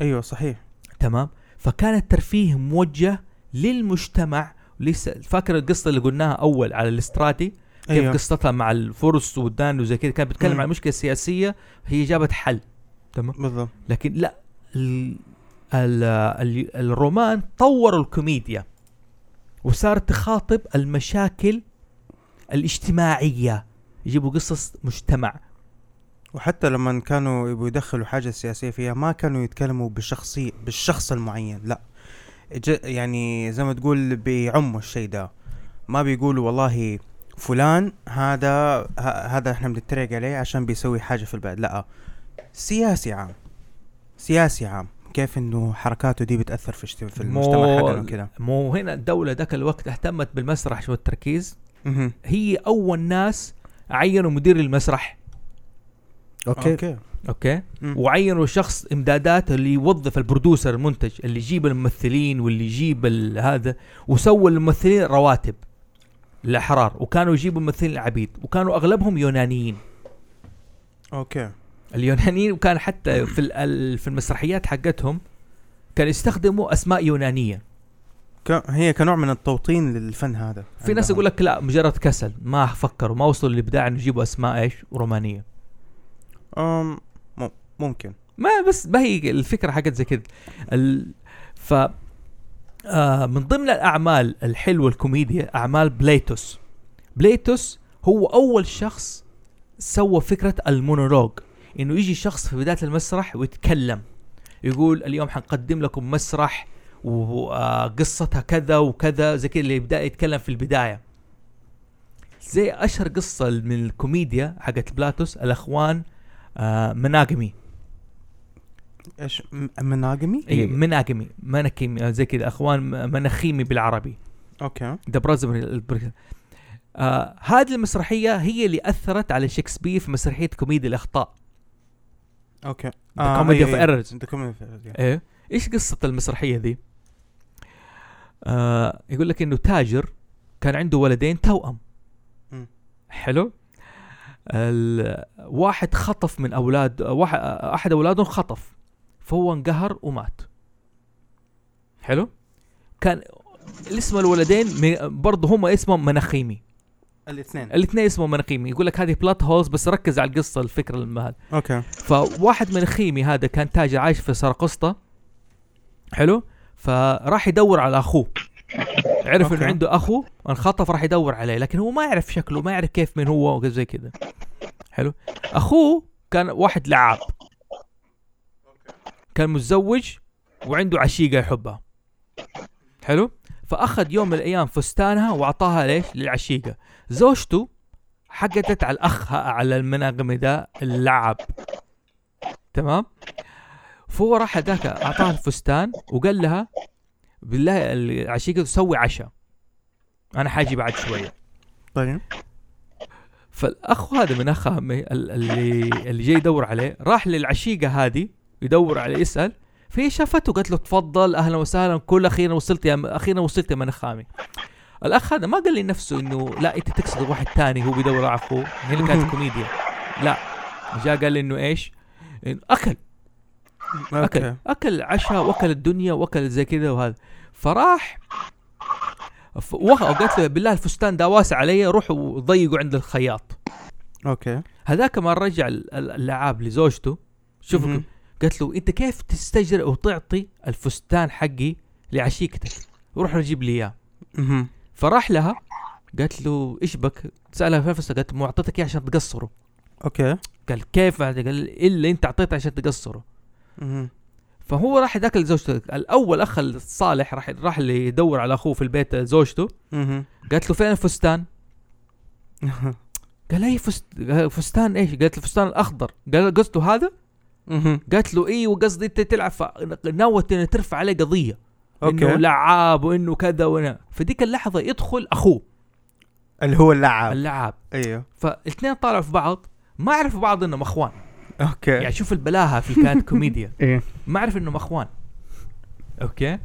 C: أيوه صحيح.
B: تمام؟ فكان الترفيه موجه للمجتمع لسه فاكر القصة اللي قلناها أول على الاستراتي؟ كيف
C: أيوه.
B: قصتها مع الفرس والدان وزي كذا؟ كانت بتتكلم. عن مشكلة سياسية هي جابت حل. تمام؟
C: بالضبط.
B: لكن لا ال ال ال الرومان طوروا الكوميديا وصارت تخاطب المشاكل الاجتماعية. يجيبوا قصص مجتمع.
C: وحتى لما كانوا يبغوا يدخلوا حاجة سياسية فيها ما كانوا يتكلموا بشخصية بالشخص المعين لا. يعني زي ما تقول بيعموا الشيء ده. ما بيقولوا والله فلان هذا هذا إحنا بنتريق عليه عشان بيسوي حاجة في البلد لا. سياسي عام. سياسي عام. كيف إنه حركاته دي بتأثر في في المجتمع حقنا وكذا
B: مو هنا الدولة ذاك الوقت اهتمت بالمسرح والتركيز؟
C: مهم.
B: هي أول ناس عينوا مدير المسرح.
A: okay,
C: okay.
B: okay.
C: مم.
B: وعينوا شخص إمدادات اللي يوظف ال producer المنتج اللي يجيب الممثلين واللي يجيب ال- هذا وسووا للممثلين رواتب الاحرار وكانوا يجيبوا ممثلين العبيد وكانوا أغلبهم يونانيين.
C: Okay.
B: اليونانيين وكان حتى في في المسرحيات حقتهم كان يستخدموا أسماء يونانية.
C: ك- هي كنوع من التوطين للفن هذا.
B: في ناس يقول لك لا مجرد كسل ما فكروا ما وصلوا للإبداع إنه يجيبوا أسماء إيش؟ رومانية.
C: أم ممكن.
B: ما بس ما هي الفكرة حقت زي كذا. ال... ف آه من ضمن الأعمال الحلوة الكوميديا أعمال بليتوس. بليتوس هو أول شخص سوى فكرة المونولوج إنه يجي شخص في بداية المسرح ويتكلم. يقول اليوم حنقدم لكم مسرح وقصتها كذا وكذا زي كذا اللي يبدأ يتكلم في البداية. زي أشهر قصة من الكوميديا حقت بلاتوس الأخوان آه مناجمي
C: إيش؟ مناجمي
A: إي.
B: مناجمي مناكيمي زي كذا أخوان مناخيمي بالعربي.
C: Okay.
B: The Brother آه هذه المسرحية هي اللي أثرت على شكسبير في مسرحية كوميديا الأخطاء.
C: Okay.
B: The Comedy of Errors.
C: The Comedy of Errors
B: إيه؟ إيش قصة المسرحية ذي؟ آه يقول لك إنه تاجر كان عنده ولدين توأم. حلو. واحد خطف من أولاد واحد أحد اولاده خطف فهو انقهر ومات. حلو. كان اسم الولدين برضه هم اسمهم مناخيمي.
C: الاثنين.
B: الاثنين اسمهم مناخيمي. يقول لك هذه plot holes بس ركز على القصة الفكرة المهم
C: okay.
B: فواحد مناخيمي هذا كان تاجر عايش في سرقسطة. حلو. فراح يدور على أخوه. عرف
C: إنه.
B: عنده أخو انخطف راح يدور عليه لكن هو ما يعرف شكله ما يعرف كيف من هو وزي كذا. حلو. أخوه كان واحد لعاب. كان متزوج وعنده عشيقة يحبها. حلو. فأخذ يوم من الأيام فستانها وأعطاها ليش؟ للعشيقة. زوجته حقدت على الأخ على المناغمي ده اللعب. تمام؟ فهو راح هذاك أعطاها الفستان وقال لها بالله العشيقة تسوي عشاء أنا حاجي بعد شوية.
C: طيب.
B: فالأخ هذا من أخ ال- اللي اللي جاي يدور عليه راح للعشيقة هذه يدور عليه يسأل فهي شافته؟ قالت له تفضل أهلا وسهلا كل أخيرا وصلت يا أخيرا وصلت يا منخامي الأخ هذا ما قال لنفسه إنه لا أنت تقصد واحد تاني هو بيدور على اخوه هنا كانت كوميديا. لا جاء قال لي إنه إيش؟ إنه أكل.
C: أكل
B: أكل عشاء وأكل الدنيا وأكل زي كذا وهذا. فراح وقالت له بالله الفستان ده واسع علي روح وضيقوا عند الخياط.
C: Okay.
B: هذاك ما رجع ال- ال- اللعاب لزوجته. شوف. قالت له أنت كيف تستجرئ وتعطي الفستان حقي لعشيقتك؟ روح جيب لي
C: إياه.
B: فراح لها قالت له إيش بك؟ سألها فين الفستان قالت له معطيتك إياه عشان تقصره.
C: Okay.
B: قال كيف؟ قال إلا أنت أعطيته عشان تقصره. فهو راح ذاك لزوجته الأول أخ الصالح راح راح اللي يدور على أخوه في البيت زوجته. قالت له فين الفستان؟ <laughs> قال أي فست... فستان إيش؟ قالت له الفستان الأخضر. قال قصده هذا. قالت له إيه وقصدي أنت تلعب ف... نوت انها ترفع عليه قضية.
C: Okay.
B: انه لعاب وإنه كذا وأنا فديك اللحظة يدخل أخوه.
C: اللي هو اللعاب.
B: اللعاب.
C: أيوه.
B: فالاثنين طالعوا في بعض. ما عرفوا بعض إنهم أخوان.
C: Okay.
B: يعني شوف البلاهة في كانت <laughs> كوميديا
A: إيه.
B: ما عرف إنهم أخوان. Okay.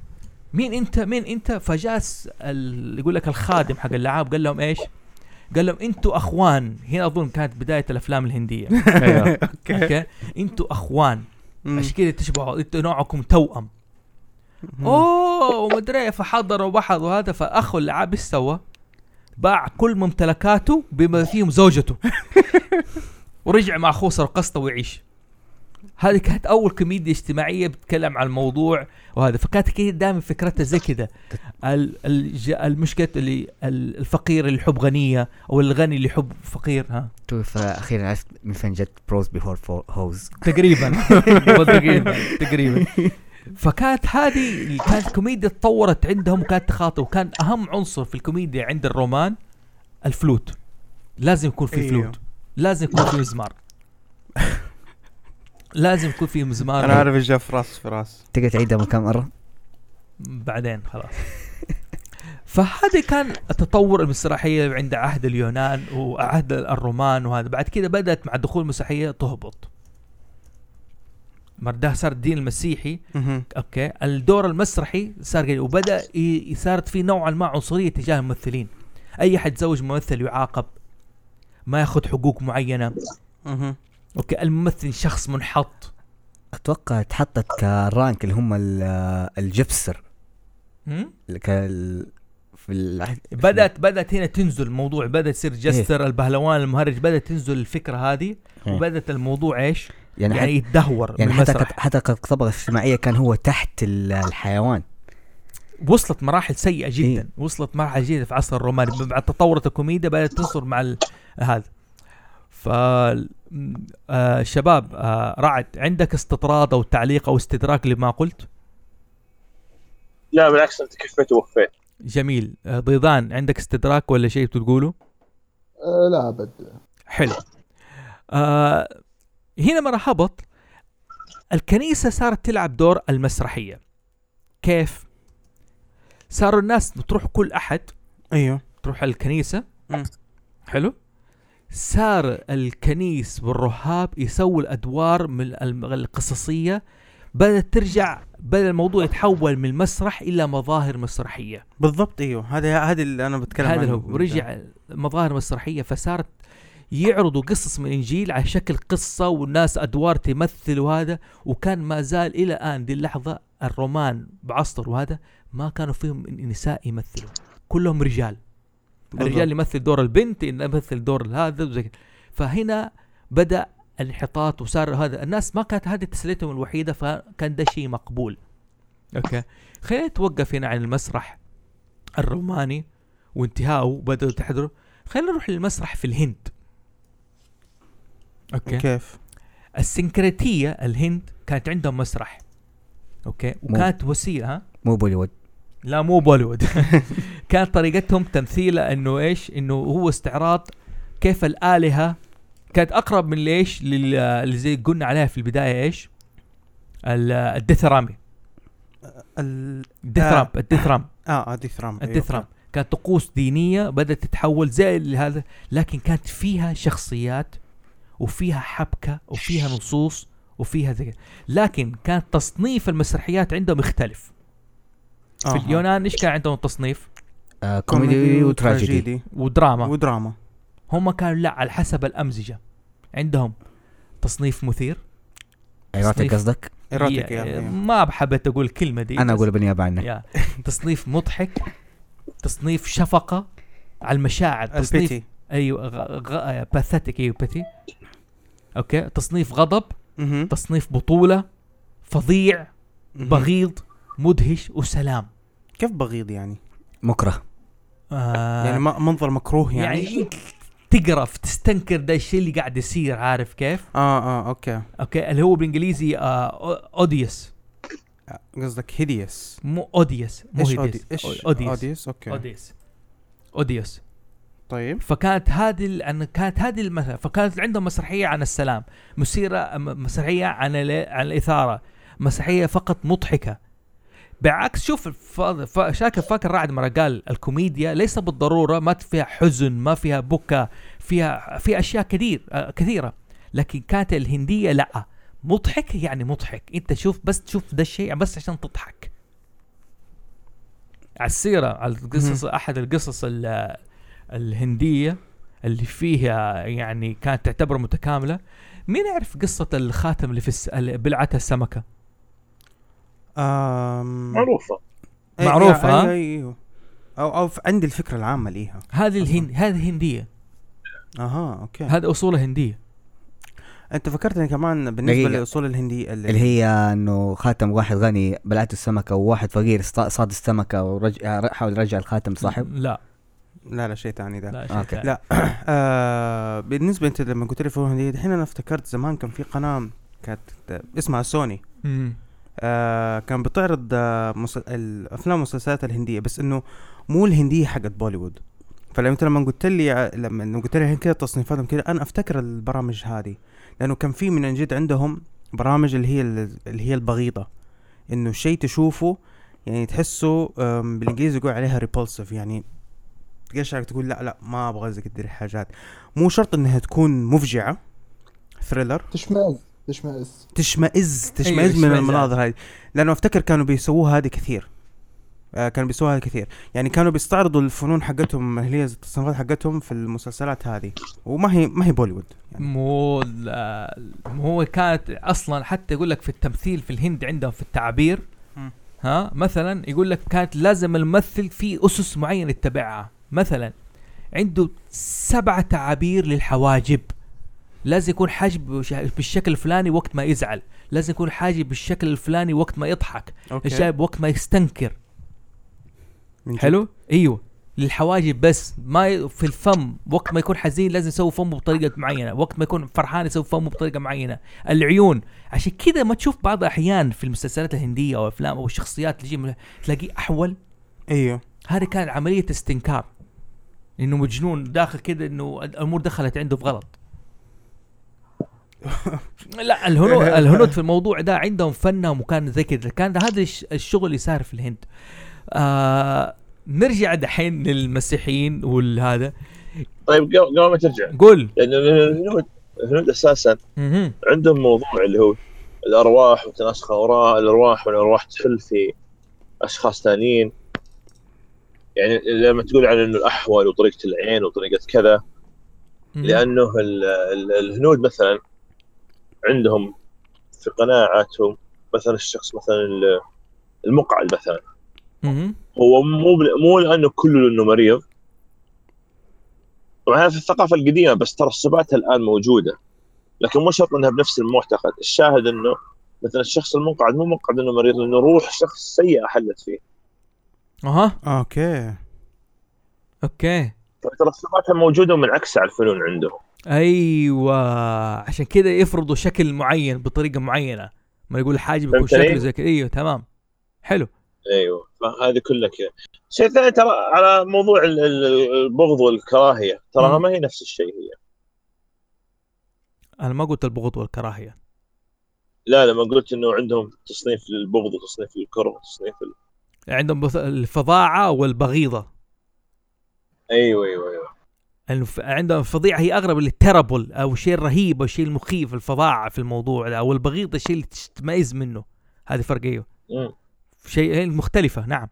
B: مين انت مين أنت فجا ال... يقول لك الخادم حق اللعاب؟ قال لهم إيش؟ قال لهم أنتوا أخوان. هنا أظن كانت بداية الأفلام
A: الهندية. <laughs>
B: أيوه. Okay. أنتوا
C: أخوان.
B: عشان كذا تشبهوا؟ أنتوا نوعكم توأم. أوه ومدري إيه، فحضروا وبحض وهذا فأخو اللعاب إيش سوى؟ باع كل ممتلكاته بما فيهم زوجته. <laughs> ورجع مع أخوه سرقسطة ويعيش. هذه كانت أول كوميديا اجتماعية بتتكلم عن الموضوع وهذا. فكانت كده دائما فكرتها زي كده ال- الج- المشكلة اللي ال- الفقير اللي يحب غنية أو الغني اللي يحب فقير ها.
A: شوف أخيرا عرفت من فين جت bros before hoes
B: تقريبا. <laughs> <laughs> تقريبا تقريبا. فكانت هذه كانت كوميديا تطورت عندهم وكانت تخاطب. وكان أهم عنصر في الكوميديا عند الرومان الفلوت. لازم يكون في
C: أيوه.
B: فلوت. لازم يكون في مزمار. لازم يكون في مزمار.
C: أنا عارف إيش جا في راس في رأس.
A: تقدر تعيدها من كم مرة؟
B: بعدين خلاص. فهذا كان التطور المسرحية عند عهد اليونان وعهد الرومان وهذا. بعد كده بدأت مع دخول المسيحيه تهبط. مرده صار الدين المسيحي. أوكي. الدور المسرحي صار قليل وبدأ صارت في نوعا ما عنصرية تجاه الممثلين. أي حد يتزوج ممثل يعاقب. ما ياخذ حقوق معينة.
C: مهم.
B: أوكي الممثل شخص منحط.
A: أتوقع اتحطت كرانك اللي هم ال- الجبسر كال في العهد
B: بدات بدأت هنا تنزل الموضوع بدأت يصير جستر البهلوان المهرج بدأت تنزل الفكرة هذه
A: إيه.
B: وبدأت الموضوع إيش؟
A: يعني,
B: يعني يتدهور
A: يعني حتى حتى كطبقة اجتماعية كان هو تحت ال- الحيوان.
B: وصلت مراحل سيئة جدا.
A: إيه.
B: وصلت مراحل جيدة في عصر الروماني بعد تطورت الكوميديا بدأت تنصر مع ال- هذا. ف آه شباب آه رعد عندك استطراد أو تعليق أو استدراك لما قلت؟
D: لا بالعكس أنت كفيت ووفيت
B: جميل. آه ضيضان عندك استدراك ولا شيء تقوله
E: آه لا أبد.
B: حلو. آه هنا مرة هبط. الكنيسة صارت تلعب دور المسرحية. كيف؟ صاروا الناس تروح كل أحد
C: أيوه.
B: تروح الكنيسة.
C: مم.
B: حلو. صار الكنيس والرهاب يسووا الأدوار من القصصية بدأت ترجع بدأ الموضوع يتحول من المسرح إلى مظاهر مسرحية.
C: بالضبط أيوه. هذا هذا اللي أنا بتكلم
B: هذا
C: عنه.
B: هو. ورجع مظاهر مسرحية فصارت يعرضوا قصص من الانجيل على شكل قصة والناس أدوار تمثل وهذا. وكان ما زال إلى الان دي اللحظة الرومان بعصر وهذا ما كانوا فيهم نساء يمثلوا. كلهم رجال.
C: بالضبط.
B: الرجال يمثل دور البنت يمثل دور هذا وزي كده. فهنا بدأ الانحطاط وصار هذا. الناس ما كانت هذه تسليتهم الوحيدة فكان ده شيء مقبول. أوكي. خلينا نتوقف هنا عن المسرح الروماني وانتهائه بدأوا تحضروا خلينا نروح للمسرح في الهند. Okay.
C: كيف؟
B: السنكريتية الهند كانت عندهم مسرح. Okay. وكانت وسيلة ها؟
A: مو بوليوود.
B: لا مو بوليوود. <laughs> كانت طريقتهم تمثيله إنه إيش؟ إنه هو استعراض كيف الآلهة كانت أقرب من ليش؟ لل- اللي زي قلنا عليها في البداية إيش؟ ال- الدثرامي
C: ال...
B: الدثرام الدثرام
C: آه ادي ثرام أيوة.
B: كانت طقوس دينية بدأت تتحول زي هذا لكن كانت فيها شخصيات وفيها حبكة وفيها نصوص وفيها زي. لكن كان تصنيف المسرحيات عندهم يختلف في
C: آه.
B: اليونان إيش كان عندهم تصنيف؟
A: آه كوميدي وتراجيدي.
C: وتراجيدي.
B: ودراما.
C: ودراما.
B: هم كانوا لا على حسب الأمزجة. عندهم تصنيف مثير. Erotic.
A: قصدك؟
C: Erotic
B: يا-
C: يا
B: ما حبيت أقول الكلمة دي. أنا
A: أقول بالنيابه عنك
B: تصنيف مضحك. تصنيف شفقة على المشاعر. تصنيف أيوه غ... غ... pathetic أيوه pity okay. تصنيف غضب. تصنيف بطولة. فظيع. بغيض. مدهش. وسلام.
C: كيف بغيض يعني؟
A: مكره.
B: آه
C: يعني ما منظر مكروه يعني,
B: يعني تقرف تستنكر ده الشيء اللي قاعد يصير عارف كيف؟
C: آه آه أوكي.
B: أوكي اللي هو بالإنجليزي آه odious
C: قصدك hideous
B: مو odious مو إيش
C: odious okay.
B: Odious odious
C: طيب.
B: فكانت هذه ال- كانت هذه المسرحية فكانت عندهم مسرحية عن السلام. مسيرة مسرحية عن ال- عن الإثارة. مسرحية فقط مضحكة. بعكس شوف شاكر فاكر رعد مرة قال الكوميديا ليس بالضرورة ما فيها حزن ما فيها بكى فيها في أشياء كثير آه، كثيرة. لكن كانت الهندية لا. مضحك؟ يعني مضحك. أنت شوف بس تشوف ده الشيء بس عشان تضحك. على السيرة على القصص أحد القصص ال- الهندية اللي فيها يعني كانت تعتبر متكاملة. مين يعرف قصة الخاتم اللي في الس... بلعتها
C: السمكة؟
D: معروفة
C: إيه،
B: معروفة، ها؟
C: إيه، إيه. أو أو ف- عندي الفكرة العامة ليها
B: هذه الهند هذه هندية
C: أها أوكي
B: هذه أصولها هندية
C: أنت فكرتني كمان بالنسبة
A: دقيقة.
C: لأصول الهندي
A: اللي هي إنه خاتم واحد غني بلعته السمكة وواحد فقير صا- صاد السمكة ورجع حاول يرجع الخاتم لصاحب
B: لا
C: لا لا شيء ثاني ده
B: لا شيء
A: أوكي.
B: ثاني.
C: لا <clears throat> آه بالنسبة أنت لما قلت لي فنون هنديه الحين أنا افتكرت زمان كان في قناة كانت اسمها سوني
B: مم.
C: آه كان بتعرض آه مس... الافلام والمسلسلات الهندية بس إنه مو الهندية حقت بوليوود. فلما انت لما قلت لي ع- لما قلت لي كذا تصنيفاتهم كذا أنا أفتكر البرامج هذه لأنه كان في من جد عندهم برامج اللي هي اللي هي البغيضة. إنه شيء تشوفه يعني تحسه بالإنجليزي يقول عليها ريبولسيف يعني تقشعرك تقول لا لا ما أبغى زي كده الحاجات مو شرط إنها تكون مفجعة ثريلر
E: تشمئز. تشمئز.
C: تشمئز تشمئز
B: أيوة،
C: من المناظر هذه لأنه أفتكر كانوا بيسووها هذه كثير. آه كانوا بيسووها هذه كثير. يعني كانوا بيستعرضوا الفنون حقتهم اللي هي التصنيفات حقتهم في المسلسلات هذه. وما هي ما هي بوليوود. يعني
B: مو هو كانت أصلا حتى يقول لك في التمثيل في الهند عندهم في التعبير. ها مثلا يقول لك كانت لازم الممثل في أسس معينة يتبعها. مثلا عنده سبع تعابير للحواجب. لازم يكون حاجب بالشكل الفلاني وقت ما يزعل. لازم يكون حاجب بالشكل الفلاني وقت ما يضحك. الشايب وقت ما يستنكر. حلو؟ أيوه. للحواجب بس. ما. في الفم وقت ما يكون حزين لازم يسوي فمه بطريقة معينة. وقت ما يكون فرحان يسوي فمه بطريقة معينة. العيون. عشان كذا ما تشوف بعض الأحيان في المسلسلات الهندية أو أفلام أو الشخصيات اللي تجي تلاقيه أحول.
C: أيوه.
B: هذه كانت عملية استنكار. إنه مجنون داخل كذا إنه الأمور دخلت عنده في غلط لا الهنود <laughs> الهنود في الموضوع ده عندهم فنهم وكان زي كذا. كان هذا الش- الشغل اللي صار في الهند. آه نرجع دحين للمسيحيين والهذا.
D: طيب قبل ما ترجع.
B: قول.
D: لأن الهنود الهنود
B: أساسا.
D: عندهم موضوع اللي هو الأرواح وتناسخ الأرواح والارواح تحل في أشخاص ثانيين. يعني لما تقول عن إنه الأحول وطريقة العين وطريقة كذا. لأنه ال- ال- الهنود مثلا عندهم في قناعاتهم مثلا الشخص مثلا ال- المقعد مثلا. هو مو بل- مو لأنه كله انه مريض. طبعا هذا في الثقافة القديمة بس ترى الصفات الآن موجودة. لكن مو شرط إنها بنفس المعتقد. الشاهد إنه مثلا الشخص المقعد مو مقعد إنه مريض لأنه روح شخص سيئه حلت فيه.
B: أها.
C: أوكي.
B: أوكي.
D: ترى الصفات الموجوده ومنعكسه على الفنون عندهم.
B: أيوه. عشان كذا يفرضوا شكل معين بطريقة معينة. ما يقول حاجة بيكون؟ شكله زي كذا أيوه تمام. حلو.
D: أيوه فهذه كلها كذا. شيء ثاني ترى على موضوع ال- ال- البغض والكراهية تراها. ما هي نفس الشيء هي.
B: أنا ما قلت البغض والكراهية.
D: لا لما قلت إنه عندهم تصنيف للبغض وتصنيف للكره وتصنيف ال...
B: عندهم الفظاعة
D: والبغيضة. أيوه أيوه
B: أيوه. عندهم الفظيعه هي أغرب للتربل أو الشيء الرهيب أو الشيء المخيف الفظاعة في الموضوع ده أو البغيض الشيء اللي تتميز منه. هذه فرق
D: أيوه.
B: شيء مختلفة نعم.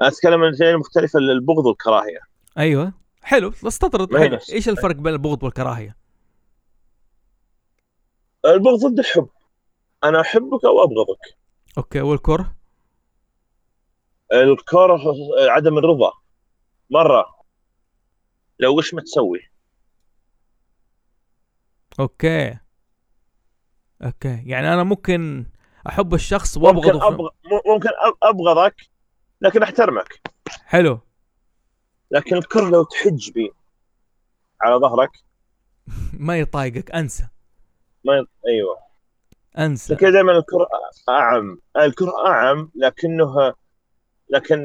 D: أتكلم عن شيء مختلف البغض والكراهية.
B: أيوه. حلو. استطرد حلو. إيش الفرق بين البغض والكراهية؟
D: البغض ضد الحب. أنا أحبك أو أبغضك.
B: أوكي. والكره؟
D: الكره عدم الرضا. مرة. لو وش ما تسوي
B: أوكي. أوكي. يعني أنا ممكن أحب الشخص
D: ممكن
B: وأبغضه في-
D: أبغ... ممكن أبغضك لكن أحترمك.
B: حلو.
D: لكن الكره لو تحج بي على ظهرك. <laughs>
B: ما يطايقك. أنسى.
D: ما ي... أيوه.
B: أنسى.
D: كذا دائما الكره أعم. الكره أعم لكنه لكن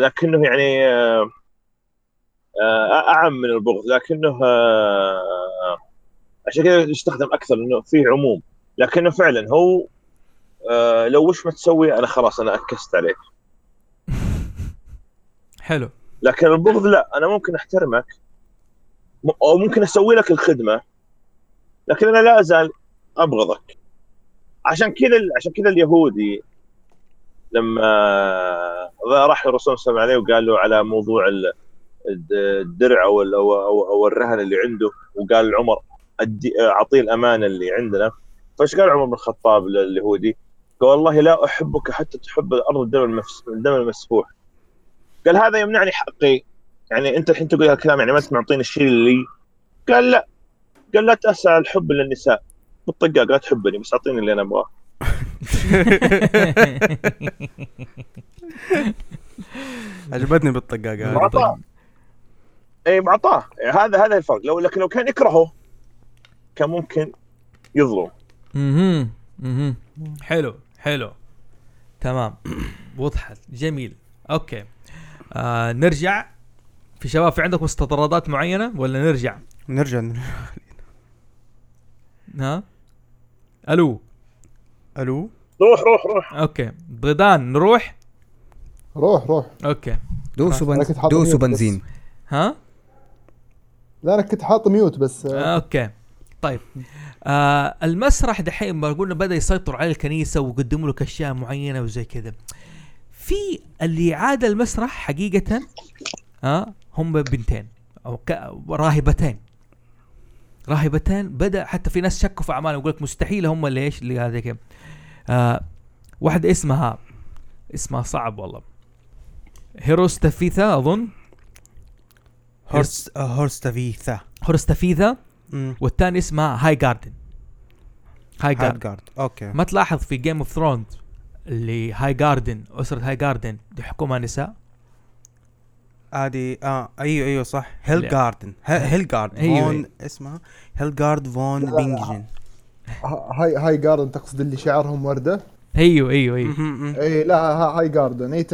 D: لكنه يعني آه، أعم من البغض لكنه آه، عشان كذا يستخدم أكثر إنه فيه عموم. لكنه فعلا هو آه، لو وش ما تسوي أنا خلاص أنا أكست عليك. <laughs>
B: حلو.
D: لكن البغض لا أنا ممكن أحترمك أو ممكن أسوي لك الخدمة لكن أنا لا أزال أبغضك. عشان كذا عشان كذا اليهودي لما راح الرسول صلى الله عليه وقال له على موضوع الدرع أو ال- أو أو, أو الرهن اللي عنده. وقال لعمر أدي أعطيه الامانه اللي عندنا. فايش قال عمر بن الخطاب لليهودي؟ قال والله لا أحبك حتى تحب الأرض الدم الدم المسفوح. قال هذا يمنعني حقي. يعني أنت الحين تقول هالكلام يعني ما انت معطيني الشيء اللي لي قال لا. قال لا تسعى الحب للنساء. بالطقاق لا تحبني بس أعطيني اللي أنا أبغاه. <laughs> <laughs> <laughs>
C: عجبتني بالطقاقه.
D: معطاه اي معطاه. يعني هذا هذا الفرق. لو لكن لو كان يكرهه كان ممكن يظلم.
B: أها أها حلو. حلو. تمام. وضحت جميل. أوكي. آه نرجع. في شباب في عندكم استطرادات معينة ولا نرجع؟
C: نرجع.
B: ها؟ ألو.
C: ألو.
D: روح روح روح.
B: أوكي. ضيدان نروح؟
E: روح روح.
B: أوكي.
A: دوسوا
E: أنا
A: بنز...
E: كنت حاط
A: دوسوا. بنزين.
B: ها؟
E: لا أنا كنت حاط mute بس. آه،
B: أوكي. طيب. آه المسرح دحين ما قلنا بدأ يسيطر على الكنيسة ويقدموا لك أشياء معينة وزي كذا. في اللي عاد المسرح حقيقة آه هم بنتين أو. راهبتين. راهبتين بدأ حتى في ناس شكوا في أعمالهم يقول لك مستحيل هم اللي إيش اللي هذا كذا آه واحدة اسمها اسمها صعب والله. هيروستافيثا أظن.
C: هورس آه، هورستافيثا.
B: والثاني اسمها هاي جاردن. هاي جاردن.
C: أوكي.
B: ما تلاحظ في Game of Thrones اللي هاي جاردن أسرة هاي جاردن يحكمها نساء؟
C: هذه آه أيوه أيوه صح. هيل. جاردن. هيل جارد فون. اسمها هيل جارد فون. بينجن
E: ها- هاي هاي جاردن تقصد اللي شعرهم
B: وردة؟ أيوه
C: أيوه أيوه.
E: اي لا ها- هاي جاردن. اي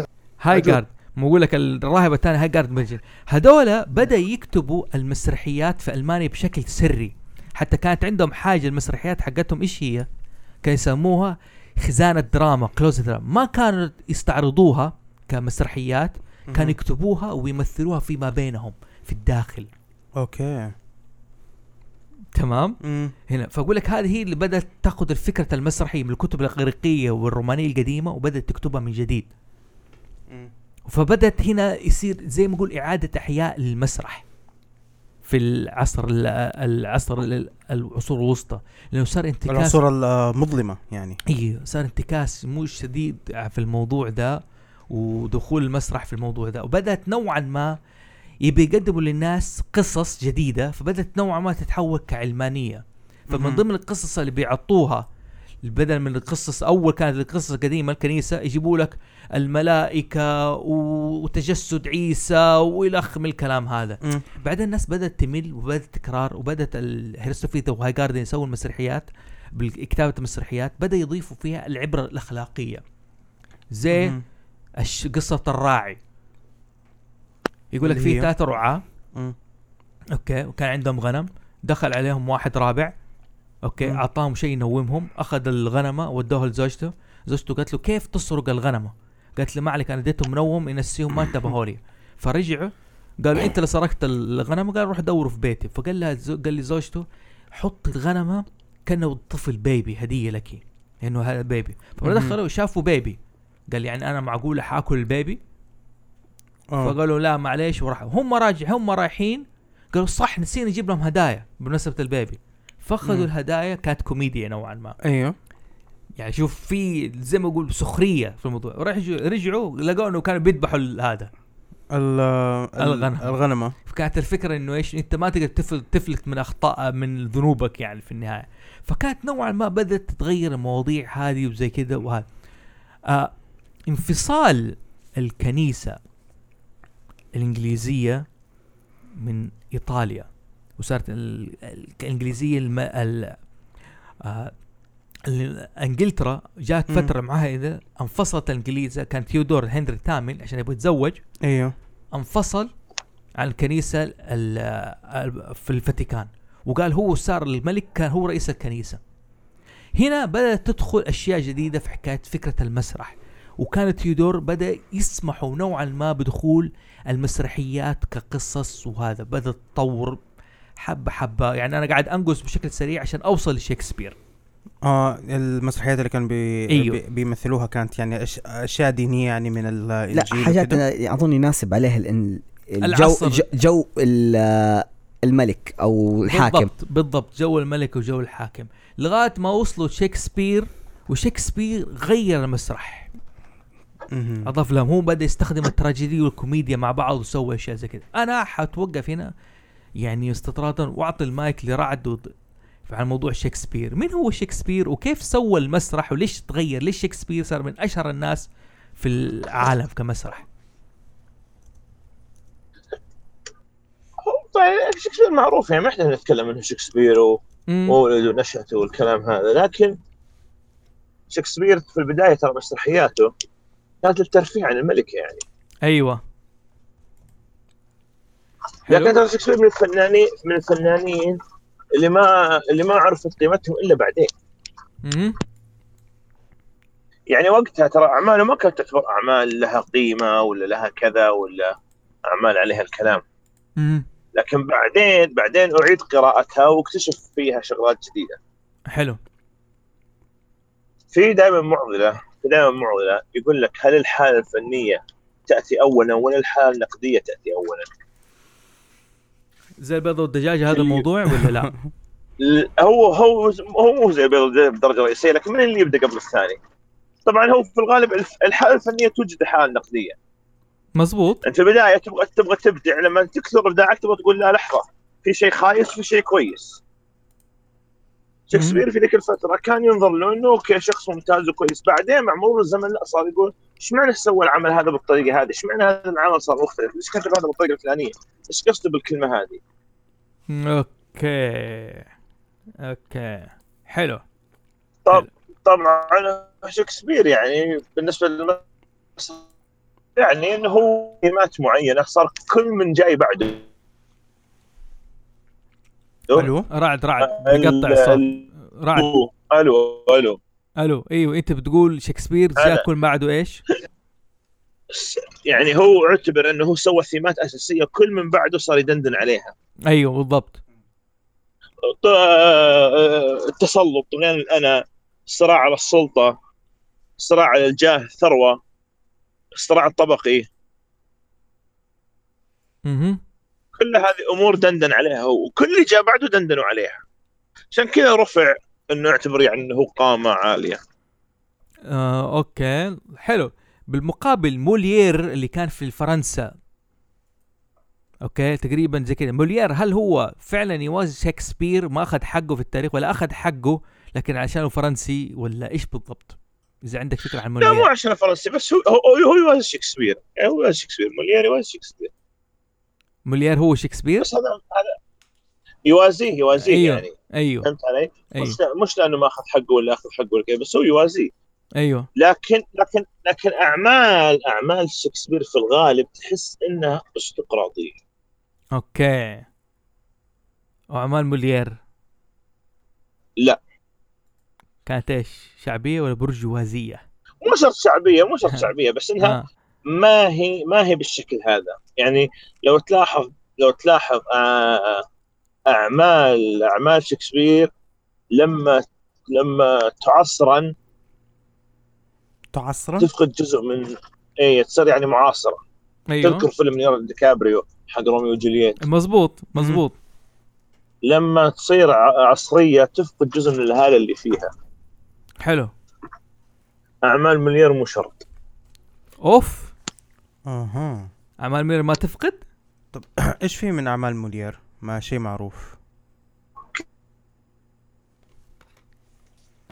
B: هاي. جارد مو أقول لك الراهبه الثانية هاي جارد مجن هذول بدأ يكتبوا المسرحيات في ألمانيا بشكل سري حتى كانت عندهم حاجة المسرحيات حقتهم إيش هي؟ كانوا يسموها خزانة دراما closet drama ما كانوا يستعرضوها كمسرحيات كانوا. يكتبوها ويمثلوها فيما بينهم في الداخل
C: أوكي
B: تمام
C: مم.
B: هنا فأقول لك هذه هي اللي بدأت تأخذ الفكرة المسرحية من الكتب الإغريقية والرومانية القديمة وبدأت تكتبها من جديد
C: مم.
B: فبدأت هنا يصير زي ما نقول إعادة أحياء للمسرح في العصر ال- العصر ال- العصور الوسطى. لأنه صار انتكاس
C: العصور المظلمة يعني.
B: أيوه صار انتكاس مو شديد في الموضوع ده ودخول المسرح في الموضوع ده. وبدأت نوعا ما يبي يقدموا للناس قصص جديدة فبدأت نوعا ما تتحول كعلمانية. فمن. ضمن القصص اللي بيعطوها بدل من القصص أول كانت القصص القديمة الكنيسة يجيبوا لك الملائكة وتجسد عيسى والخ من الكلام هذا.
C: مم.
B: بعدين الناس بدأت تمل وبدأت تكرار وبدأت الهيرستوفيتا وهاي جاردن يسووا المسرحيات بكتابه المسرحيات بدأ يضيفوا فيها العبرة الأخلاقية. زي قصة الراعي. يقول لك في رعاة.
C: مم.
B: أوكي وكان عندهم غنم. دخل عليهم واحد رابع. أوكي
C: مم.
B: أعطاهم شيء ينومهم. أخذ الغنمة ودوها لزوجته. زوجته قالت له كيف تسرق الغنمة؟ قالت له ما عليك أنا اديتهم منوم ينسيهم ما انتبهوا لي. فرجعوا قالوا أنت اللي سرقت الغنمة. قال روح دوروا في بيتي. فقال لها قال لي زوجته حط الغنمة كانه طفل baby هدية لك لأنه هذا
C: baby.
B: فدخلوا شافوا baby. قال يعني أنا معقول حأكل ال baby؟
C: آه.
B: فقالوا لا معليش. وراحوا. هم راجع هم رايحين قالوا صح نسينا نجيب لهم هدايا بمناسبة ال baby.
C: فاخذوا.
B: الهدايا كانت كوميديا نوعا ما.
C: أيوه.
B: يعني شوف في زي ما أقول سخرية في الموضوع. رجعوا رجعوا لقوا إنه كانوا بيذبحوا هذا.
C: ال- ال-
B: الغنم.
C: الغنمه
B: فكانت الفكرة إنه إيش أنت ما تقدر تفل- تفلت من أخطاء من ذنوبك يعني في النهاية. فكانت نوعا ما بدأت تتغير المواضيع هذه وزي كذا وهذا. آه انفصال الكنيسة الإنجليزية من إيطاليا. وصارت ال- ال- الإنجليزية الم... ال... آه ال- انجلترا جات. فترة معها إذا انفصلت الإنجليز. كان تيودور هنري الثامن عشان يبغى يتزوج.
C: أيوه.
B: انفصل عن الكنيسة ال- ال- في الفاتيكان. وقال هو صار الملك كان هو رئيس الكنيسة. هنا بدأت تدخل أشياء جديدة في حكاية فكرة المسرح. وكان تيودور بدأ يسمحوا نوعا ما بدخول المسرحيات كقصص وهذا بدأ تطور حبة حبة يعني أنا قاعد أنقص بشكل سريع عشان أوصل لشكسبير
C: آه المسرحيات اللي كانوا بي...
B: أيوه.
C: بي... بيمثلوها كانت يعني. أشياء دينية يعني من
A: لا
C: الانجيل
A: حاجات
C: وكده.
A: أنا أظن يناسب عليها الجو
B: العصر.
A: جو, جو ال- الملك أو الحاكم
B: بالضبط بالضبط جو الملك وجو الحاكم لغاية ما وصلوا شكسبير وشكسبير غير المسرح. أضاف لهم هو بدأ يستخدم التراجيدي والكوميديا مع بعض وسوى أشياء زي كذا أنا حتوقف هنا يعني استطرادا واعطي المايك لرعد وض- عن موضوع شكسبير. مين هو شكسبير وكيف سوى المسرح وليش تغير؟ ليش شكسبير صار من أشهر الناس في العالم كمسرح؟
D: طيب شكسبير معروف يعني ما إحنا نتكلم إنه شكسبير و-
B: مم.
D: وولده ونشأته والكلام هذا لكن شكسبير في البداية ترى مسرحياته كانت للترفيه عن الملك يعني.
B: أيوه.
D: لكن. ترى شكسبير من الفنانين من الفنانين اللي ما اللي ما عرفت قيمتهم إلا بعدين. يعني وقتها ترى أعماله ما كانت تعتبر أعمال لها قيمة ولا لها كذا ولا أعمال عليها الكلام. لكن بعدين بعدين أعيد قراءتها واكتشف فيها شغلات جديدة
B: حلو
D: في دائما معضله في دائما معضلة يقول لك هل الحالة الفنية تأتي اولا ولا الحالة النقدية تأتي اولا؟
B: زي البيضة والدجاجة هذا الموضوع ولا <laughs> لا؟
D: هو هو هو مو زي البيض والدجاج بدرجة رئيسية لكن من اللي يبدأ قبل الثاني؟ طبعا هو في الغالب الف- الحالة الفنية توجد الحاله النقديه،
B: مزبوط
D: أنت في البداية تبغى تبغى تبدع لما تكثر إبداعك تبغى تقول لا لحظة في شيء خايس في شيء كويس. شكسبير في ذيك الفترة كان ينظر له انه أوكي شخص ممتاز وكويس، بعدين مع مرور الزمن لا صار يقول إيش معنى سوى العمل هذا بالطريقة هذه؟ إيش معنى هذا العمل صار مختلف؟ ليش كتب هذا بالطريقة الفلانية؟ إيش قصده بالكلمة هذه؟
B: أوكي. أوكي. حلو.
D: طب طبعا شكسبير يعني بالنسبة للمس يعني إنه هو كلمات معينة صار كل من جاي بعده.
C: ألو؟
B: رعد رعد. بقطع الصوت.
D: ال-
B: رعد.
D: ألو ألو
B: ألو. أيوه انت بتقول شكسبير
D: أنا.
B: جاء كل بعده إيش؟
D: يعني هو اعتبر انه هو سوى ثيمات أساسية كل من بعده صار يدندن عليها.
B: أيوه بالضبط.
D: ط- آه، التسلط طغيان الانا الصراع على السلطة الصراع على الجاه الثروه الصراع الطبقي
B: أها
D: كل هذه أمور دندن عليها هو وكل اللي جاء بعده دندنوا عليها. عشان كذا رفع إنه يعتبر يعني إنه هو قامة عالية.
B: آه، okay. حلو. بالمقابل موليير اللي كان في فرنسا. okay تقريبا زي كذا. موليير هل هو فعلا يوازي شكسبير؟ ما أخذ حقه في التاريخ ولا أخذ حقه لكن عشانه فرنسي ولا إيش بالضبط؟ إذا عندك فكرة عن
D: لا مو
B: موليير.
D: عشان فرنسي بس هو هو, هو يوازي شكسبير. يعني هو يوازي شكسبير. موليير يوازي شكسبير.
B: موليير هو شكسبير؟
D: بس هذا هذا يوازيه يوازيه
B: أيوه.
D: يعني
B: أيوه
D: فهمت علي؟
B: أيوه
D: مش لأنه ما اخذ حقه ولا آخذ حقه ولا كذا بس هو يوازيه
B: أيوه
D: لكن لكن لكن اعمال أعمال شكسبير في الغالب تحس إنها أرستقراطية
B: okay وأعمال موليير
D: لا.
B: كانت إيش شعبية ولا برجوازيه
D: مو شرط شعبية مو شرط <laughs> شعبية بس إنها
B: آه.
D: ما هي ما هي بالشكل هذا يعني لو تلاحظ لو تلاحظ آه، أعمال أعمال شكسبير لما لما تعصرا
C: تعصرا؟
D: تفقد جزء من اي تصير يعني معاصرة.
B: أيوه.
D: تذكر فيلم ليوناردو دي كابريو حق روميو وجولييت.
B: مزبوط مزبوط.
D: لما تصير ع- عصرية تفقد جزء من الهالة اللي فيها.
B: حلو.
D: أعمال موليير مو شرط.
B: أوف.
C: أها.
B: أعمال موليير ما تفقد؟
C: طب <clears throat> إيش في من أعمال موليير ما شيء معروف.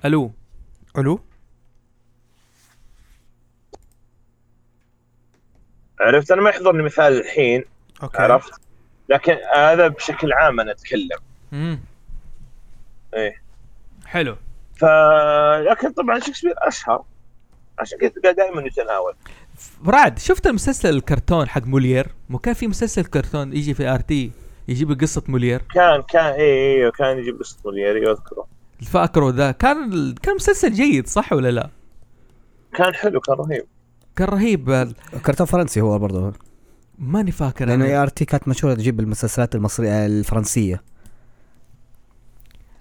B: ألو.
C: ألو؟
D: عرفت أنا ما يحضرني مثال الحين
C: okay.
D: عرفت؟ لكن هذا بشكل عام أنا أتكلم.
B: امم
D: إيه.
B: حلو.
D: ف لكن طبعا شكسبير أشهر. عشان كذا دائما يتناول.
B: رعد شفت المسلسل الكرتون حق موليير؟ مو كان في مسلسل كرتون يجي في ART؟ يجيب قصة موليير.
D: كان كان اي اي كان يجيب قصة موليير أذكره.
B: فاكره ذا. كان كان مسلسل جيد صح ولا لا؟
D: كان حلو كان رهيب.
B: كان رهيب.
A: كرتون فرنسي هو برضه.
B: ماني فاكر
A: لأنه ART كانت مشهورة تجيب المسلسلات المصريه الفرنسية.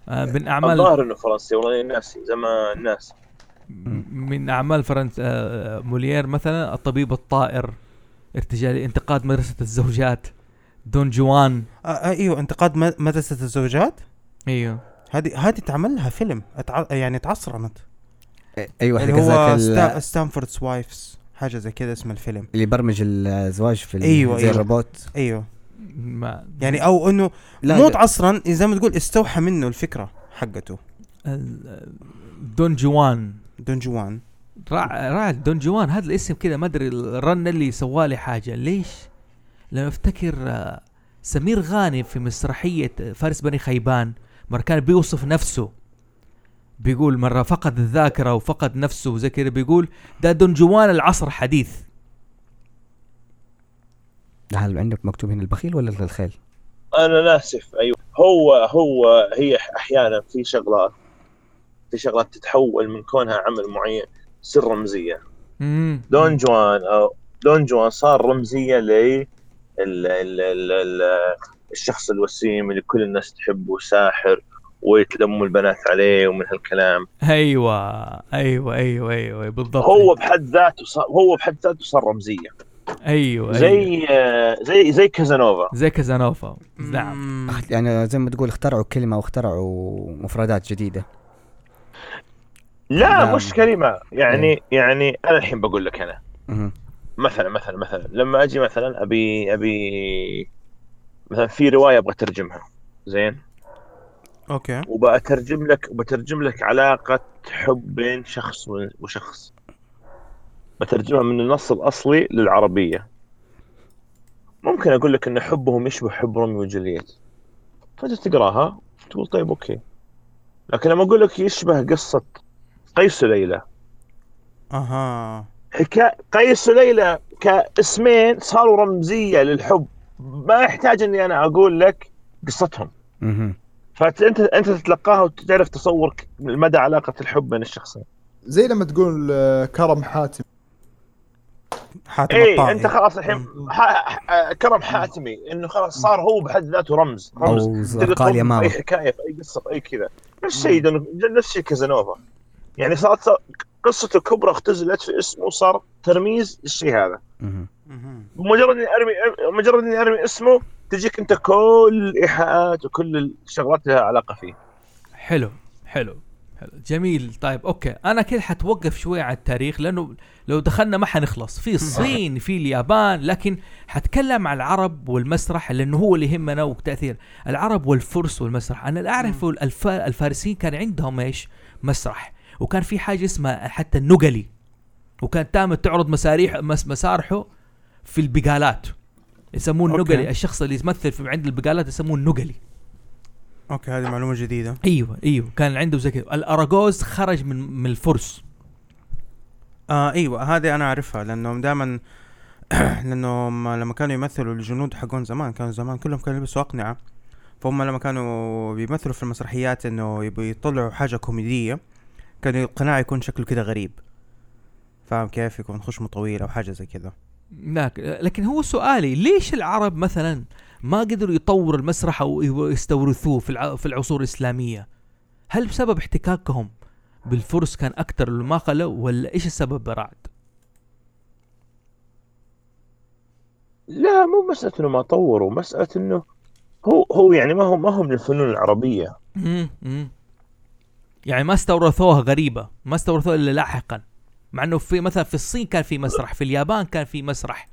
B: آه، من اعمال
D: الظاهر إنه فرنسي والله ناسي زمان ناس
B: من أعمال فرنس آه، موليير مثلا الطبيب الطائر ارتجالي انتقاد مدرسة الزوجات. دون جوان.
C: آه آه إيوه انتقاد م- مدرسة الزوجات؟
B: إيوه.
C: هذه هذه تعمل لها فيلم أتع... يعني تعصرنت
A: أيوه
C: اللي هو Ste... Stepford Wives حاجة زي كذا اسم الفيلم.
A: اللي برمج الزواج في ال-
C: أيوة،
A: زي
C: أيوة.
A: الروبوت.
C: أيوه.
B: ما.
C: يعني أو إنه
A: لا
C: مو
A: ده-
C: عصرا زي ما تقول استوحى منه الفكرة حقته.
B: ال- دون جوان.
C: دون جوان.
B: راع راع دون جوان. هذا الاسم كذا ما أدري الرن اللي سوالي حاجة. ليش؟ لما افتكر آه، سمير غانم في مسرحية فارس بني خيبان مرة كان بيوصف نفسه. بيقول مرة فقد الذاكرة وفقد نفسه وزي كذا بيقول ده دون جوان العصر الحديث
A: هل عندك مكتوب هنا البخيل ولا الخيل؟
D: أنا اسف أيوه. هو هو هي أحيانا في شغلات في شغلات تتحول من كونها عمل معين تصير رمزية.
B: امم
D: دون جوان أو دون جوان صار رمزية ل ال- ال- ال- ال- الشخص الوسيم اللي كل الناس تحبه ساحر ويتلموا البنات عليه ومن هالكلام.
B: أيوه أيوه أيوه أيوه بالضبط.
D: هو بحد ذاته صار هو بحد ذاته صار رمزيه
B: أيوه أيوة.
D: زي آه، زي زي كازانوفا.
B: زي كازانوفا. نعم.
A: يعني زي ما تقول اخترعوا كلمة واخترعوا مفردات جديدة.
D: لا
A: نعم.
D: مش كلمة. يعني يعني أنا الحين بقول لك
A: أنا.
D: مثلا مثلا مثلا لما أجي مثلا أبي أبي مثلا في رواية أبغى أترجمها. زين؟
C: okay.
D: وبترجم لك وبترجم لك علاقة حب بين شخص وشخص. بترجمها من النص الأصلي للعربية. ممكن أقول لك إن حبهم يشبه حب روميو وجولييت. فانت تقراها؟ تقول طيب okay. لكن لما أقول لك يشبه قصة قيس وليلى أها. قيس وليلى كاسمين صاروا رمزية للحب. ما يحتاج إني أنا أقول لك قصتهم. فأنت أنت تتلقاها وتعرف تصور مدى علاقة الحب بين الشخصين.
E: زي لما تقول آه، كرم حاتم.
C: حاتم
D: اي
C: الطائي
D: أنت خلاص الحين ح- ح- كرم حاتمي. إنه خلاص صار هو بحد ذاته رمز. رمز. في
A: يمامة
D: أي حكاية في أي قصة في أي كذا. نفس الشيء نفس الشيء كازانوفا يعني صارت صار- قصته الكبرى اختزلت في اسمه وصار ترميز للشيء هذا. بمجرد إني ارمي مجرد إني أرمي اسمه تجيك أنت كل الايحاءات وكل الشغلات لها علاقة فيه.
B: حلو حلو حلو. جميل. طيب أوكي. أنا كده حتوقف شوي على التاريخ لأنه لو دخلنا ما حنخلص. في <laughs> الصين في اليابان لكن حتكلم عن العرب والمسرح لأنه هو اللي يهمنا وتأثير. العرب والفرس والمسرح. أنا اللي أعرفه الف... الفارسيين كان عندهم إيش؟ مسرح. وكان في حاجة اسمها حتى النقلي وكانت دائما تعرض مساريح مس... مسارحه في البقالات. يسموه. النقلي. الشخص اللي يمثل في عند البقالات يسموه النقلي.
C: أوكي هذه معلومة جديدة.
B: أيوه أيوه. كان عنده زي كذا الاراجوز خرج من من الفرس.
C: آه أيوه هذه أنا أعرفها لانهم دائما <clears throat> لانهم لما كانوا يمثلوا الجنود حقون زمان كانوا زمان كلهم كانوا يلبسوا أقنعة. فهم لما كانوا بيمثلوا في المسرحيات إنه يبوا يطلعوا حاجة كوميدية كان القناع يكون شكله كده غريب. فاهم كيف؟ يكون خشمه طويل أو حاجة زي كذا.
B: لكن لكن هو سؤالي ليش العرب مثلا ما قدروا يطوروا المسرح أو يستورثوه في الع- في العصور الإسلامية؟ هل بسبب احتكاكهم بالفرس كان أكثر ما خلوا ولا إيش السبب برعد
D: لا مو مسألة إنه ما طوروا مسألة إنه هو هو يعني ما هو ما هو من الفنون
B: مم. يعني ما استورثوها غريبة ما استورثوها إلا لاحقا. مع إنه في مثلا في الصين كان في مسرح في اليابان كان في مسرح.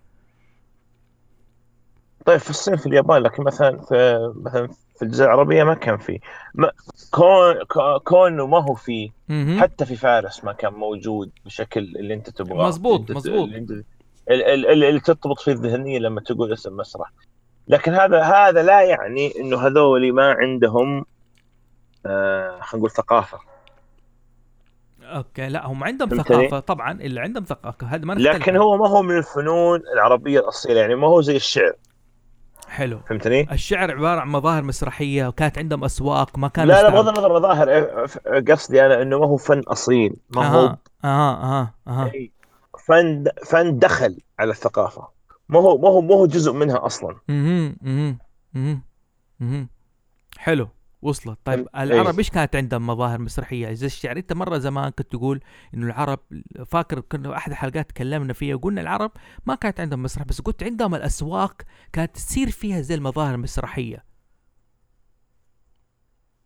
D: طيب في الصين في اليابان لكن مثلا في مثلا في الجزيرة العربية ما كان ما كون كو- كونه ما هو فيه
B: مهم.
D: حتى في فارس ما كان موجود بالشكل اللي أنت تبغاه.
B: مزبوط، مزبوط.
D: اللي, اللي ترتبط فيه الذهنية لما تقول اسم مسرح. لكن هذا هذا لا يعني إنه هذول ما عندهم آه خلينا نقول ثقافة.
B: أوكي لا هم عندهم؟ ثقافة. طبعا اللي عندهم ثقافة هذا ما نختلف.
D: لكن هو ما هو من الفنون العربية الأصيلة يعني ما هو زي الشعر.
B: حلو.
D: فهمتني؟
B: الشعر عبارة عن مظاهر مسرحية وكانت عندهم أسواق ما كان
D: لا لا بغض النظر مظاهر إيه، قصدي أنا إنه ما هو فن أصيل ما هو
B: أها أها أها.
D: أها فن فن دخل على الثقافة. ما هو ما هو ما هو جزء منها أصلا.
B: مهم، مهم، مهم. حلو. وصلت. طيب
D: إيه.
B: العرب إيش كانت عندهم مظاهر مسرحية؟ زي الشعر؟ أنت مرة زمان كنت تقول إنه العرب فاكر كنا أحد الحلقات تكلمنا فيها وقلنا العرب ما كانت عندهم مسرح بس قلت عندهم الأسواق كانت تصير فيها زي المظاهر المسرحية.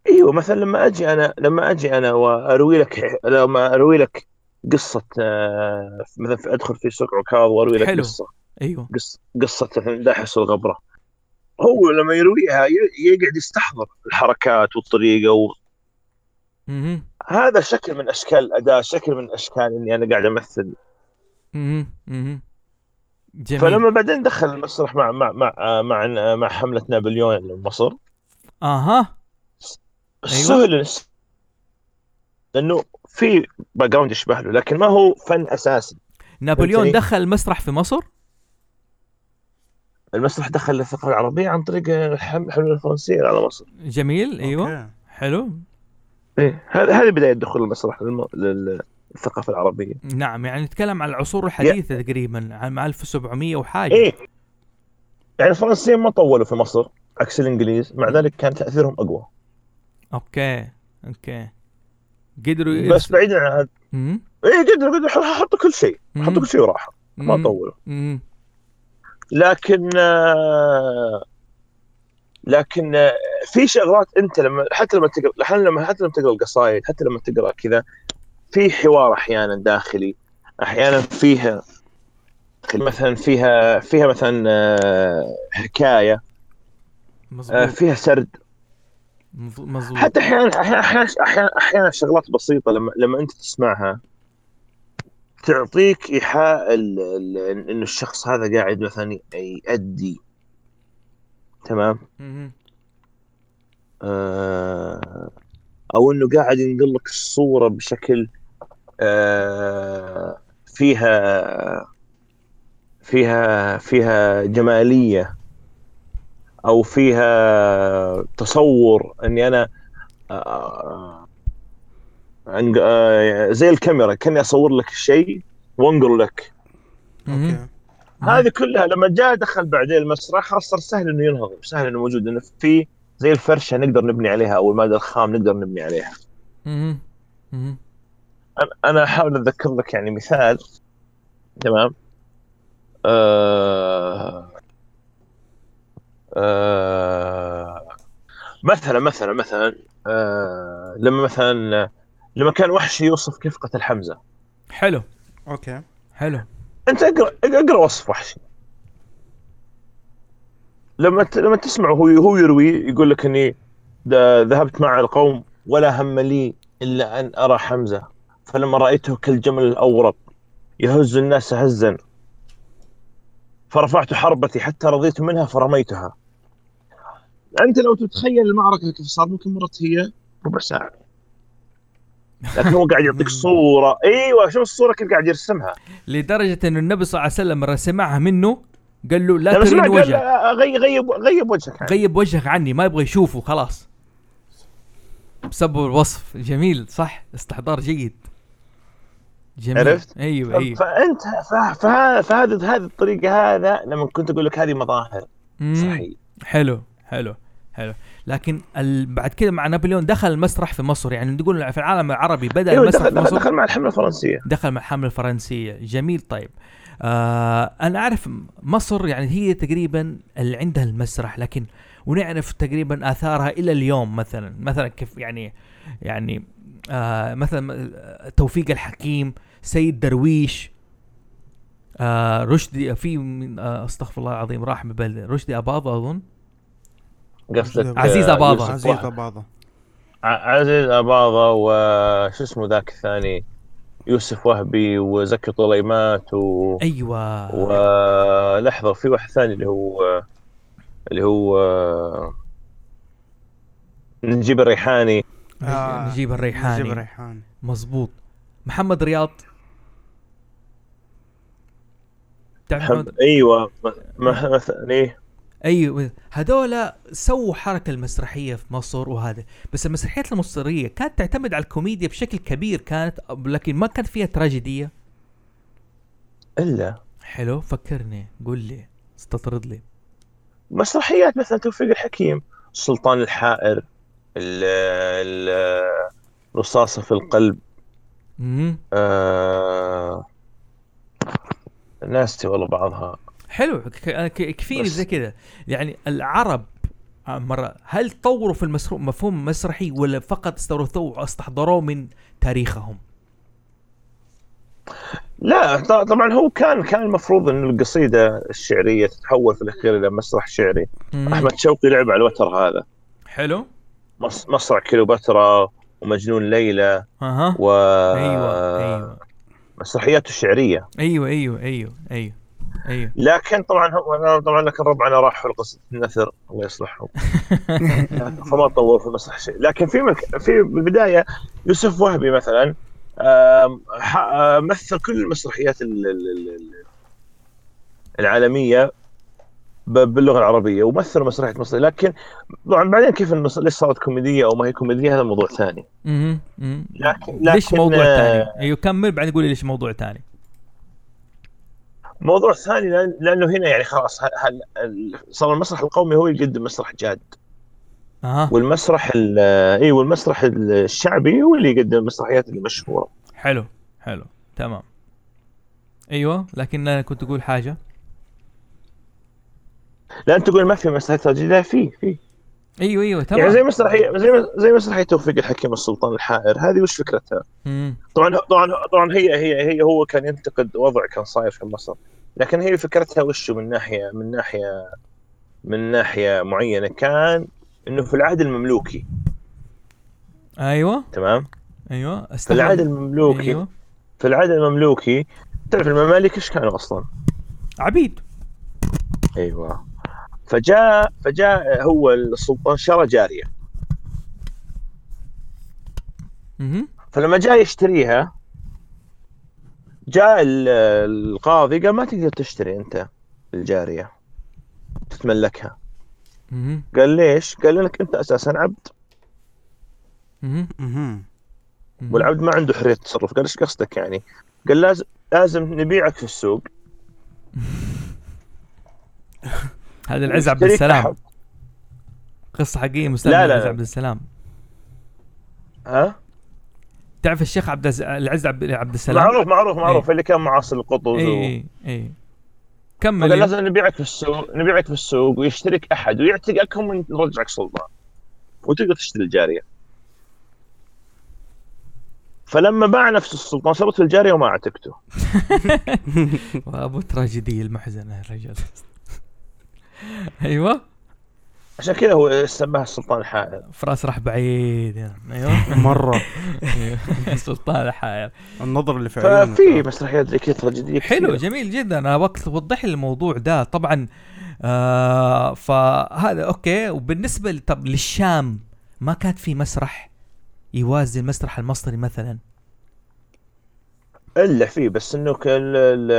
D: إيوه مثلا لما أجي أنا لما أجي أنا وأروي لك لما أروي لك قصة آه، مثلا أدخل في سوق عكاظ وأروي لك
B: حلو.
D: قصة.
B: أيوه.
D: قصة قصة مثلا داحس الغبرة. هو لما يرويها يقعد يستحضر الحركات والطريقة
B: أها
D: وهذا شكل من أشكال الأداء شكل من أشكال إني أنا قاعد
B: أمثل. جميل.
D: فلما بعدين دخل المسرح مع مع مع مع, مع حملة نابليون لمصر
B: أها.
D: سهل لأنه في background يشبه له لكن ما هو فن أساسي.
B: نابليون؟ دخل المسرح في مصر؟
D: المسرح دخل الثقافه العربية عن طريق الحم- الحمله الفرنسيه على مصر.
B: جميل أيوه.
C: okay.
B: حلو.
D: إيه هذه هذه بداية دخول المسرح للم... للثقافة العربية.
B: نعم يعني نتكلم عن العصور الحديثة تقريبا عام 1700 وحاجة.
D: إيه. يعني الفرنسيين ما طولوا في مصر عكس الإنجليز مع ذلك كان تأثيرهم أقوى.
B: okay okay. قدروا
D: بس
B: يرس-
D: بعيدا عن هذا. إيه قدروا قدروا حطوا كل شيء. حطوا. كل شيء وراحوا. ما. طولوا.
B: مم.
D: لكن آه، لكن آه، في شغلات انت لما حتى لما تقرأ حتى لما حتى لما تقرأ القصايد حتى لما تقرأ كذا في حوار أحيانا داخلي. أحيانا فيها مثلا فيها فيها مثلا آه، حكاية
B: مظبوط.
D: فيها سرد.
B: مظبوط.
D: حتى أحيانا أحيانا أحيانا شغلات بسيطة لما لما أنت تسمعها. تعطيك إيحاء انه الشخص هذا قاعد مثلا يأدي تمام. آه، أو إنه قاعد ينقل لك الصورة بشكل آه، فيها فيها فيها جمالية أو فيها تصور إني أنا آه، أنق- آه، زي الكاميرا كأني أصور لك الشيء وأنقل لك.
C: أوكي.
D: هذه كلها لما جاء دخل بعدين المسرح خلاص صار سهل إنه ينهضم سهل إنه موجود إنه في زي الفرشة نقدر نبني عليها أو المادة الخام نقدر نبني عليها. أنا- أنا أحاول أتذكر لك يعني مثال. تمام؟ آه آه مثلا مثلا مثلا آه لما مثلا لما كان وحشي يوصف كيف قتل حمزة.
B: حلو.
C: أوكي.
B: حلو.
D: أنت اقرا أقرأ وصف وحشي لما ت... لما تسمعه هو هو يروي يقول لك إني ذ- ذهبت مع القوم ولا هم لي إلا أن أرى حمزة. فلما رأيته كالجمل الأورق يهز الناس هزا. فرفعت حربتي حتى رضيت منها فرميتها. أنت لو تتخيل المعركة كيف صار ممكن مرت هي ربع ساعة. لكن هو قاعد يعطيك <laughs> صورة. إيوه شوف الصورة كيف قاعد يرسمها.
B: لدرجة إنه النبي صلى الله عليه وسلم مره سمعها منه قال له لا
D: لما قال
B: وجهك.
D: لا، غيب غيب غيب وجهك عني.
B: غيب وجهك عني ما يبغى يشوفه خلاص. بسبب الوصف. جميل صح؟ استحضار جيد. جميل.
D: عرفت؟ أيوه أيوه. فأنت فهذه هذه الطريقة هذا لما كنت أقول لك هذه مظاهر. صحيح.
B: حلو حلو حلو. لكن ال... بعد كده مع نابليون دخل المسرح في مصر. يعني نقول في العالم العربي بدأ
D: أيوه
B: المسرح
D: دخل,
B: في مصر.
D: دخل مع الحملة الفرنسية.
B: دخل مع الحملة الفرنسية. جميل طيب. آه أنا أعرف مصر يعني هي تقريبا اللي عندها المسرح لكن ونعرف تقريبا آثارها إلى اليوم مثلا. مثلا كيف يعني يعني آه مثلا توفيق الحكيم سيد درويش آه رشدي في من آه أستغفر الله العظيم راح من رشدي أباظة أظن.
D: قصدك
B: عزيز
D: آه،
B: أباظة.
D: يوسف.
C: عزيز.
D: أباظة. عزيز أباظة وش اسمه ذاك الثاني؟ يوسف وهبي وزكي طليمات و...
B: أيوة.
D: ولحظة في واحد ثاني اللي هو اللي هو نجيب الريحاني.
C: آه،
B: نجيب الريحاني.
C: نجيب الريحاني.
B: مظبوط. محمد رياض. تعرف. محمد؟
D: أيوه مثلا إيه.
B: أيوه هذول سووا حركة المسرحية في مصر وهذا. بس المسرحيات المصرية كانت تعتمد على الكوميديا بشكل كبير كانت لكن ما كانت فيها تراجيدية.
D: إلا.
B: حلو فكرني قول لي استطرد لي.
D: مسرحيات مثلا توفيق الحكيم سلطان الحائر ال- ال- رصاصة في القلب.
B: مهم.
D: آه ناستي والله بعضها.
B: حلو يكفيني. زي كذا يعني العرب آه، مرة هل طوروا في المسرو- مفهوم مسرحي ولا فقط استوردوه واستحضروه من تاريخهم؟
D: لا طبعا هو كان كان المفروض إن القصيدة الشعرية تتحول في الأخير إلى مسرح شعري.
B: مم.
D: أحمد شوقي لعب على الوتر هذا.
B: حلو.
D: مس- مسرح كليوباترا ومجنون ليلى
B: أها.
D: و
B: أيوه أيوه.
D: مسرحياته الشعرية.
B: أيوه أيوه أيوه أيوه. أيوه
D: لكن طبعا هو طبعا لكن ربعنا راح في قصة النثر الله يصلحهم <laughs> فما طور في المسرح شيء لكن في مك... في بالبدايه يوسف وهبي مثلا آه، مثل كل المسرحيات ال- ال- ال- ال- العالمية باللغة العربية ومثل مسرحية مصر لكن طبعا بعدين كيف ليش صارت كوميدية أو ما هي كوميدية هذا موضوع ثاني
B: مهم. مهم.
D: لكن
B: ليش
D: لكن،
B: موضوع
D: آه،
B: ثاني؟ أيوه كمل بعدين قولي ليش موضوع ثاني
D: موضوع ثاني لأنه هنا يعني خلاص صار المسرح القومي هو يقدم مسرح جاد؟
B: أها
D: والمسرح ال- اي والمسرح الشعبي هو اللي يقدم المسرحيات المشهورة.
B: حلو حلو تمام. أيوه لكن أنا كنت أقول حاجة؟
D: لا أنت تقول ما في مسرحيات تراجيديه لا في في.
B: أيوه أيوه تمام
D: يعني زي مسرحيه زي زي مسرحية توفيق الحكيم السلطان الحائر هذه وش فكرتها؟
B: مم.
D: طبعا طبعا طبعا هي هي هي هو كان ينتقد وضع كان صاير في مصر لكن هي فكرتها وشه من ناحية من ناحية من ناحية معينة كان إنه في العهد المملوكي
B: أيوه
D: تمام؟
B: أيوه
D: في. العهد المملوكي
B: أيوه
D: في العهد المملوكي تعرف الممالك إيش كانوا أصلا؟
B: عبيد
D: أيوه فجاء فجاء هو السلطان شرى
B: جارية.
D: فلما جاء يشتريها جاء ال- القاضي قال ما تقدر تشتري أنت الجارية تتملكها. قال ليش؟ قال لأنك أنت أساسا عبد. والعبد ما عنده حرية تصرف قال إيش قصدك يعني؟ قال لازم لازم نبيعك في السوق <laughs>
B: هذا العز عبد السلام. قصة حقيقية
D: لا، لا،
B: العز. عبد السلام
D: ها؟
B: تعرف الشيخ عبد العز عبد السلام
D: معروف معروف معروف
B: إيه.
D: اللي كان معاصر القطز و...
B: اي اي كمل
D: قال لازم نبيعك في السوق نبيعك في السوق ويشترك أحد ويعتقكم ونرجعك سلطان وتقدر تشتري الجارية فلما باع نفس السلطان صارت الجارية وما اعتقته <laughs>
B: ابو تراجيدي المحزنه الرجل <laughs> أيوه.
D: عشان كذا هو سماها السلطان الحائر
B: فراس راح بعيد يعني. أيوه. <laughs>
C: مرة.
B: أيوه. <laughs> سلطان الحائر
C: النظر اللي في عيونه
D: ففي مسرحيات زي كذا تراجيديه
B: حلو
D: كثيرة.
B: جميل جدا. أنا وقت وضح لي الموضوع ده. طبعا آه فهذا أوكي. وبالنسبة طب للشام ما كان في مسرح يوازي المسرح المصري مثلا؟
D: إلا فيه بس إنه كان ال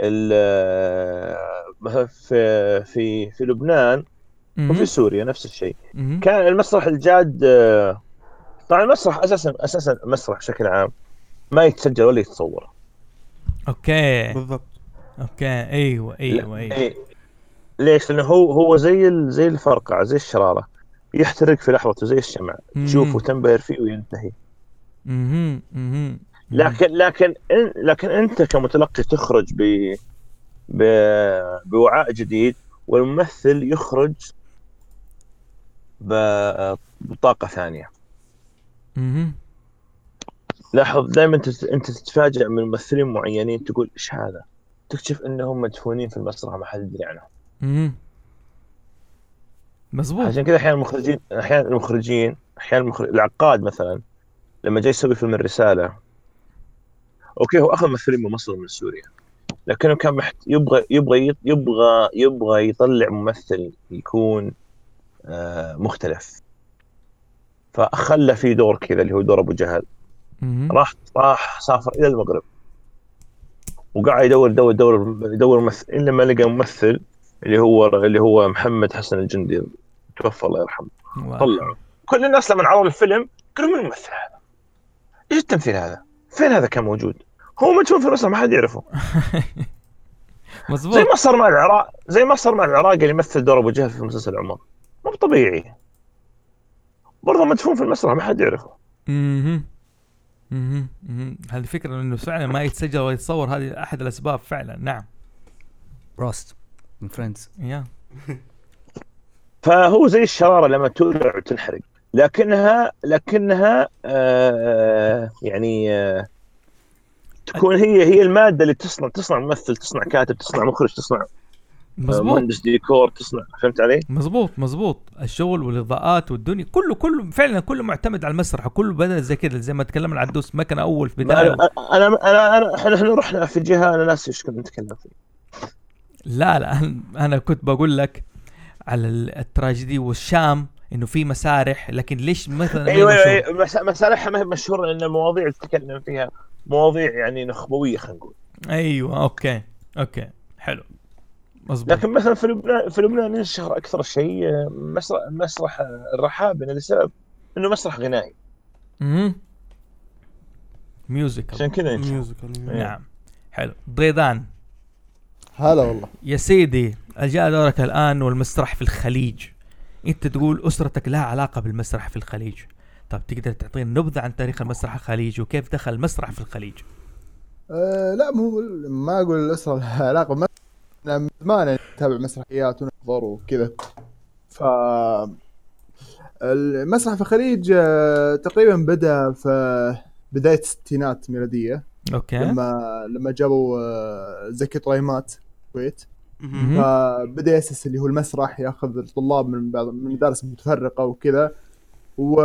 D: ال في في في لبنان. وفي سوريا نفس الشيء. كان المسرح الجاد طبعا المسرح أساسا أساسا المسرح بشكل عام ما يتسجل ولا يتصور
B: okay
C: بالضبط
B: أوكي أيوه
D: أيوه
B: أيوه
D: إيه. ليش؟ لأنه هو هو زي ال- زي الفرقعه زي الشرارة يحترق في لحظته زي الشمع. تشوفه تنبهر فيه وينتهي. لكن لكن إن لكن أنت كمتلقي تخرج ب- بوعاء جديد والممثل يخرج بطاقة ثانية
B: مهم.
D: لاحظ دائما انت تتفاجئ من ممثلين معينين تقول إيش هذا؟ تكتشف إنهم مدفونين في المسرح ما حد يدري عنهم.
B: مزبوط
D: عشان كذا أحيانا المخرجين أحيانا المخرجين أحيانا المخرج... العقاد مثلا لما جاي يسوي فيلم الرسالة أوكي هو اخذ ممثلين من مصر ومن سوريا لكنه كان محت... يبغى يبغى يبغى يبغى يطلع ممثل يكون آه مختلف فخلى في دور كذا اللي هو دور أبو جهل. راح راح سافر إلى المغرب وقاعد يدور يدور يدور يدور ممثل إلا ما لقى ممثل اللي هو اللي هو محمد حسن الجندي توفى الله يرحمه. طلعوا كل الناس لما عرضوا الفيلم قالوا من الممثل هذا؟ إيش التمثيل هذا؟ فين هذا كان موجود؟ هو مدفون في مصر ما حد يعرفه. <laughs> زي
B: مزبوط
D: ما صار مع العراق زي ما صار مع العراق اللي يمثل دور أبو جهل في مسلسل عمر مو طبيعي. برضه مدفون في المسرح ما حد يعرفه.
B: أها أها أها هذه فكرة إنه فعلا ما يتسجل ولا يتصور هذه أحد الأسباب فعلا. نعم.
A: Ross من Friends
B: يا
D: فهو زي الشرارة لما تولع وتنحرق. لكنها لكنها آه يعني آه تكون هي هي المادة اللي تصنع تصنع ممثل تصنع كاتب تصنع مخرج تصنع آه،
B: مزبوط
D: مهندس ديكور تصنع فهمت علي؟
B: مزبوط مزبوط الشغل والإضاءات والدنيا كله كله فعلا كله معتمد على المسرح وكله بدا زي كذا زي ما تكلمنا عن الدوس ما كان أول في
D: بداية. أنا أنا أنا, أنا إحنا رحنا في جهة أنا ناسي إيش كنا نتكلم فيه.
B: لا لا أنا كنت بقول لك على ال- التراجيدي والشام. إنه في مسارح لكن ليش مثلا أيوه؟
D: أيوه مس- مسارحها ما هي مشهورة لأن المواضيع اللي تتكلم فيها مواضيع يعني نخبوية خلينا نقول.
B: أيوه okay okay حلو. مظبوط.
D: لكن مثلا في لبنان في لبنان ينشهر أكثر شيء آه، مسرح مسرح الرحابنه لسبب إنه مسرح غنائي.
B: أها music
D: عشان كذا ينشهر.
F: musical
D: إيه.
B: نعم. حلو. ضيدان.
E: هلا والله.
B: يا سيدي جاء دورك الآن والمسرح في الخليج. انت تقول أسرتك لها علاقة بالمسرح في الخليج. طب تقدر تعطينا نبذة عن تاريخ المسرح الخليج وكيف دخل المسرح في الخليج؟
E: أه لا مو ما أقول الأسرة لها علاقة أنا من زمان أتابع مسرحيات ونحضر وكذا. ف المسرح في الخليج آه، تقريبا بدأ في بداية الستينات ميلادية.
B: أوكي.
E: لما لما جابوا آه، زكي طريمات الكويت. فبدا يأسس اللي هو المسرح يأخذ الطلاب من بعض من المدارس المتفرقه وكذا و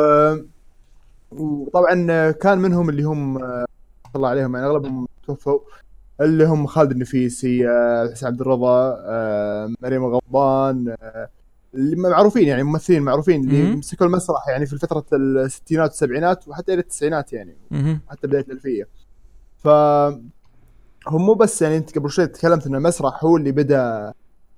E: وطبعا كان منهم اللي هم الله عليهم يعني أغلبهم توفوا اللي هم خالد النفيسي حسين عبد الرضا آه، مريم غضبان آه، اللي معروفين يعني ممثلين معروفين اللي. مسكوا المسرح يعني في فترة الستينات والسبعينات وحتى إلى التسعينات يعني. حتى بداية الألفية ف هم مو بس يعني انت قبل شوي تكلمت إن المسرح هو اللي بدأ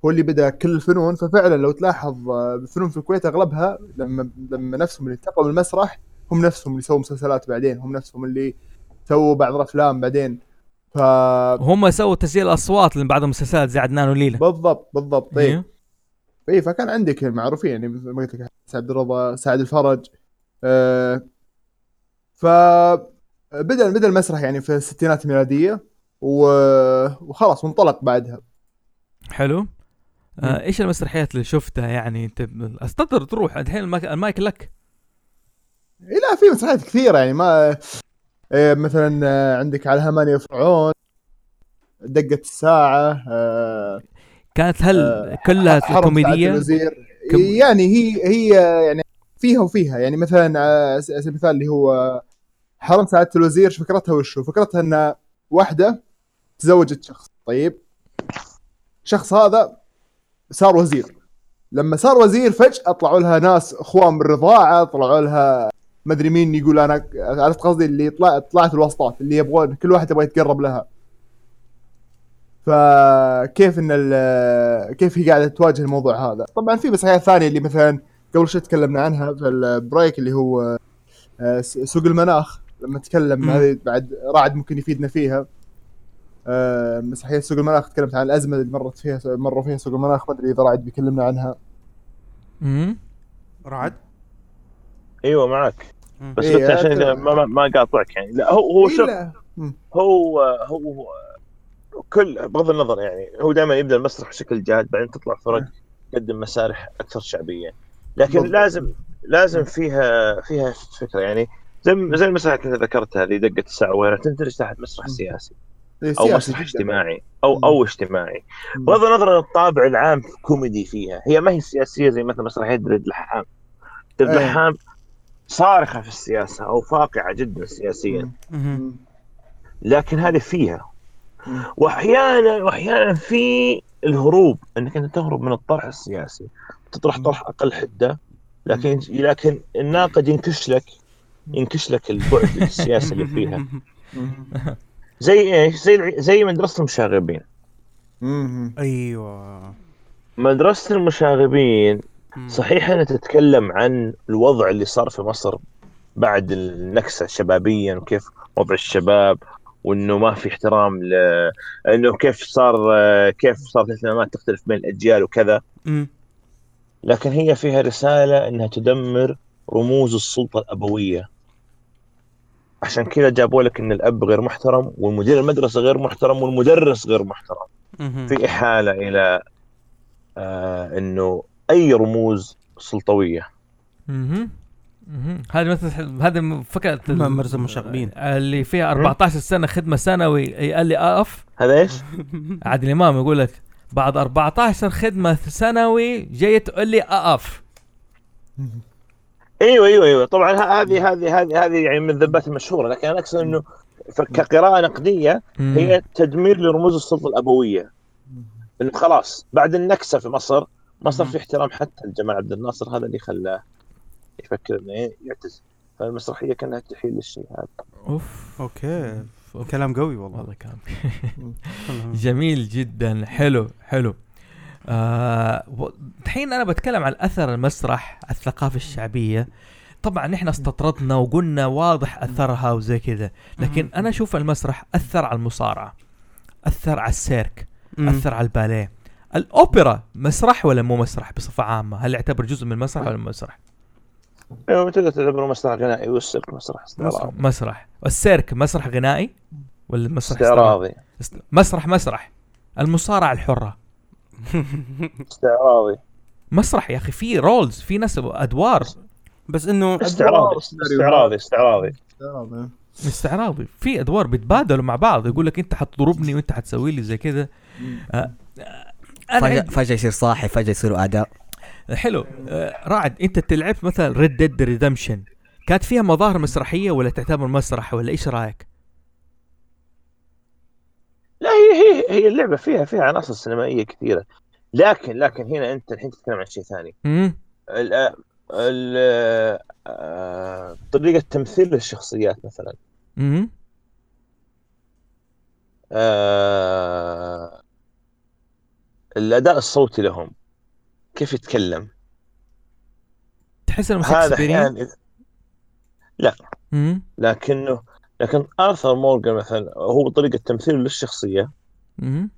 E: هو اللي بدأ كل الفنون ففعلا لو تلاحظ آه، الفنون في الكويت أغلبها لما لما نفسهم اللي انتقلوا المسرح هم نفسهم اللي سووا مسلسلات بعدين هم نفسهم اللي سووا بعض الأفلام بعدين. ف
B: هم سووا تسجيل الاصوات لبعض المسلسلات زي عدنان وليلى
E: بالضبط بالضبط. اي اي فكان عندك معروفين يعني مثل ما قلت لك سعد الرضا سعد الفرج آه ف بدأ بدأ المسرح يعني في الستينات الميلادية. وخلاص وانطلق بعدها.
B: حلو. آه إيش المسرحيات اللي شفتها يعني؟ أنت أستقدر تروح الحين المايك, المايك لك؟
E: إيه لا في مسرحيات كثيرة يعني ما آه مثلا آه، عندك على هماني فرعون دقة الساعة آه
B: كانت هل
E: آه،
B: كلها
E: الوزير.
B: كم-
E: يعني هي هي يعني فيها وفيها. يعني مثلا على سبيل المثال اللي هو حرم سعادة الوزير فكرتها وشو؟ فكرتها إن واحدة تزوجت شخص طيب. الشخص هذا صار وزير. لما صار وزير فجأة طلعوا لها ناس اخوان بالرضاعة طلعوا لها ما أدري مين يقول أنا عرفت قصدي اللي طلع طلعت الواسطات اللي يبغون كل واحد يبغى يتقرب لها. فكيف إن كيف هي قاعدة تواجه الموضوع هذا؟ طبعا في مسرحيات ثانية اللي مثلا قبل شوي تكلمنا عنها في البريك اللي هو آه، سوق المناخ. لما تكلم. هذه بعد رعد ممكن يفيدنا فيها. مسرحيه سوق المناخ تكلمت عن الأزمة اللي مرت فيها مروا فيها سوق المناخ ما أدري إذا رعد بيكلمنا عنها.
B: مم.
F: رعد؟
D: أيوه معك. بس
E: إيه،
D: عشان إذا ما, ما, ما قاطعك يعني. لا هو هو
E: إيه،
D: شوف. هو هو كل بغض النظر يعني هو دائما يبدأ المسرح بشكل جاد بعدين تطلع فرق تقدم مسارح أكثر شعبيه لكن
E: بالضبط.
D: لازم لازم فيها فيها فكرة يعني. زي زي المسرح اللي ذكرتها هذه دقة الساعة وغيرها تندرج تحت مسرح سياسي.
E: أو
D: مسرح. اجتماعي
E: أو.
D: أو اجتماعي. بغض النظر عن الطابع العام كوميدي فيها هي ما هي سياسية زي مثلا مسرحيه دريد لحام دريد
E: إيه.
D: لحام صارخة في السياسة أو فاقعة جدا سياسيا. لكن هذه فيها. واحيانا واحيانا في الهروب إنك أنت تهرب من الطرح السياسي تطرح. طرح أقل حدة لكن لكن الناقد ينكش لك ينكش لك البعد <laughs> السياسي اللي فيها. زي إيش زي زي مدرسة المشاغبين
E: مم.
F: أيوه
D: مدرسة المشاغبين. صحيح إنها تتكلم عن الوضع اللي صار في مصر بعد النكسة شبابيا وكيف وضع الشباب وإنه ما في احترام ل... إنه كيف صار كيف صارت الاهتمامات تختلف بين الأجيال وكذا. لكن هي فيها رسالة إنها تدمر رموز السلطة الأبوية عشان كذا جابوا لك إن الأب غير محترم والمدير المدرسة غير محترم والمدرس غير محترم. في إحالة إلى آه إنه أي رموز سلطوية.
B: أها أها هذه مثل هذه
C: فكرة مرز المشاغبين.
B: اللي فيها 14 سنة خدمة سنوي قال لي أقف.
D: هذا إيش؟ <laughs>
B: عادل إمام يقول لك بعد 14 خدمة ثانوي جاي تقول لي أقف.
D: أيوه أيوه أيوه. طبعا ه- هذه هذه هذه هذه يعني من الذبات المشهورة. لكن أنا أقصد إنه كقراءة نقدية هي تدمير لرموز السلطة الأبوية. إنه خلاص بعد النكسة في مصر ما صار في احترام حتى لجمال عبد الناصر هذا اللي خلاه يفكر إنه يعتزل فالمسرحية كأنها تحيل للشيء هذا
B: أوف. أوكي.
C: كلام قوي والله.
B: والله كان <laughs> جميل جدا. حلو حلو. آه الحين أنا بتكلم عن أثر المسرح على الثقافة الشعبية. طبعا إحنا استطردنا وقلنا واضح أثرها وزي كذا لكن أنا أشوف المسرح أثر على المصارعة أثر على السيرك. أثر على الباليه. الأوبرا مسرح ولا مو مسرح بصفة عامة؟ هل يعتبر جزء من المسرح ولا مو مسرح؟
D: أيوه تقدر تعتبره مسرح غنائي والسيرك مسرح؟ استعراضي
B: مسرح. والسيرك مسرح غنائي ولا مسرح
D: استعراضي؟
B: است- مسرح مسرح. المصارعة الحرة.
D: استعراضي.
B: مسرح يا أخي في rules في ناس أدوار.
C: بس إنه
D: استعراضي استعراضي استعراضي.
E: استعراضي.
B: استعراضي. في أدوار بيتبادلوا مع بعض يقول لك أنت حتضربني وأنت حتسوي لي زي كذا. آه، آه، أنا
A: فجأة, فجأة يصير صاحي فجأة يصيروا أعداء
B: حلو. آه، رعد أنت لعبت مثلا ريد ديد ريدمشن كانت فيها مظاهر مسرحية ولا تعتبر مسرح ولا إيش رأيك؟
D: لا هي هي هي اللعبة فيها فيها عناصر سينمائية كثيرة. لكن لكن هنا أنت الحين تتكلم عن شيء ثاني. ال ال آه، طريقة تمثيل الشخصيات مثلا.
B: امم
D: آه، الأداء الصوتي لهم. كيف يتكلم.
B: تحس انه
D: هذا
B: امم
D: لكنه لكن آرثر مورجان مثلا هو طريقة تمثيله
B: للشخصية.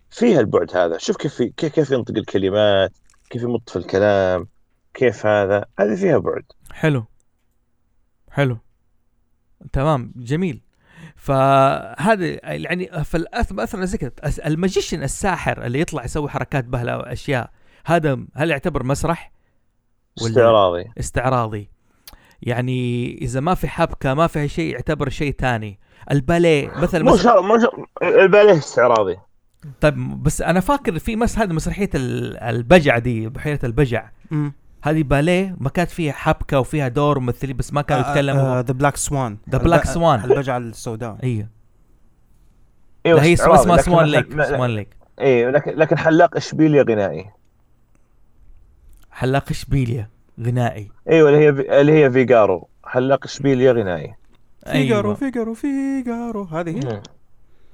D: فيها البعد هذا. شوف كيف كيف كيف ينطق الكلمات كيف يمط في الكلام كيف هذا. هذه فيها بعد.
B: حلو. حلو. تمام. جميل. فهذا يعني فالأثر أثر زي أس- ال magician الساحر اللي يطلع يسوي حركات بهلوانية واشياء هذا هل يعتبر مسرح؟ ولا-
D: استعراضي.
B: استعراضي. يعني إذا ما في حبكة ما في شيء يعتبر شيء ثاني الباليه مثلا.
D: شرط مو شرط الباليه استعراضي.
B: طيب بس أنا فاكر في مس هذه مسرحية ال- البجع دي بحيره البجع. هذه باليه ما كانت فيها حبكة وفيها دور ممثلين بس ما كانوا يتكلموا.
C: The Black Swan
B: The Black Swan.
C: البجعه السوداء.
D: أيوه
B: أيوه هي اسمها
D: Swan Lake
B: Swan Lake
D: أيوه لكن لكن حلاق إشبيليا غنائي.
B: حلاق إشبيليا. غنائي.
D: أيوه اللي هي في- اللي هي فيجارو. حلاق اشبيليا غنائي.
C: فيجارو
B: أيوه.
C: فيجارو فيجارو. هذه هي؟
D: مم.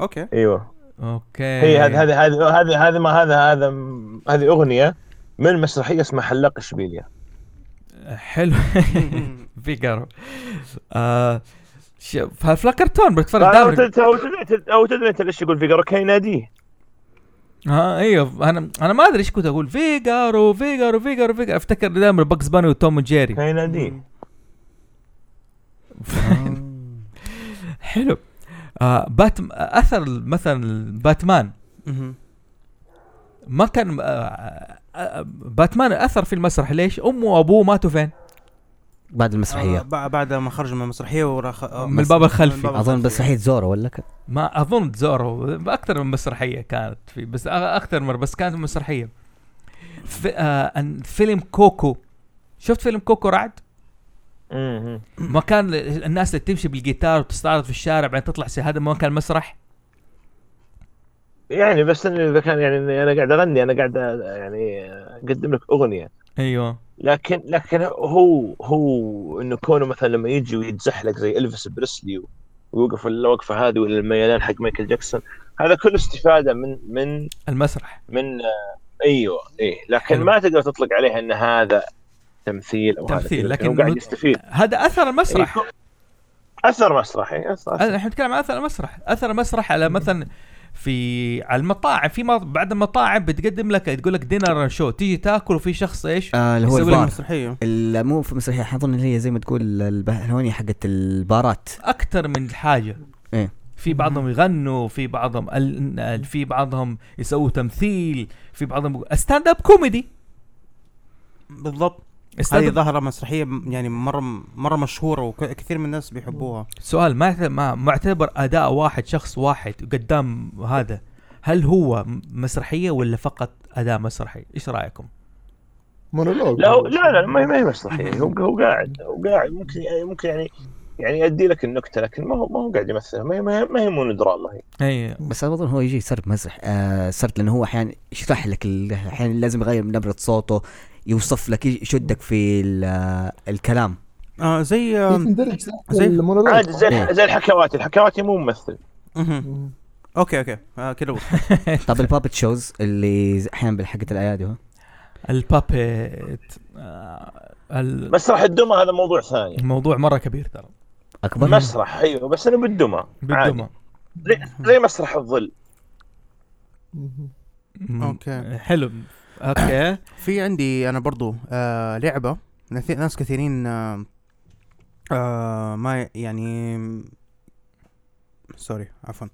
C: okay.
D: أيوه.
B: okay.
D: هي هذه هذه هذه هذه هذه ما هذا هذا هذه أغنية من مسرحية اسمها حلاق اشبيليا
B: حلو. <laughs> فيجارو. آه فالكرتون بتفرج
D: أو
B: دائما
D: تدري أو تدري أو تدري أنت ليش يقول فيجارو؟ كان يناديه
B: ها أيوه. أنا أنا ما أدري إيش كنت أقول. فيجارو فيجارو فيجارو فيجارو. أفتكر دائما باغز باني وتوم وجيري.
D: كان يناديه <laughs>
B: حلو. آه بات أثر مثلا باتمان. ما كان آه آه باتمان أثر في المسرح. ليش؟ أمه وأبوه ماتوا فين؟
A: بعد
C: آه،
A: المسرحية
C: بع- بعد ما خرج من المسرحية وراح آه،
B: من الباب الخلفي.
C: من الخلفي.
A: مسرحية زورو ولا ك...
B: ما أظن زورو أكثر من مسرحية كانت في بس أكثر مرة بس كانت مسرحية في آه فيلم كوكو شفت فيلم كوكو رعد؟
D: مم.
B: ما كان الناس اللي تمشي بالجيتار وتستعرض في الشارع بعدين تطلع هذا ما كان مسرح
D: يعني بس إذا كان يعني أنا قاعد أغني أنا قاعد يعني أقدم لك أغنية
B: أيوه
D: لكن لكن هو هو إنه كونه مثلا لما يجي ويتزحلق زي إلفيس بريسلي ويوقف الوقفة هذه ولا الميلان حق مايكل جاكسون هذا كله استفادة من من
B: المسرح.
D: من أيوه إيه. لكن
B: حلو.
D: ما تقدر تطلق عليه إن هذا تمثيل أو هذا
B: تمثيل، لكن
D: هو قاعد يستفيد.
B: هذا أثر المسرح.
D: إيه، أثر مسرحي اثر
B: إحنا نتكلم عن أثر المسرح. أثر المسرح على مثلا في على المطاعم في. بعد المطاعم بتقدم لك تقول لك dinner show تيجي تاكل وفي شخص إيش
A: آه اللي هو
B: يسوي لك
A: البار
C: مسرحية
A: ال- مو في مسرحية أظن اللي هي زي ما تقول الهوني حقت البارات
B: أكثر من حاجة
A: إيه.
B: في بعضهم يغنوا في بعضهم. ال- في بعضهم يسووا تمثيل في بعضهم stand up comedy
C: بالضبط هذه ظاهرة مسرحية يعني مرة مرة مشهورة وكثير من الناس بيحبوها.
B: سؤال ما ما معتبر أداء واحد شخص واحد قدام هذا هل هو مسرحية ولا فقط أداء مسرحي؟ إيش رأيكم؟
E: مونولوج.
D: لا لا لا ما هي ما هي مسرحية. هو هو قاعد هو قاعد. ممكن يعني ممكن يعني يعني يؤدي لك النكتة لكن ما هو ما هو قاعد يمثل. ما هي ما هي, ما هي مونودراما هي.
B: أي.
A: بس أظن هو يجي سرد مسرح آه سرد لأنه هو أحيانا يشرح لك ال- أحيانا لازم يغير من نبرة صوته. يوصف لك يشدك في ال- الكلام.
C: آه زي آه
E: تندرج
C: زي-
E: زي المونولوج.
D: عادي زي
A: إيه.
D: زي الحكواتي الحكواتي مو ممثل.
C: okay okay. آه كده <laughs>
A: طب ال puppet shows اللي أحيانا بالحقة الايادي هو
B: ال puppet آه، ال-
D: مسرح الدمى هذا موضوع ثاني.
B: الموضوع مرة كبير ترى.
A: أكبر؟
D: مسرح أيوه بس أنا بالدمى.
B: بالدمى.
D: زي, زي مسرح الظل.
C: okay.
B: حلو. okay. <coughs>
C: في عندي أنا برضو آه لعبة. ناس- كثيرين آه آه ما يعني sorry عفوا.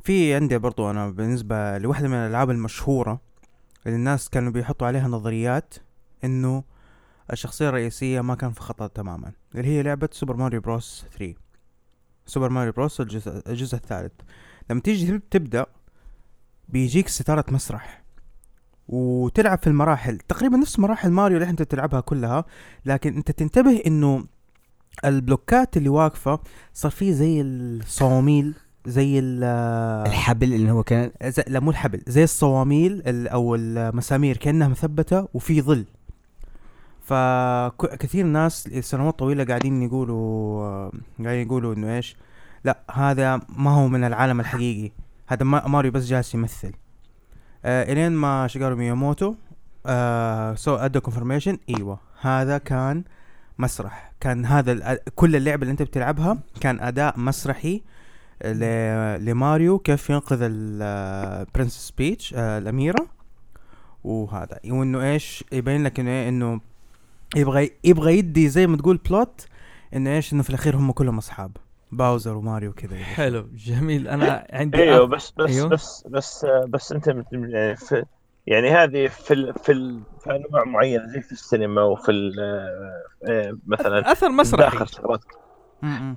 C: في عندي برضو أنا بالنسبة لواحده من الألعاب المشهورة اللي الناس كانوا بيحطوا عليها نظريات إنه الشخصية الرئيسية ما كان في خطأ تماما اللي هي لعبة سوبر ماريو بروس 3 سوبر ماريو بروس الجزء الجزء الثالث. لما تيجي تب- تبدأ بيجيك ستارة مسرح. وتلعب في المراحل. تقريبا نفس مراحل ماريو اللي انت تلعبها كلها لكن أنت تنتبه إنه البلوكات اللي واقفة صار فيه زي الصواميل زي ال
A: الحبل اللي هو كان
C: زي لا مو الحبل زي الصواميل ال- أو المسامير كأنها مثبتة وفي ظل. فكثير ناس لسنوات طويلة قاعدين يقولوا قاعدين يقولوا إنه إيش؟ لا هذا ما هو من العالم الحقيقي. هذا ما ماريو بس جالس يمثل. آه إلين ما شيجيرو مياموتو آه سوى أدى confirmation إيوه هذا كان مسرح. كان هذا كل اللعبة اللي أنت بتلعبها كان أداء مسرحي لماريو كيف ينقذ ال Princess بيتش الأميرة. وهذا وإنه إيش يبين لك إنه إيه إنه يبغى يبغى يدي زي ما تقول بلوت إنه إيش إنه في الأخير هم كلهم أصحاب. باوزر وماريو كذا
B: حلو جميل. أنا <laughs> عندي أيوه
D: بس بس
B: أيوه.
D: بس بس بس أنت يعني في يعني هذه في ال في ال في أنواع معينة زي في السينما وفي ال- آه، مثلا
B: أثر مسرحي.
D: تتداخل شغلات.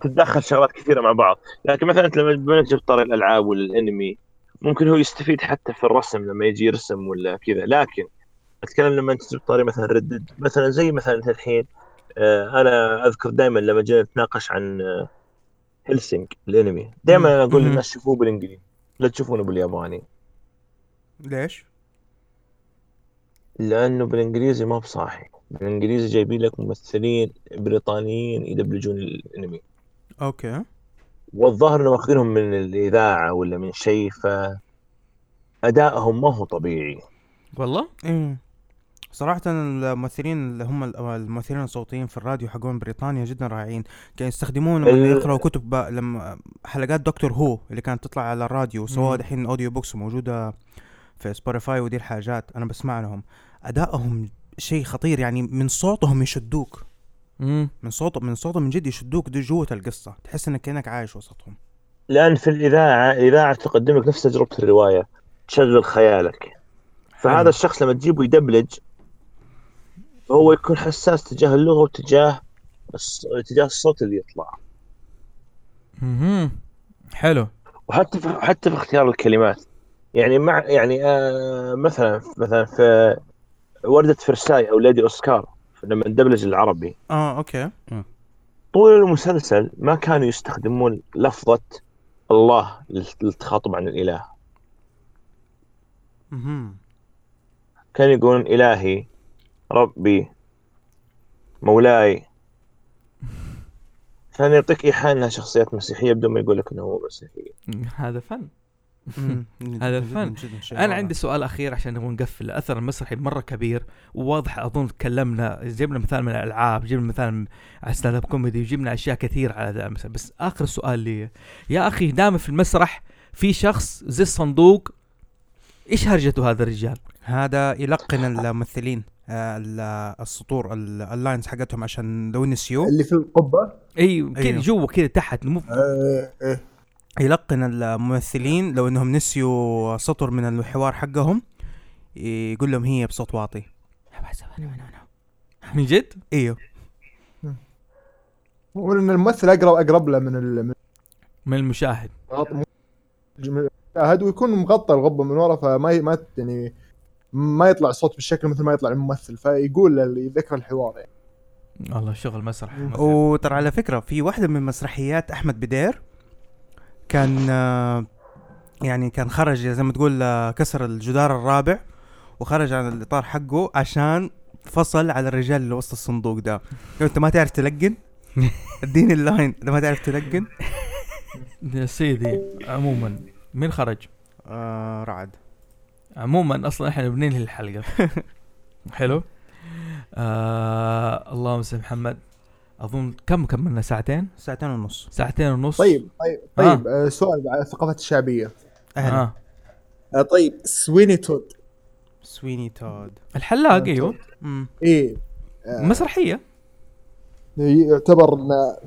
D: تتداخل شغلات كثيرة مع بعض. لكن مثلا أنت لما جبت طاري الألعاب ولا الانمي ممكن هو يستفيد حتى في الرسم لما يجي يرسم ولا كذا. لكن أتكلم لما أنت جبت طاري مثلا رعد مثلا زي مثلا أنت الحين آه، أنا أذكر دائما لما جينا نتناقش عن آه، هيلسينج الانمي. دائما أنا
B: أقول.
D: للناس شوفوه بالإنجليزي. لا تشوفونه بالياباني.
C: ليش؟
D: لأنه بالإنجليزي ما بصاحي بالإنجليزي جايبين لك ممثلين بريطانيين يدبلجون الانمي.
C: okay.
D: والظاهر انه واخذينهم من الإذاعة ولا من شيء ف أدائهم ما هو طبيعي.
B: والله؟
C: إيه. صراحة الممثلين اللي هم ال- الممثلين الصوتيين في الراديو حقون بريطانيا جدا رائعين. كانوا يستخدمون لما يقرأوا كتب لما حلقات دكتور هو اللي كانت تطلع على الراديو سواء
B: مم.
C: دحين audiobooks موجودة في سبوتيفاي ودي الحاجات. أنا بسمع لهم. أدائهم شيء خطير يعني من صوتهم يشدوك.
B: امم
C: من صوت من صوتهم من جد يشدوك دي جوة القصة. تحس إنك كأنك عايش وسطهم.
D: لأن في الاذاعه الإذاعة تقدم لك نفس تجربة الرواية تشغل خيالك. فهذا الشخص لما تجيبه يدبلج فهو يكون حساس تجاه اللغة وتجاه الص- تجاه الصوت اللي يطلع.
B: مهم. حلو.
D: وحتى في حتى في اختيار الكلمات. يعني مع يعني آه مثلا مثلا في وردة فرساي أو Lady Oscar لما ندبلج العربي.
C: آه okay.
D: طول المسلسل ما كانوا يستخدمون لفظة الله لل- للتخاطب عن الإله.
C: مهم.
D: كانوا يقولون إلهي. ربي مولاي. <laughs> كان يعطيك ايحاء انها شخصيات مسيحية بدون ما يقول لك إنه هو مسيحي.
B: هذا فن. <laughs> هذا
C: شيء أنا.
B: عندي سؤال أخير عشان نبغى نقفل. الأثر المسرحي مرة كبير وواضح. أظن تكلمنا جبنا مثال من الألعاب جبنا مثال من على stand-up comedy وجبنا أشياء كثير على ذا المثال بس آخر سؤال لي يا أخي دائما في المسرح في شخص زي الصندوق إيش هرجته هذا الرجال؟
C: هذا يلقن الممثلين. ال- السطور ال- ال lines حقتهم عشان لو نسيوا
E: اللي في القبة؟
B: أيوه كذا
C: أيوه.
B: جوا كذا تحت مو
E: آه، إيه.
C: يلقن الممثلين لو إنهم نسيوا سطر من الحوار حقهم يقول لهم هي بصوت واطي. <laughs>
B: من جد؟
C: إيوه.
E: وان الممثل أقرب أقرب له من ال- من
B: من المشاهد.
E: المشاهد ويكون مغطى الغبة من ورا فما ما يعني ما يطلع الصوت بالشكل مثل ما يطلع الممثل فيقول اللي يذكر الحوار يعني.
B: والله شغل مسرح.
C: وترى على فكرة في واحدة من مسرحيات أحمد بدير كان آه، يعني كان خرج زي ما تقول آه، كسر الجدار الرابع وخرج عن الإطار حقه عشان فصل على الرجال اللي وسط الصندوق ده. أنت ما تعرف تلقن <laughs> اديني اللاين. انت ما تعرف تلقن.
B: يا سيدي عموما مين خرج؟
C: آه رعد.
B: عموما أصلا إحنا بننهي الحلقة <laughs> حلو. آه اللهم صل محمد. أظن كم كملنا؟ ساعتين؟
C: ساعتين ونص.
B: ساعتين ونص.
E: طيب طيب طيب آه. سؤال على الثقافات الشعبية.
C: أهلا.
B: آه.
E: آه طيب Sweeney Todd.
C: Sweeney Todd.
B: الحلاق
C: أيوه.
E: إيه آه،
B: مسرحية.
E: يعتبر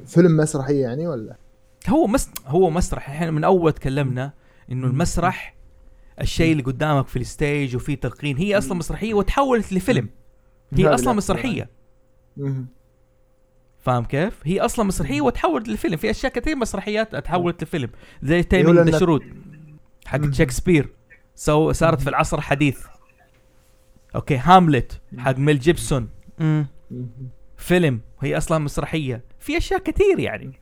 E: فيلم مسرحيه يعني ولا؟
B: هو مس هو مسرح. إحنا من أول تكلمنا إنه المسرح الشيء اللي قدامك في ال stage وفي تلقين هي أصلا مسرحية وتحولت لفيلم. هي أصلا
E: لا. مسرحية.
B: فاهم كيف؟ هي أصلا مسرحية وتحولت لفيلم. في أشياء كثير مسرحيات تحولت لفيلم. زي
E: يقول
B: Taming
E: the
B: Shrew حق. شكسبير. so صارت في العصر الحديث okay هاملت حق ميل جيبسون. فيلم. هي أصلا مسرحية. في أشياء كثير يعني.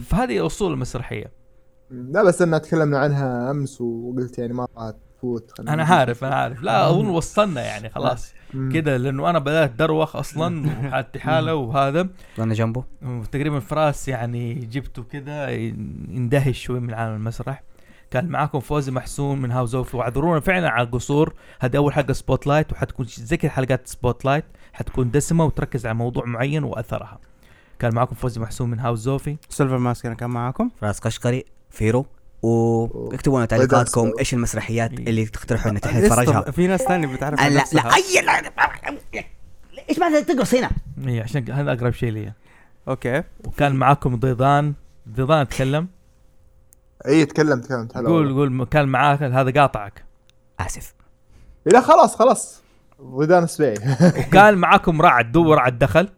B: فهذه أصول المسرحية.
E: لا بس انا تكلمنا عنها أمس وقلت يعني ما راح تفوت أنا.
B: عارف أنا عارف. لا أظن وصلنا يعني خلاص. كده لأنه أنا بدأت دروخ أصلا وحالتي حالة وهذا.
A: وأنا جنبه.
B: تقريبا فراس يعني جبته كده يندهش شوي من عالم المسرح. كان معاكم فوزي محسون من House of واعذرونا فعلا على القصور. هذه أول حلقة Spotlight وحتكون زي كده حلقات Spotlight حتكون دسمة وتركز على موضوع معين وأثرها. كان معاكم فوزي محسون من House of
C: Silver Mask أنا كان معاكم.
A: فراس قشقري. فيرو واكتبوا لنا تعليقاتكم إيش المسرحيات اللي تقترحوا ان إحنا نتفرجها
C: في ناس ثانية بتعرف
A: لا. لا أي لا إيش معنى تقص هنا؟
B: اي إيه، عشان هذا أقرب شيء لي.
C: أوكي.
B: وكان معاكم ضيضان. ضيضان تكلم.
E: اي تكلم تكلمت هلا
B: قول قول كان معاك هذا قاطعك.
A: آسف.
E: لا خلاص خلاص. ودان سبيعي <laughs>
B: وكان معاكم رعد دور رعد دخل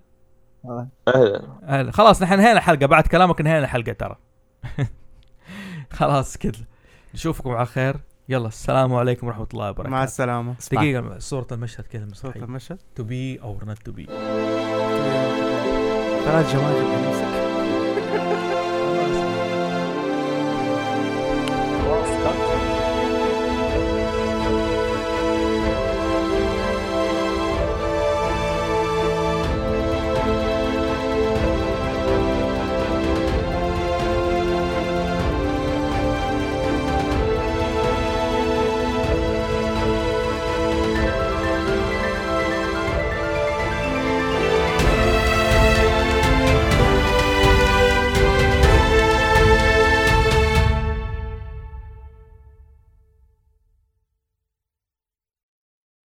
B: أهلا. خلاص نحن انهينا الحلقة. بعد كلامك انهينا الحلقة ترى. <laughs> خلاص كذا. نشوفكم على خير. يلا السلام عليكم ورحمة الله وبركاته.
C: مع السلامة.
B: دقيقة صورة المشهد كذا مسرحيه
C: المشهد؟
B: to be or not to be
C: ثلاث جماجم